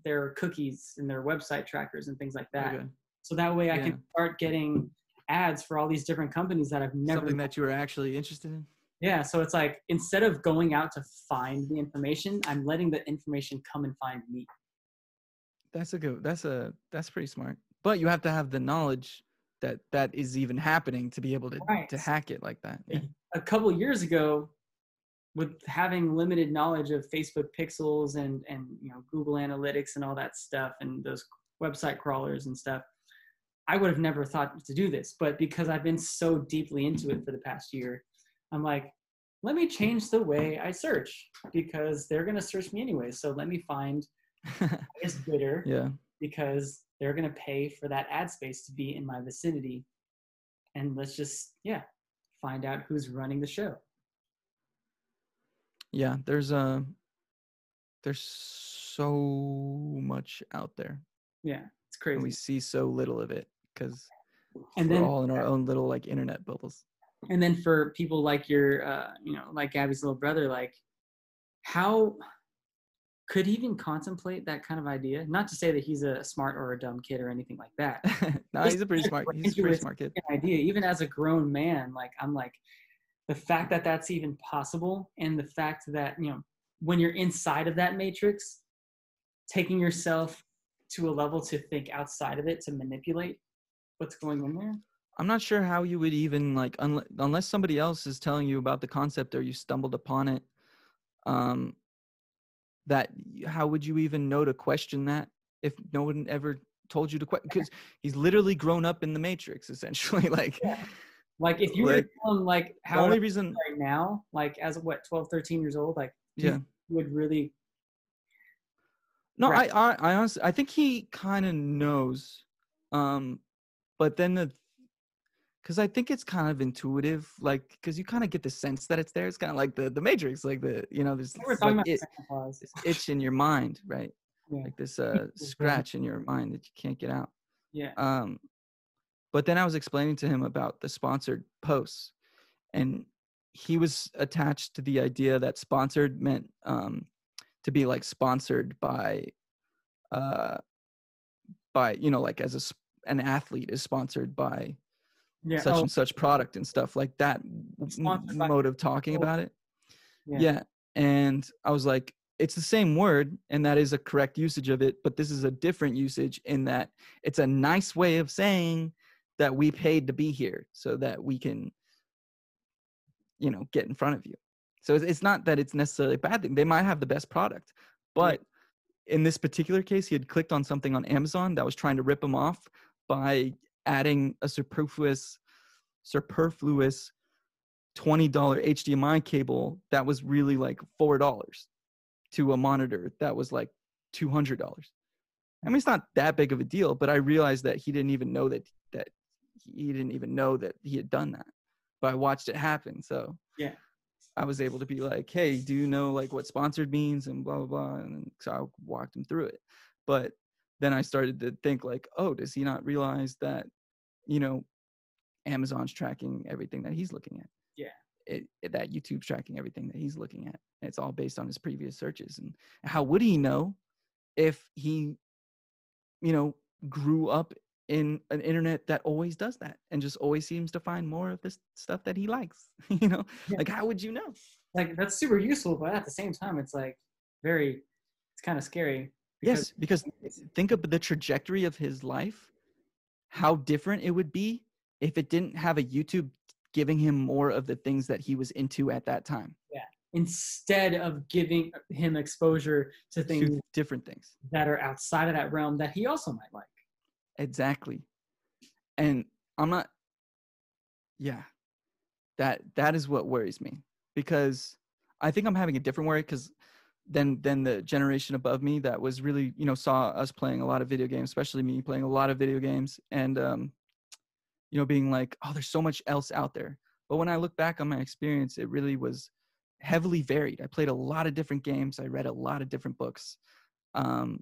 [SPEAKER 1] their cookies and their website trackers and things like that.
[SPEAKER 2] Okay.
[SPEAKER 1] So that way I
[SPEAKER 2] Yeah.
[SPEAKER 1] can start getting ads for all these different companies that I've never.
[SPEAKER 2] Something that you were actually interested in.
[SPEAKER 1] Yeah. So it's like instead of going out to find the information, I'm letting the information come and find me.
[SPEAKER 2] That's a good. That's a that's pretty smart. But you have to have the knowledge that that is even happening to be able to
[SPEAKER 1] Right.
[SPEAKER 2] to hack it like that. Yeah.
[SPEAKER 1] a couple years ago with having limited knowledge of facebook pixels and and you know google analytics and all that stuff and those website crawlers and stuff i would have never thought to do this but because i've been so deeply into it for the past year i'm like let me change the way i search because they're going to search me anyway so let me find this bidder
[SPEAKER 2] yeah.
[SPEAKER 1] because they're going to pay for that ad space to be in my vicinity and let's just yeah find out who's running the show
[SPEAKER 2] Yeah. There's uh there's so much out there.
[SPEAKER 1] yeah it's
[SPEAKER 2] And we see so little of it because
[SPEAKER 1] and
[SPEAKER 2] we're
[SPEAKER 1] then
[SPEAKER 2] all in our own little like internet bubbles.
[SPEAKER 1] And then for people like your uh you know like gabby's little brother like how could he even contemplate that kind of idea not to say that he's a smart or a dumb kid or anything like that
[SPEAKER 2] no, he's a pretty smart. He's a pretty smart kid.
[SPEAKER 1] idea even as a grown man like i'm like the fact that that's even possible and the fact that you know when you're inside of that matrix taking yourself to a level to think outside of it to manipulate what's going on there
[SPEAKER 2] I'm not sure how you would even like unless, unless somebody else is telling you about the concept or you stumbled upon it. Um, that how would you even know to question that if no one ever told you to question? Because he's literally grown up in the matrix, essentially. like
[SPEAKER 1] like if you were
[SPEAKER 2] Like,
[SPEAKER 1] him like
[SPEAKER 2] the
[SPEAKER 1] how
[SPEAKER 2] only reason,
[SPEAKER 1] right now like as what 12 13 years old like
[SPEAKER 2] yeah.
[SPEAKER 1] you would really
[SPEAKER 2] No,
[SPEAKER 1] Right.
[SPEAKER 2] I, I, I honestly, I think he kind of knows, um, but then the because I think it's kind of intuitive, like because you kind of get the sense that it's there. It's kind of like the the Matrix, like the you know, there's this, like, it, this itch in your mind, right?
[SPEAKER 1] Yeah.
[SPEAKER 2] Like this uh scratch in your mind that you can't get out.
[SPEAKER 1] Yeah.
[SPEAKER 2] Um, but then I was explaining to him about the sponsored posts, and he was attached to the idea that sponsored meant um, to be like sponsored by, uh, by you know like as a an athlete is sponsored by
[SPEAKER 1] Yeah.
[SPEAKER 2] such
[SPEAKER 1] oh,
[SPEAKER 2] and such product and stuff like that
[SPEAKER 1] Sponsored
[SPEAKER 2] mode of talking about it.
[SPEAKER 1] yeah.
[SPEAKER 2] Yeah. And I was like, it's the same word, and that is a correct usage of it, but this is a different usage in that it's a nice way of saying that we paid to be here so that we can, you know, get in front of you. So it's, it's not that it's necessarily a bad thing. They might have the best product, but in this particular case, he had clicked on something on Amazon that was trying to rip him off by adding a superfluous, superfluous $20 HDMI cable that was really like $4 to a monitor that was like $200. I mean, it's not that big of a deal, but I realized that he didn't even know that that he didn't even know that he had done that. But I watched it happen, so
[SPEAKER 1] Yeah.
[SPEAKER 2] I was able to be like, "Hey, do you know like what sponsored means?" and blah blah blah, and so I walked him through it. But then I started to think like, "Oh, does he not realize that, you know, Amazon's tracking everything that he's looking at?"
[SPEAKER 1] Yeah.
[SPEAKER 2] It, it- that YouTube's tracking everything that he's looking at. And it's all based on his previous searches. And how would he know if he, you know, grew up in an internet that always does that and just always seems to find more of this stuff that he likes? you know,
[SPEAKER 1] Yeah.
[SPEAKER 2] like how would you know?
[SPEAKER 1] Like that's super useful, but at the same time, it's like very, it's kind of scary.
[SPEAKER 2] Yes, because think of the trajectory of his life, how different it would be if it didn't have a YouTube giving him more of the things that he was into at that time. Yeah.
[SPEAKER 1] Instead of giving him exposure to
[SPEAKER 2] to
[SPEAKER 1] things
[SPEAKER 2] different things.
[SPEAKER 1] that are outside of that realm that he also might like.
[SPEAKER 2] Exactly. And I'm not yeah. That that is what worries me because I think I'm having a different worry cuz than than the generation above me that was really, you know, saw us playing a lot of video games, especially me playing a lot of video games and um you know being like, "Oh, there's so much else out there." But when I look back on my experience, it really was heavily varied. I played a lot of different games, I read a lot of different books. Um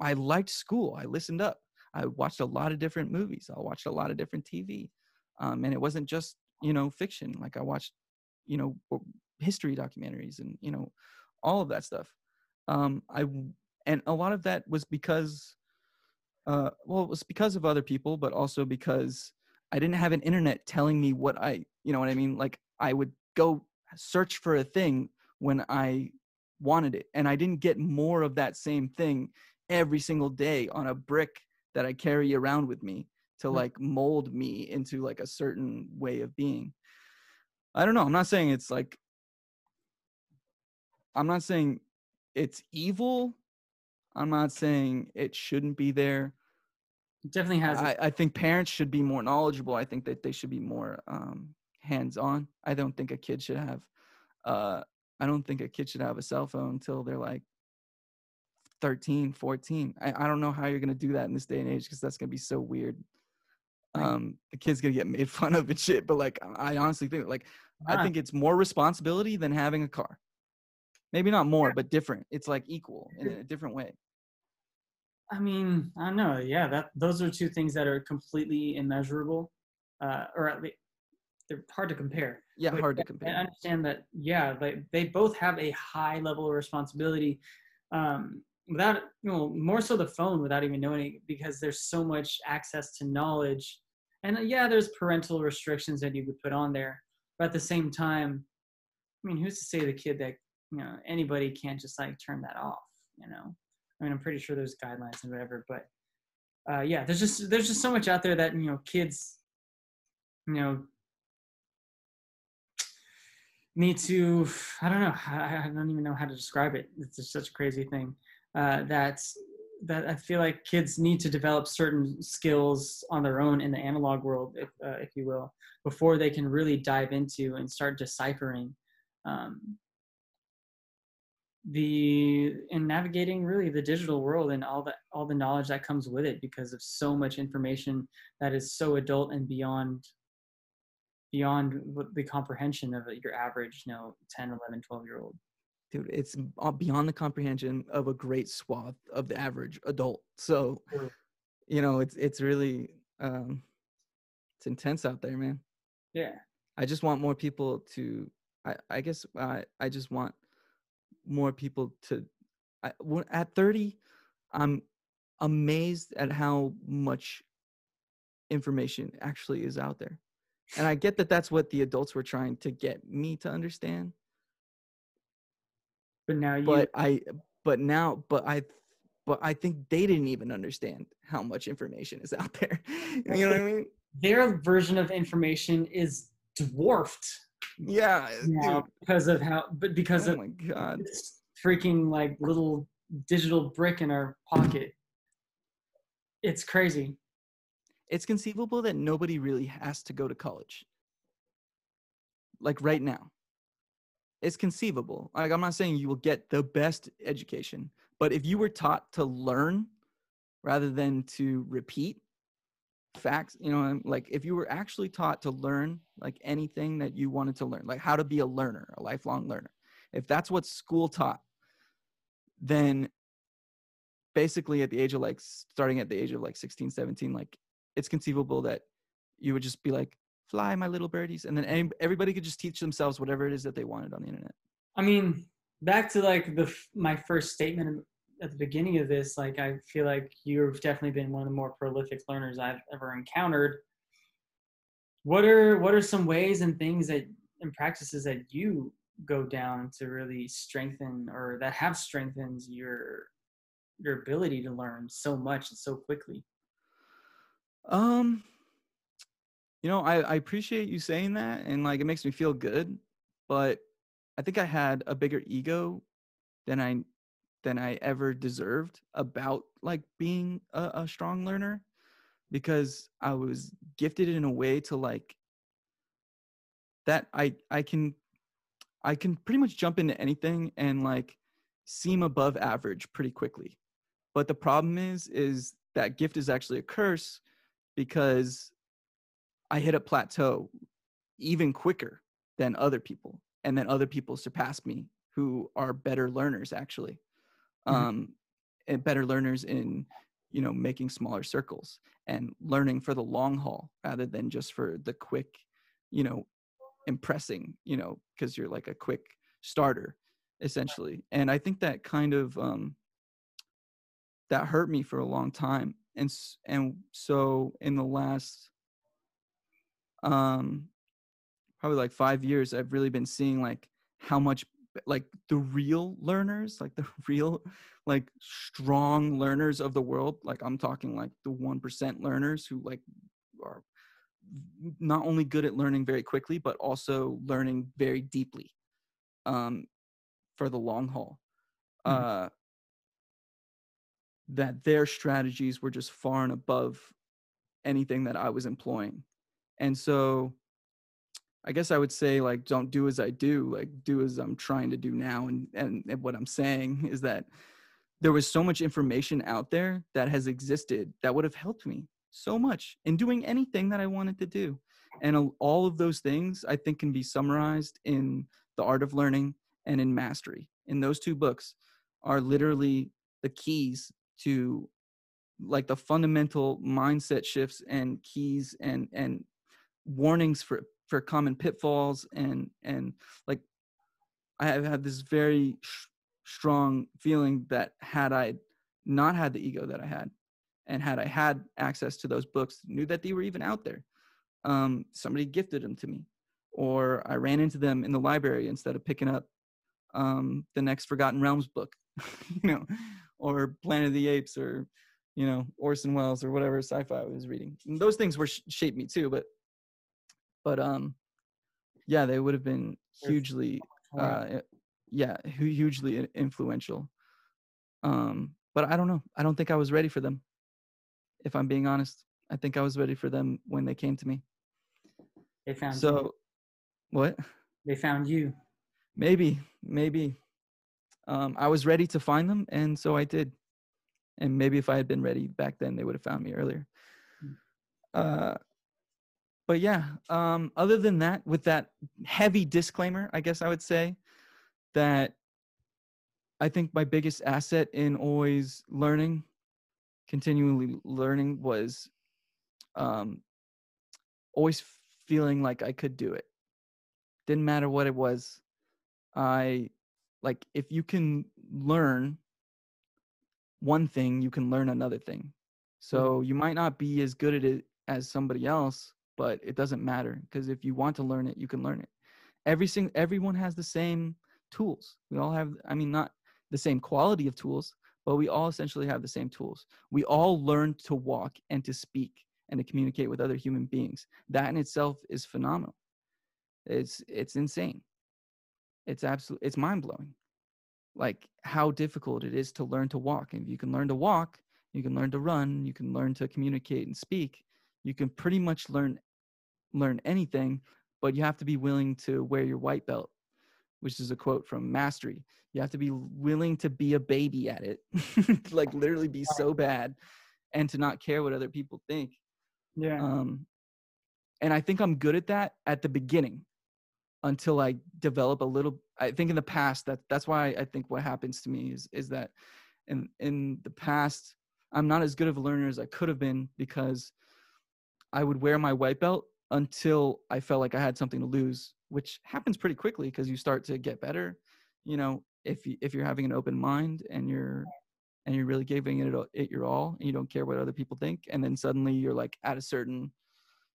[SPEAKER 2] I liked school. I listened up. I watched a lot of different movies. I watched a lot of different TV, um, and it wasn't just you know fiction. Like I watched, you know, history documentaries and you know all of that stuff. Um, I and a lot of that was because, uh, well, it was because of other people, but also because I didn't have an internet telling me what I, you know what I mean. Like I would go search for a thing when I wanted it, and I didn't get more of that same thing every single day on a brick that I carry around with me to
[SPEAKER 1] Hmm.
[SPEAKER 2] like mold me into like a certain way of being. I don't know. I'm not saying it's like I'm not saying it's evil. I'm not saying it shouldn't be there.
[SPEAKER 1] It definitely has.
[SPEAKER 2] I, I think parents should be more knowledgeable. I think that they should be more um, hands on. I don't think a kid should have uh, I don't think a kid should have a cell phone until they're like 13, 14. I, I don't know how you're gonna do that in this day and age because that's gonna be so weird. Um, the kid's gonna get made fun of and shit. But like, I honestly think like I think it's more responsibility than having a car. Maybe not more, but different. It's like equal in a different way.
[SPEAKER 1] I mean, I don't know. Yeah, that those are two things that are completely immeasurable, uh, or at least they're hard to compare.
[SPEAKER 2] Yeah,
[SPEAKER 1] But
[SPEAKER 2] hard to
[SPEAKER 1] I
[SPEAKER 2] compare.
[SPEAKER 1] understand that. Yeah, they they both have a high level of responsibility. Um, without you know, more so the phone without even knowing it, because there's so much access to knowledge, and uh, yeah, there's parental restrictions that you could put on there, but at the same time, I mean, who's to say the kid that you know anybody can't just like turn that off? You know, I mean, I'm pretty sure there's guidelines and whatever, but uh, yeah, there's just there's just so much out there that you know kids, you know, need to. I don't know. I, I don't even know how to describe it. It's just such a crazy thing. Uh, that's that I feel like kids need to develop certain skills on their own in the analog world, if uh, if you will, before they can really dive into and start deciphering. Um, the in navigating really the digital world and all the all the knowledge that comes with it because of so much information that is so adult and beyond beyond what the comprehension of your average you know 10 11 12 year old.
[SPEAKER 2] Dude it's uh, beyond the comprehension of a great swath of the average adult. So you know it's it's really um it's intense out there man.
[SPEAKER 1] Yeah.
[SPEAKER 2] I just want more people to i i guess i i just want more people to I, at 30 i'm amazed at how much information actually is out there. And i get that that's what the adults were trying to get me to understand.
[SPEAKER 1] But now you
[SPEAKER 2] but i but now but i but i think they didn't even understand how much information is out there. You know what i mean?
[SPEAKER 1] Their version of information is dwarfed
[SPEAKER 2] yeah
[SPEAKER 1] uh,
[SPEAKER 2] now
[SPEAKER 1] because of how but because
[SPEAKER 2] oh
[SPEAKER 1] of
[SPEAKER 2] my god.
[SPEAKER 1] this freaking like little digital brick in our pocket. It's crazy.
[SPEAKER 2] It's conceivable that nobody really has to go to college. Like right now. It's conceivable. Like i'm not saying you will get the best education but if you were taught to learn rather than to repeat facts you know like if you were actually taught to learn like anything that you wanted to learn like how to be a learner a lifelong learner if that's what school taught then basically at the age of like starting at the age of like 16 17 like it's conceivable that you would just be like fly my little birdies and then any, everybody could just teach themselves whatever it is that they wanted on the internet.
[SPEAKER 1] I mean, back to like the my first statement at the beginning of this, like I feel like you've definitely been one of the more prolific learners I've ever encountered. What are what are some ways and things that and practices that you go down to really strengthen or that have strengthened your your ability to learn so much and so quickly?
[SPEAKER 2] um you know I, I appreciate you saying that and like it makes me feel good but i think i had a bigger ego than i than i ever deserved about like being a, a strong learner because i was gifted in a way to like that i i can i can pretty much jump into anything and like seem above average pretty quickly. But the problem is is that gift is actually a curse because I hit a plateau even quicker than other people, and then other people surpass me who are better learners actually,
[SPEAKER 1] Mhm.
[SPEAKER 2] um, and better learners in you know making smaller circles and learning for the long haul rather than just for the quick, you know, impressing, you know, because you're like a quick starter essentially. And I think that kind of um, that hurt me for a long time and and so in the last um probably like 5 years I've really been seeing like how much like the real learners like the real like strong learners of the world like I'm talking like the 1% learners who like are not only good at learning very quickly but also learning very deeply um for the long haul
[SPEAKER 1] Mhm.
[SPEAKER 2] uh that their strategies were just far and above anything that I was employing. And so I guess I would say like don't do as I do, like do as I'm trying to do now and and, and what I'm saying is that there was so much information out there that has existed that would have helped me so much in doing anything that I wanted to do. And all of those things I think can be summarized in The Art of Learning and in Mastery. In those two books are literally the keys to like the fundamental mindset shifts and keys and and warnings for for common pitfalls and and like i have had this very sh- strong feeling that had i not had the ego that i had and had i had access to those books knew that they were even out there um somebody gifted them to me or i ran into them in the library instead of picking up um the next forgotten realms book you know or planet of the apes or you know orson welles or whatever sci-fi i was reading. And those things were sh- shaped me too but but um yeah they would have been hugely uh yeah hugely influential um but i don't know i don't think i was ready for them if i'm being honest i think i was ready for them when they came to me
[SPEAKER 1] they found you.
[SPEAKER 2] so what
[SPEAKER 1] They found you.
[SPEAKER 2] maybe maybe um, I was ready to find them, and so I did. And maybe if I had been ready back then, they would have found me earlier. Uh, but yeah, um, other than that, with that heavy disclaimer, I guess I would say that I think my biggest asset in always learning, continually learning, was um, always feeling like I could do it. Didn't matter what it was. I like if you can learn one thing, you can learn another thing. So you might not be as good at it as somebody else, but it doesn't matter because if you want to learn it, you can learn it. Every single everyone has the same tools. We all have I mean not the same quality of tools, but we all essentially have the same tools. We all learn to walk and to speak and to communicate with other human beings. That in itself is phenomenal. It's it's insane. It's absolutely it's mind blowing. Like how difficult it is to learn to walk. And if you can learn to walk, you can learn to run, you can learn to communicate and speak. You can pretty much learn learn anything, but you have to be willing to wear your white belt, which is a quote from Mastery. You have to be willing to be a baby at it, like literally be so bad, and to not care what other people think.
[SPEAKER 1] Yeah.
[SPEAKER 2] Um, and I think I'm good at that at the beginning until I develop a little. I think in the past that that's why I think what happens to me is is that in in the past I'm not as good of a learner as I could have been because I would wear my white belt until I felt like I had something to lose, which happens pretty quickly because you start to get better. You know, if you, if you're having an open mind and you're and you're really giving it, it your all and you don't care what other people think and then suddenly you're like at a certain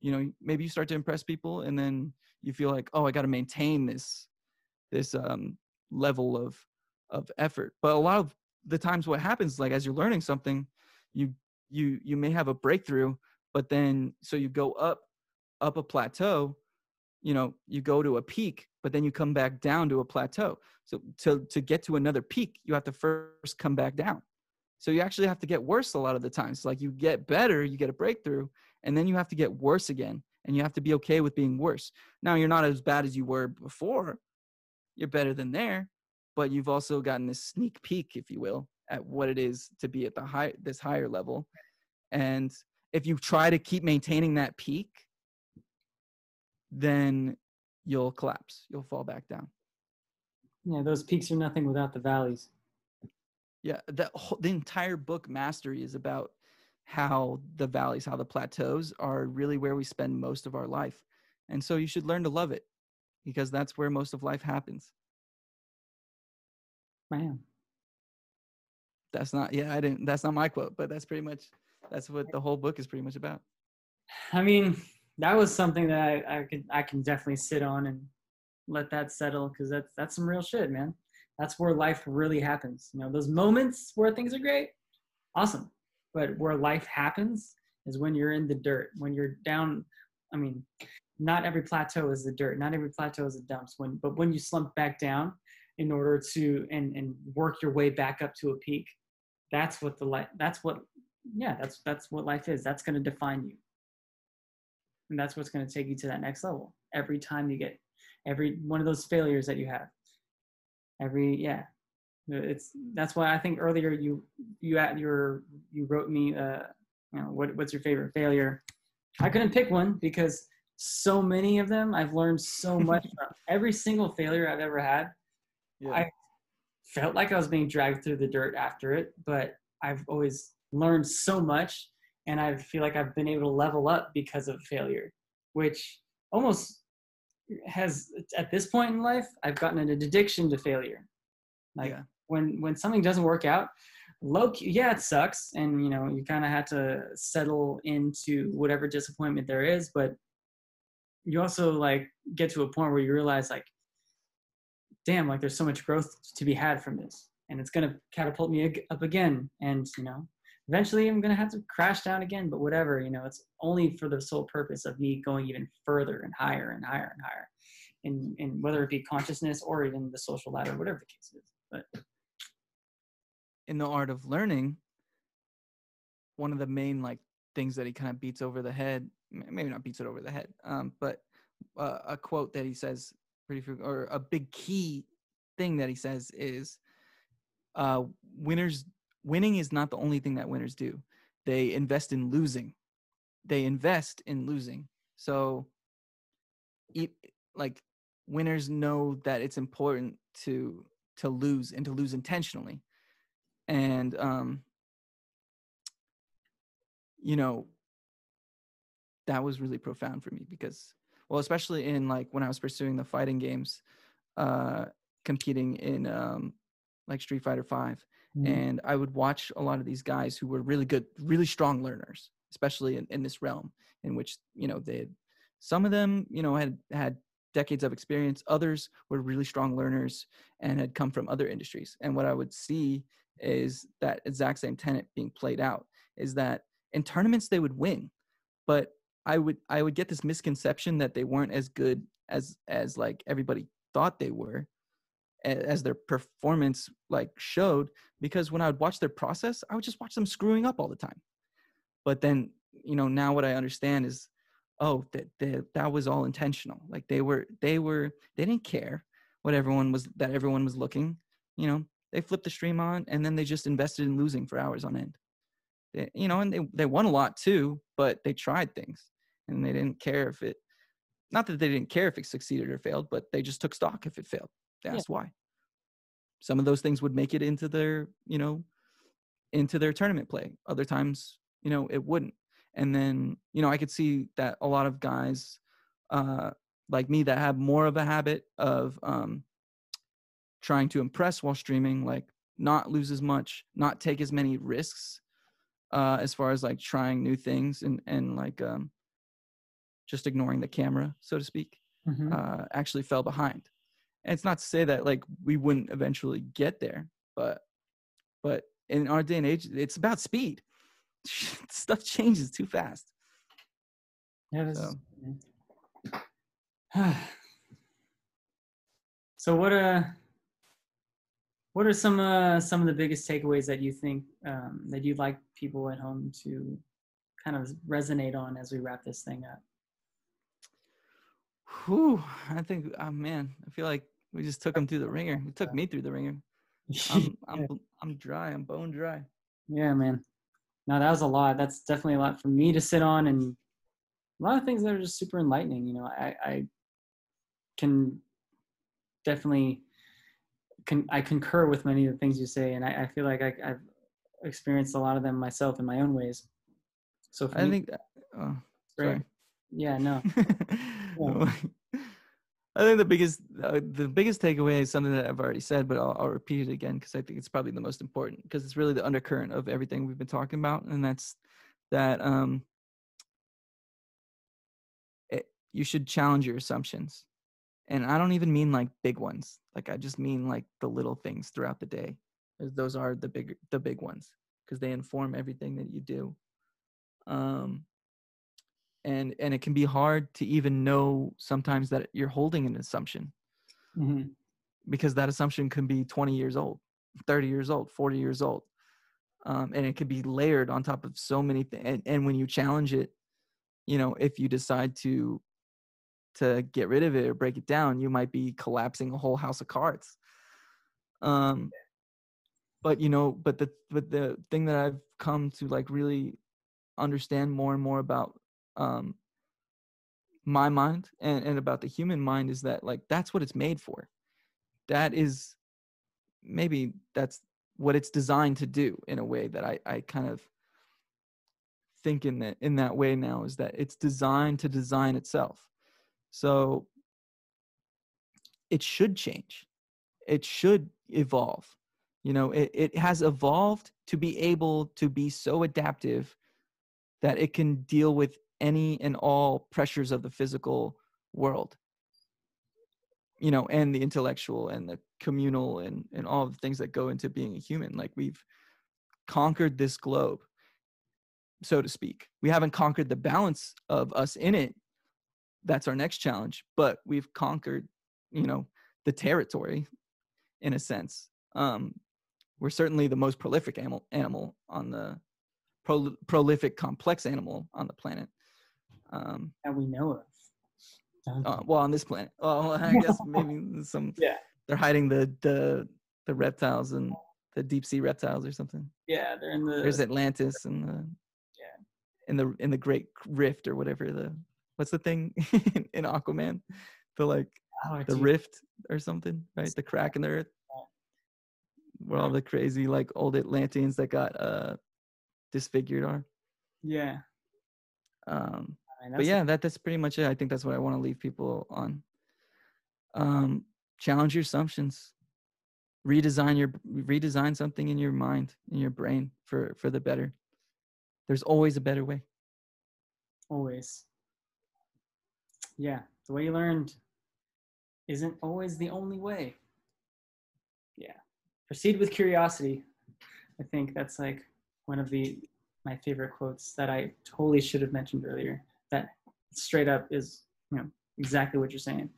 [SPEAKER 2] you know maybe you start to impress people and then you feel like oh i got to maintain this this um level of of effort but a lot of the times what happens like as you're learning something you you you may have a breakthrough but then so you go up up a plateau you know you go to a peak but then you come back down to a plateau. So to to get to another peak you have to first come back down. So you actually have to get worse a lot of the times. Like you get better you get a breakthrough and then you have to get worse again and you have to be okay with being worse. Now you're not as bad as you were before. You're better than there but you've also gotten this sneak peek if you will at what it is to be at the high this higher level. And if you try to keep maintaining that peak then you'll collapse you'll fall back down
[SPEAKER 1] yeah, those peaks are nothing without the valleys.
[SPEAKER 2] yeah the whole, the entire book mastery is about how the valleys how the plateaus are really where we spend most of our life and so you should learn to love it because that's where most of life happens
[SPEAKER 1] Man.
[SPEAKER 2] that's not yeah i didn't that's not my quote but that's pretty much that's what the whole book is pretty much about
[SPEAKER 1] I mean, that was something that I, I I can definitely sit on and let that settle because that's that's some real shit, man. That's where life really happens. You know, those moments where things are great, awesome. But where life happens is when you're in the dirt, when you're down. I mean, not every plateau is the dirt, not every plateau is the dumps. When but when you slump back down in order to and and work your way back up to a peak, that's what the life. That's what yeah. That's that's what life is. That's going to define you. And that's what's going to take you to that next level. Every time you get every one of those failures that you have. Every yeah. It's that's why i think earlier you you at your you wrote me uh you know what what's your favorite failure? I couldn't pick one because so many of them i've learned so much from. Every single failure i've ever had
[SPEAKER 2] yeah.
[SPEAKER 1] I felt like I was being dragged through the dirt after it, but I've always learned so much and I feel like I've been able to level up because of failure, which almost has at this point in life, I've gotten an addiction to failure. Like
[SPEAKER 2] Yeah.
[SPEAKER 1] when when something doesn't work out, low key, yeah, it sucks, and you know you kind of have to settle into whatever disappointment there is, but you also like get to a point where you realize like damn like there's so much growth to be had from this and it's going to catapult me up again and you know eventually i'm going to have to crash down again but whatever you know it's only for the sole purpose of me going even further and higher and higher and higher. In, in whether it be consciousness or even the social ladder whatever the case is but
[SPEAKER 2] in the art of learning one of the main like things that he kind of beats over the head maybe not beats it over the head um, but uh, a quote that he says pretty or a big key thing that he says is uh, winners winning is not the only thing that winners do. They invest in losing. They invest in losing. So, e- like winners know that it's important to to lose and to lose intentionally, and um, you know, that was really profound for me because, well, especially in like when I was pursuing the fighting games, uh, competing in um, like Street Fighter Five
[SPEAKER 1] Mhm.
[SPEAKER 2] and I would watch a lot of these guys who were really good, really strong learners, especially in, in this realm in which you know they, some of them you know had had decades of experience, others were really strong learners and had come from other industries. And what I would see is that exact same tenet being played out is that in tournaments they would win, but I would I would get this misconception that they weren't as good as as like everybody thought they were as their performance like showed because when I would watch their process, I would just watch them screwing up all the time. But then, you know, now what I understand is, oh, that that that was all intentional. Like they were they were they didn't care what everyone was that everyone was looking. You know, they flipped the stream on and then they just invested in losing for hours on end. They, you know, and they they won a lot too, but they tried things and they didn't care if it. Not that they didn't care if it succeeded or failed, but they just took stock if it failed. They
[SPEAKER 1] Yeah.
[SPEAKER 2] asked why some of those things would make it into their you know into their tournament play other times you know it wouldn't and then you know i could see that a lot of guys uh like me that have more of a habit of um trying to impress while streaming like not lose as much not take as many risks uh as far as like trying new things and and like um just ignoring the camera so to speak
[SPEAKER 1] Mhm.
[SPEAKER 2] uh, actually fell behind. And it's not to say that like we wouldn't eventually get there, but but in our day and age, it's about speed. Stuff changes too fast.
[SPEAKER 1] Yeah,
[SPEAKER 2] So-
[SPEAKER 1] so what uh what are some uh some of the biggest takeaways that you think um, that you'd like people at home to kind of resonate on as we wrap this thing up?
[SPEAKER 2] Whew, I think, oh man, I feel like we just took him through the wringer. We took me through the wringer. I'm, I'm, I'm dry. I'm bone dry.
[SPEAKER 1] Yeah, man. No, that was a lot. That's definitely a lot for me to sit on, and a lot of things that are just super enlightening. You know, I, I can definitely can I concur with many of the things you say, and I, I feel like I, I've experienced a lot of them myself in my own ways. So for
[SPEAKER 2] I
[SPEAKER 1] me,
[SPEAKER 2] think, that, oh,
[SPEAKER 1] great.
[SPEAKER 2] sorry.
[SPEAKER 1] Yeah, no.
[SPEAKER 2] I think the biggest uh, the biggest takeaway is something that I've already said, but I'll, I'll repeat it again because I think it's probably the most important because it's really the undercurrent of everything we've been talking about, and that's that um, it, you should challenge your assumptions, and I don't even mean like big ones. Like I just mean like the little things throughout the day. Those are the big the big ones because they inform everything that you do. Um, and and it can be hard to even know sometimes that you're holding an assumption.
[SPEAKER 1] Mhm.
[SPEAKER 2] because that assumption can be 20 years old 30 years old 40 years old. Um, and it could be layered on top of so many things and, and when you challenge it you know if you decide to to get rid of it or break it down you might be collapsing a whole house of cards. Um but you know but the but the thing that i've come to like really understand more and more about um my mind and, and about the human mind is that like that's what it's made for. That is maybe that's what it's designed to do in a way that i i kind of think in that in that way now is that it's designed to design itself. So it should change. It should evolve. You know it, it has evolved to be able to be so adaptive that it can deal with any and all pressures of the physical world you know and the intellectual and the communal and and all the things that go into being a human. Like we've conquered this globe so to speak. We haven't conquered the balance of us in it. That's our next challenge but we've conquered you know the territory in a sense. Um we're certainly the most prolific animal animal on the pro- prolific complex animal on the planet um
[SPEAKER 1] that we know of.
[SPEAKER 2] Uh, well on this planet well i guess maybe some
[SPEAKER 1] Yeah.
[SPEAKER 2] they're hiding the the the reptiles and the deep sea reptiles or something.
[SPEAKER 1] Yeah, they're in the.
[SPEAKER 2] There's Atlantis and the
[SPEAKER 1] Yeah.
[SPEAKER 2] in the in the Great Rift or whatever the what's the thing in Aquaman, the like
[SPEAKER 1] oh,
[SPEAKER 2] the
[SPEAKER 1] dude,
[SPEAKER 2] rift or something, right? The crack in the earth. Where all the crazy like old Atlanteans that got uh disfigured are.
[SPEAKER 1] Yeah.
[SPEAKER 2] Um but yeah, that that's pretty much it. I think that's what I want to leave people on. Um, challenge your assumptions. Redesign your redesign something in your mind, in your brain for for the better. There's always a better way.
[SPEAKER 1] always. Yeah, the way you learned isn't always the only way. Yeah. Proceed with curiosity. I think that's like one of the my favorite quotes that I totally should have mentioned earlier. That straight up is, you know, exactly what you're saying.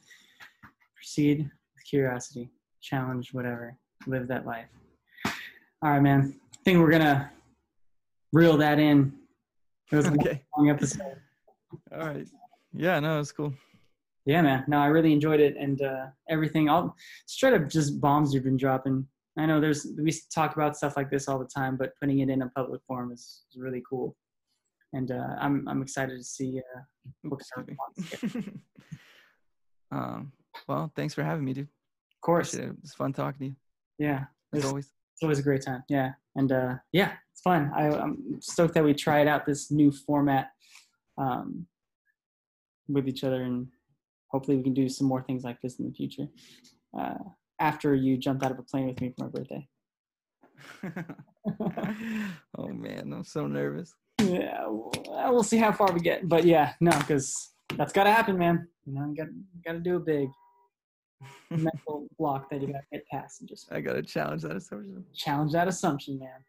[SPEAKER 1] Proceed with curiosity. Challenge whatever. Live that life. All right, man. I think we're gonna reel that in. It was a
[SPEAKER 2] Okay.
[SPEAKER 1] long episode.
[SPEAKER 2] All right. Yeah, no, it's cool.
[SPEAKER 1] Yeah, man. No, I really enjoyed it and uh, everything. All straight up just bombs you've been dropping. I know there's we talk about stuff like this all the time, but putting it in a public forum is, is really cool. And uh, I'm I'm excited to see. Uh, what
[SPEAKER 2] Oops,
[SPEAKER 1] kind of
[SPEAKER 2] excuse me. um, well, thanks for having me, dude.
[SPEAKER 1] of course,
[SPEAKER 2] it. It's fun talking to you,
[SPEAKER 1] yeah,
[SPEAKER 2] as
[SPEAKER 1] it's,
[SPEAKER 2] always.
[SPEAKER 1] it's always a great time. Yeah, and uh, yeah, it's fun. I, I'm stoked that we tried out this new format um, with each other, and hopefully we can do some more things like this in the future. Uh, after you jumped out of a plane with me for my birthday.
[SPEAKER 2] oh man, I'm so nervous.
[SPEAKER 1] Yeah, we'll see how far we get. But yeah, no, because that's got to happen, man. You know, you got got to do a big. Mental block that you got to get past and just
[SPEAKER 2] I gotta challenge that assumption.
[SPEAKER 1] challenge that assumption, man.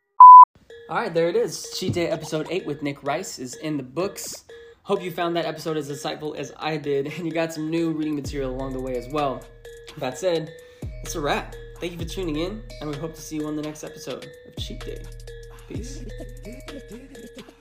[SPEAKER 3] All right, there it is. Cheat Day episode 8 with Nick Rice is in the books. Hope you found that episode as insightful as I did, and you got some new reading material along the way as well. That said, it's a wrap. Thank you for tuning in, and we hope to see you on the next episode of Cheat Day. Peace.